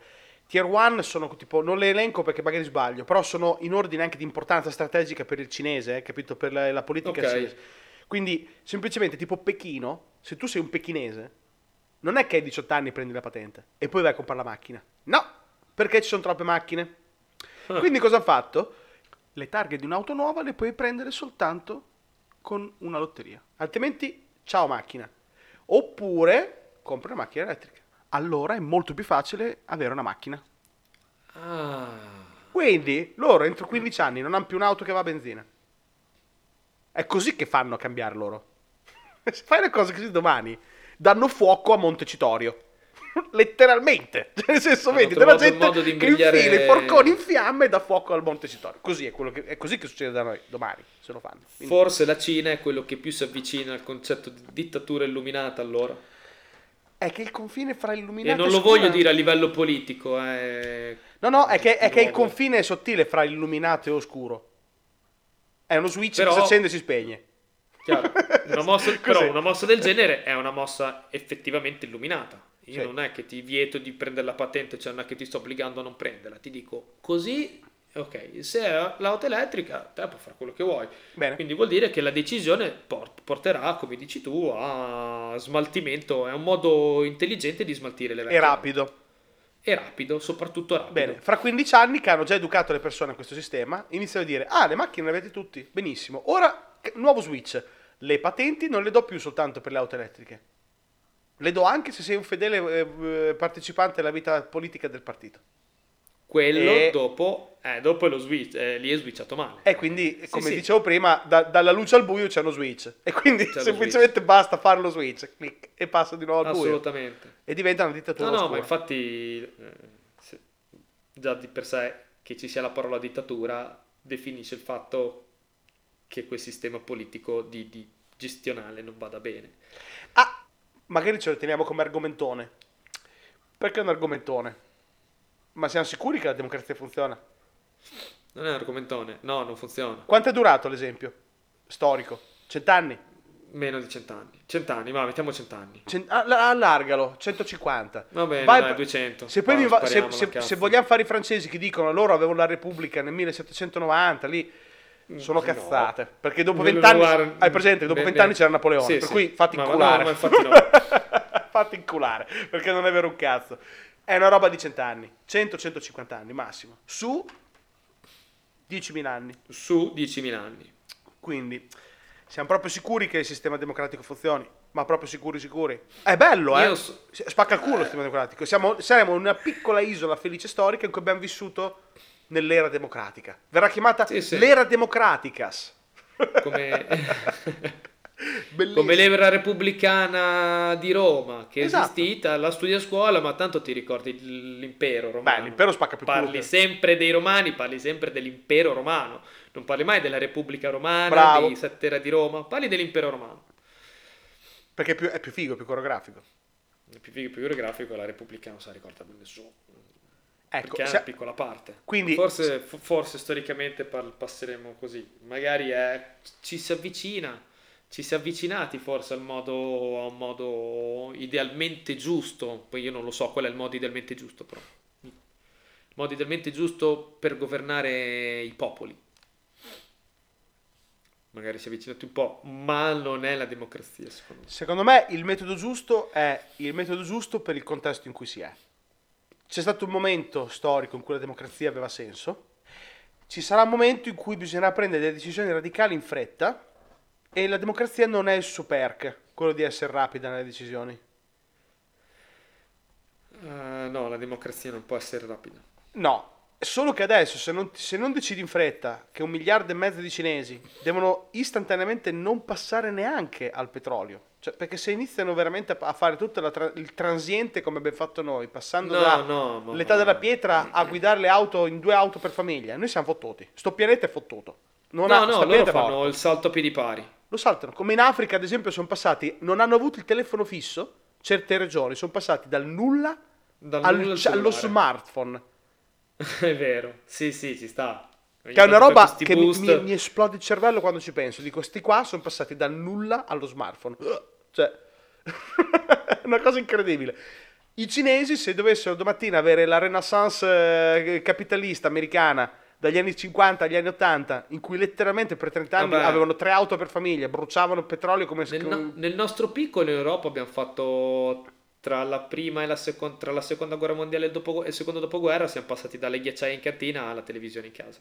Speaker 2: Tier 1 sono tipo, non le elenco perché magari sbaglio, però sono in ordine anche di importanza strategica per il cinese, eh, capito? Per la, la politica
Speaker 1: Ok.
Speaker 2: cinese. Quindi semplicemente tipo Pechino, se tu sei un pechinese, non è che hai 18 anni prendi la patente e poi vai a comprare la macchina. No, perché ci sono troppe macchine.
Speaker 1: Ah.
Speaker 2: Quindi cosa ha fatto? Le targhe di un'auto nuova le puoi prendere soltanto con una lotteria. Altrimenti, ciao macchina. Oppure compri una macchina elettrica. Allora è molto più facile avere una macchina.
Speaker 1: Ah.
Speaker 2: Quindi loro entro 15 anni non hanno più un'auto che va a benzina. È così che fanno a cambiare loro. Se *laughs* fai le cose così domani, danno fuoco a Montecitorio. *laughs* Letteralmente. *laughs* Cioè, nel senso,
Speaker 1: Hanno
Speaker 2: vedi, della gente che
Speaker 1: imbrigliare-
Speaker 2: infila i forconi in fiamme e dà fuoco al Montecitorio. Così è, quello che, è così che succede da noi domani, se lo fanno. Quindi-
Speaker 1: Forse la Cina è quello che più si avvicina al concetto di dittatura illuminata allora.
Speaker 2: È che il confine fra
Speaker 1: E
Speaker 2: illuminato
Speaker 1: non lo voglio dire a livello politico, eh.
Speaker 2: No, no, è che, è che il confine è sottile fra illuminato e oscuro. È uno switch
Speaker 1: Però-
Speaker 2: che si accende e si spegne.
Speaker 1: Chiaro, una *laughs* mossa, però una mossa del genere è una mossa effettivamente illuminata. Io
Speaker 2: Sì.
Speaker 1: non è che ti vieto di prendere la patente, cioè non è che ti sto obbligando a non prenderla, ti dico così, ok, se è l'auto elettrica, te puoi fare quello che vuoi.
Speaker 2: Bene.
Speaker 1: Quindi vuol dire che la decisione port- porterà, come dici tu, a smaltimento, è un modo intelligente di smaltire le vecchie
Speaker 2: E rapido.
Speaker 1: E rapido, soprattutto rapido.
Speaker 2: Bene, fra 15 anni che hanno già educato le persone a questo sistema, iniziano a dire, ah, le macchine le avete tutti, benissimo. Ora, nuovo switch, le patenti non le do più soltanto per le auto elettriche. Le do anche se sei un fedele eh, eh, partecipante alla vita politica del partito.
Speaker 1: Quello
Speaker 2: E-
Speaker 1: dopo, eh, dopo è lo switch, eh, lì è switchato male.
Speaker 2: E quindi,
Speaker 1: Sì,
Speaker 2: come
Speaker 1: sì.
Speaker 2: dicevo prima, da- dalla luce al buio c'è uno switch. E quindi
Speaker 1: C'è
Speaker 2: semplicemente basta fare lo switch, clic, e passa di nuovo al buio.
Speaker 1: Assolutamente.
Speaker 2: E diventa una dittatura
Speaker 1: No, no, ma infatti eh, se- già di per sé che ci sia la parola dittatura definisce il fatto che quel sistema politico di, di gestionale non vada bene.
Speaker 2: Ah, magari ce lo teniamo come argomentone. Perché è un argomentone? Ma siamo sicuri che la democrazia funziona?
Speaker 1: Non è un argomentone, no, non funziona.
Speaker 2: Quanto è durato l'esempio? Storico? Cent'anni?
Speaker 1: Meno di cent'anni. Cent'anni, ma mettiamo cent'anni.
Speaker 2: Cent- all- allargalo, 150.
Speaker 1: Va bene,
Speaker 2: Vai
Speaker 1: dai,
Speaker 2: per-
Speaker 1: 200.
Speaker 2: Se, poi
Speaker 1: Va,
Speaker 2: va- se- se- se vogliamo fare i francesi che dicono loro avevano la Repubblica nel 1790, lì sono
Speaker 1: Mm, No.
Speaker 2: cazzate. Perché dopo vent'anni,
Speaker 1: guarda-
Speaker 2: hai presente, dopo vent'anni c'era Napoleone,
Speaker 1: Sì,
Speaker 2: per
Speaker 1: sì.
Speaker 2: cui fatti
Speaker 1: ma
Speaker 2: inculare.
Speaker 1: no, ma infatti no. *laughs*
Speaker 2: fatti inculare, perché non è vero un cazzo. È una roba di cent'anni, 100-150 anni massimo, su 10.000 anni.
Speaker 1: Su 10.000 anni.
Speaker 2: Quindi siamo proprio sicuri che il sistema democratico funzioni, ma proprio sicuri sicuri. È bello, eh?
Speaker 1: So-
Speaker 2: Spacca il culo il sistema democratico. Siamo, saremo una piccola isola felice storica in cui abbiamo vissuto nell'era democratica. Verrà chiamata
Speaker 1: Sì, sì.
Speaker 2: l'era democraticas.
Speaker 1: Come... *laughs*
Speaker 2: Bellissimo.
Speaker 1: Come l'era repubblicana di Roma, che è
Speaker 2: Esatto.
Speaker 1: esistita, la studi a scuola, ma tanto ti ricordi l'impero romano.
Speaker 2: Beh, l'impero spacca più
Speaker 1: Parli sempre dei romani, parli sempre dell'impero romano. Non parli mai della Repubblica Romana,
Speaker 2: Bravo.
Speaker 1: dei sette re di Roma, parli dell'impero romano.
Speaker 2: Perché è più, è più figo, è più coreografico.
Speaker 1: Il più figo, più geografico, la Repubblica non se la ricorda più nessuno.
Speaker 2: Ecco,
Speaker 1: perché è una piccola parte.
Speaker 2: quindi-
Speaker 1: forse, fo- forse storicamente passeremo così. Magari è- ci si avvicina, ci si è avvicinati forse al modo, a un modo idealmente giusto. Poi io non lo so qual è il modo idealmente giusto, però. Il modo idealmente giusto per governare i popoli. Magari si è avvicinato un po', ma non è la democrazia, secondo me.
Speaker 2: Secondo me il metodo giusto è il metodo giusto per il contesto in cui si è. C'è stato un momento storico in cui la democrazia aveva senso, ci sarà un momento in cui bisognerà prendere delle decisioni radicali in fretta e la democrazia non è il suo perk, quello di essere rapida nelle decisioni.
Speaker 1: Eh, no, la democrazia non può essere rapida.
Speaker 2: No, solo che adesso se non, se non decidi in fretta che un miliardo e mezzo di cinesi devono istantaneamente non passare neanche al petrolio, cioè, perché se iniziano veramente a, fare tutto tra- il transiente come abbiamo fatto noi, passando
Speaker 1: No,
Speaker 2: da
Speaker 1: no,
Speaker 2: della pietra a guidare le auto in due auto per famiglia, noi siamo fottuti. Sto pianeta è fottuto. Non
Speaker 1: no,
Speaker 2: ha,
Speaker 1: no, loro fanno
Speaker 2: morto.
Speaker 1: il salto a piedi pari.
Speaker 2: Lo saltano. Come in Africa, ad esempio, sono passati, non hanno avuto il telefono fisso, certe regioni sono passati dal nulla,
Speaker 1: Dal
Speaker 2: al-
Speaker 1: nulla al
Speaker 2: cioè, allo smartphone. *laughs*
Speaker 1: È vero, sì, sì, ci sta. Ogni
Speaker 2: Che è una roba
Speaker 1: questi
Speaker 2: che mi, mi- mi esplode il cervello quando ci penso. Dico, sti qua sono passati dal nulla allo smartphone. Cioè, è *laughs* una cosa incredibile. I cinesi, se dovessero domattina avere la renaissance eh, capitalista americana dagli anni 50 agli anni 80, in cui letteralmente per 30 anni
Speaker 1: Vabbè.
Speaker 2: avevano tre auto per famiglia, bruciavano petrolio come...
Speaker 1: Nel, no- nel nostro piccolo in Europa abbiamo fatto tra la prima e la seconda, tra la seconda guerra mondiale e il, dopo- e il secondo dopoguerra, siamo passati dalle ghiacciaie in cantina alla televisione in casa.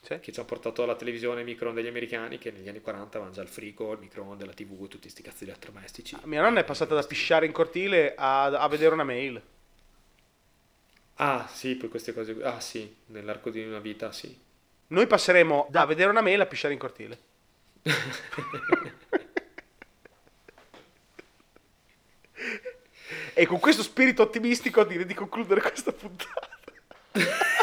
Speaker 2: Sì.
Speaker 1: Che ci hanno portato la televisione e i microonde degli americani, che negli anni 40 avevano già il frigo, il microonde, la tv, tutti sti cazzi elettrodomestici.
Speaker 2: Mia nonna è passata da pisciare in cortile a, a vedere una mail.
Speaker 1: Ah, sì, poi queste cose. Ah, sì, nell'arco di una vita, sì.
Speaker 2: Noi passeremo da vedere una mela a pisciare in cortile. *laughs* e con questo spirito ottimistico direi di concludere questa puntata. *laughs*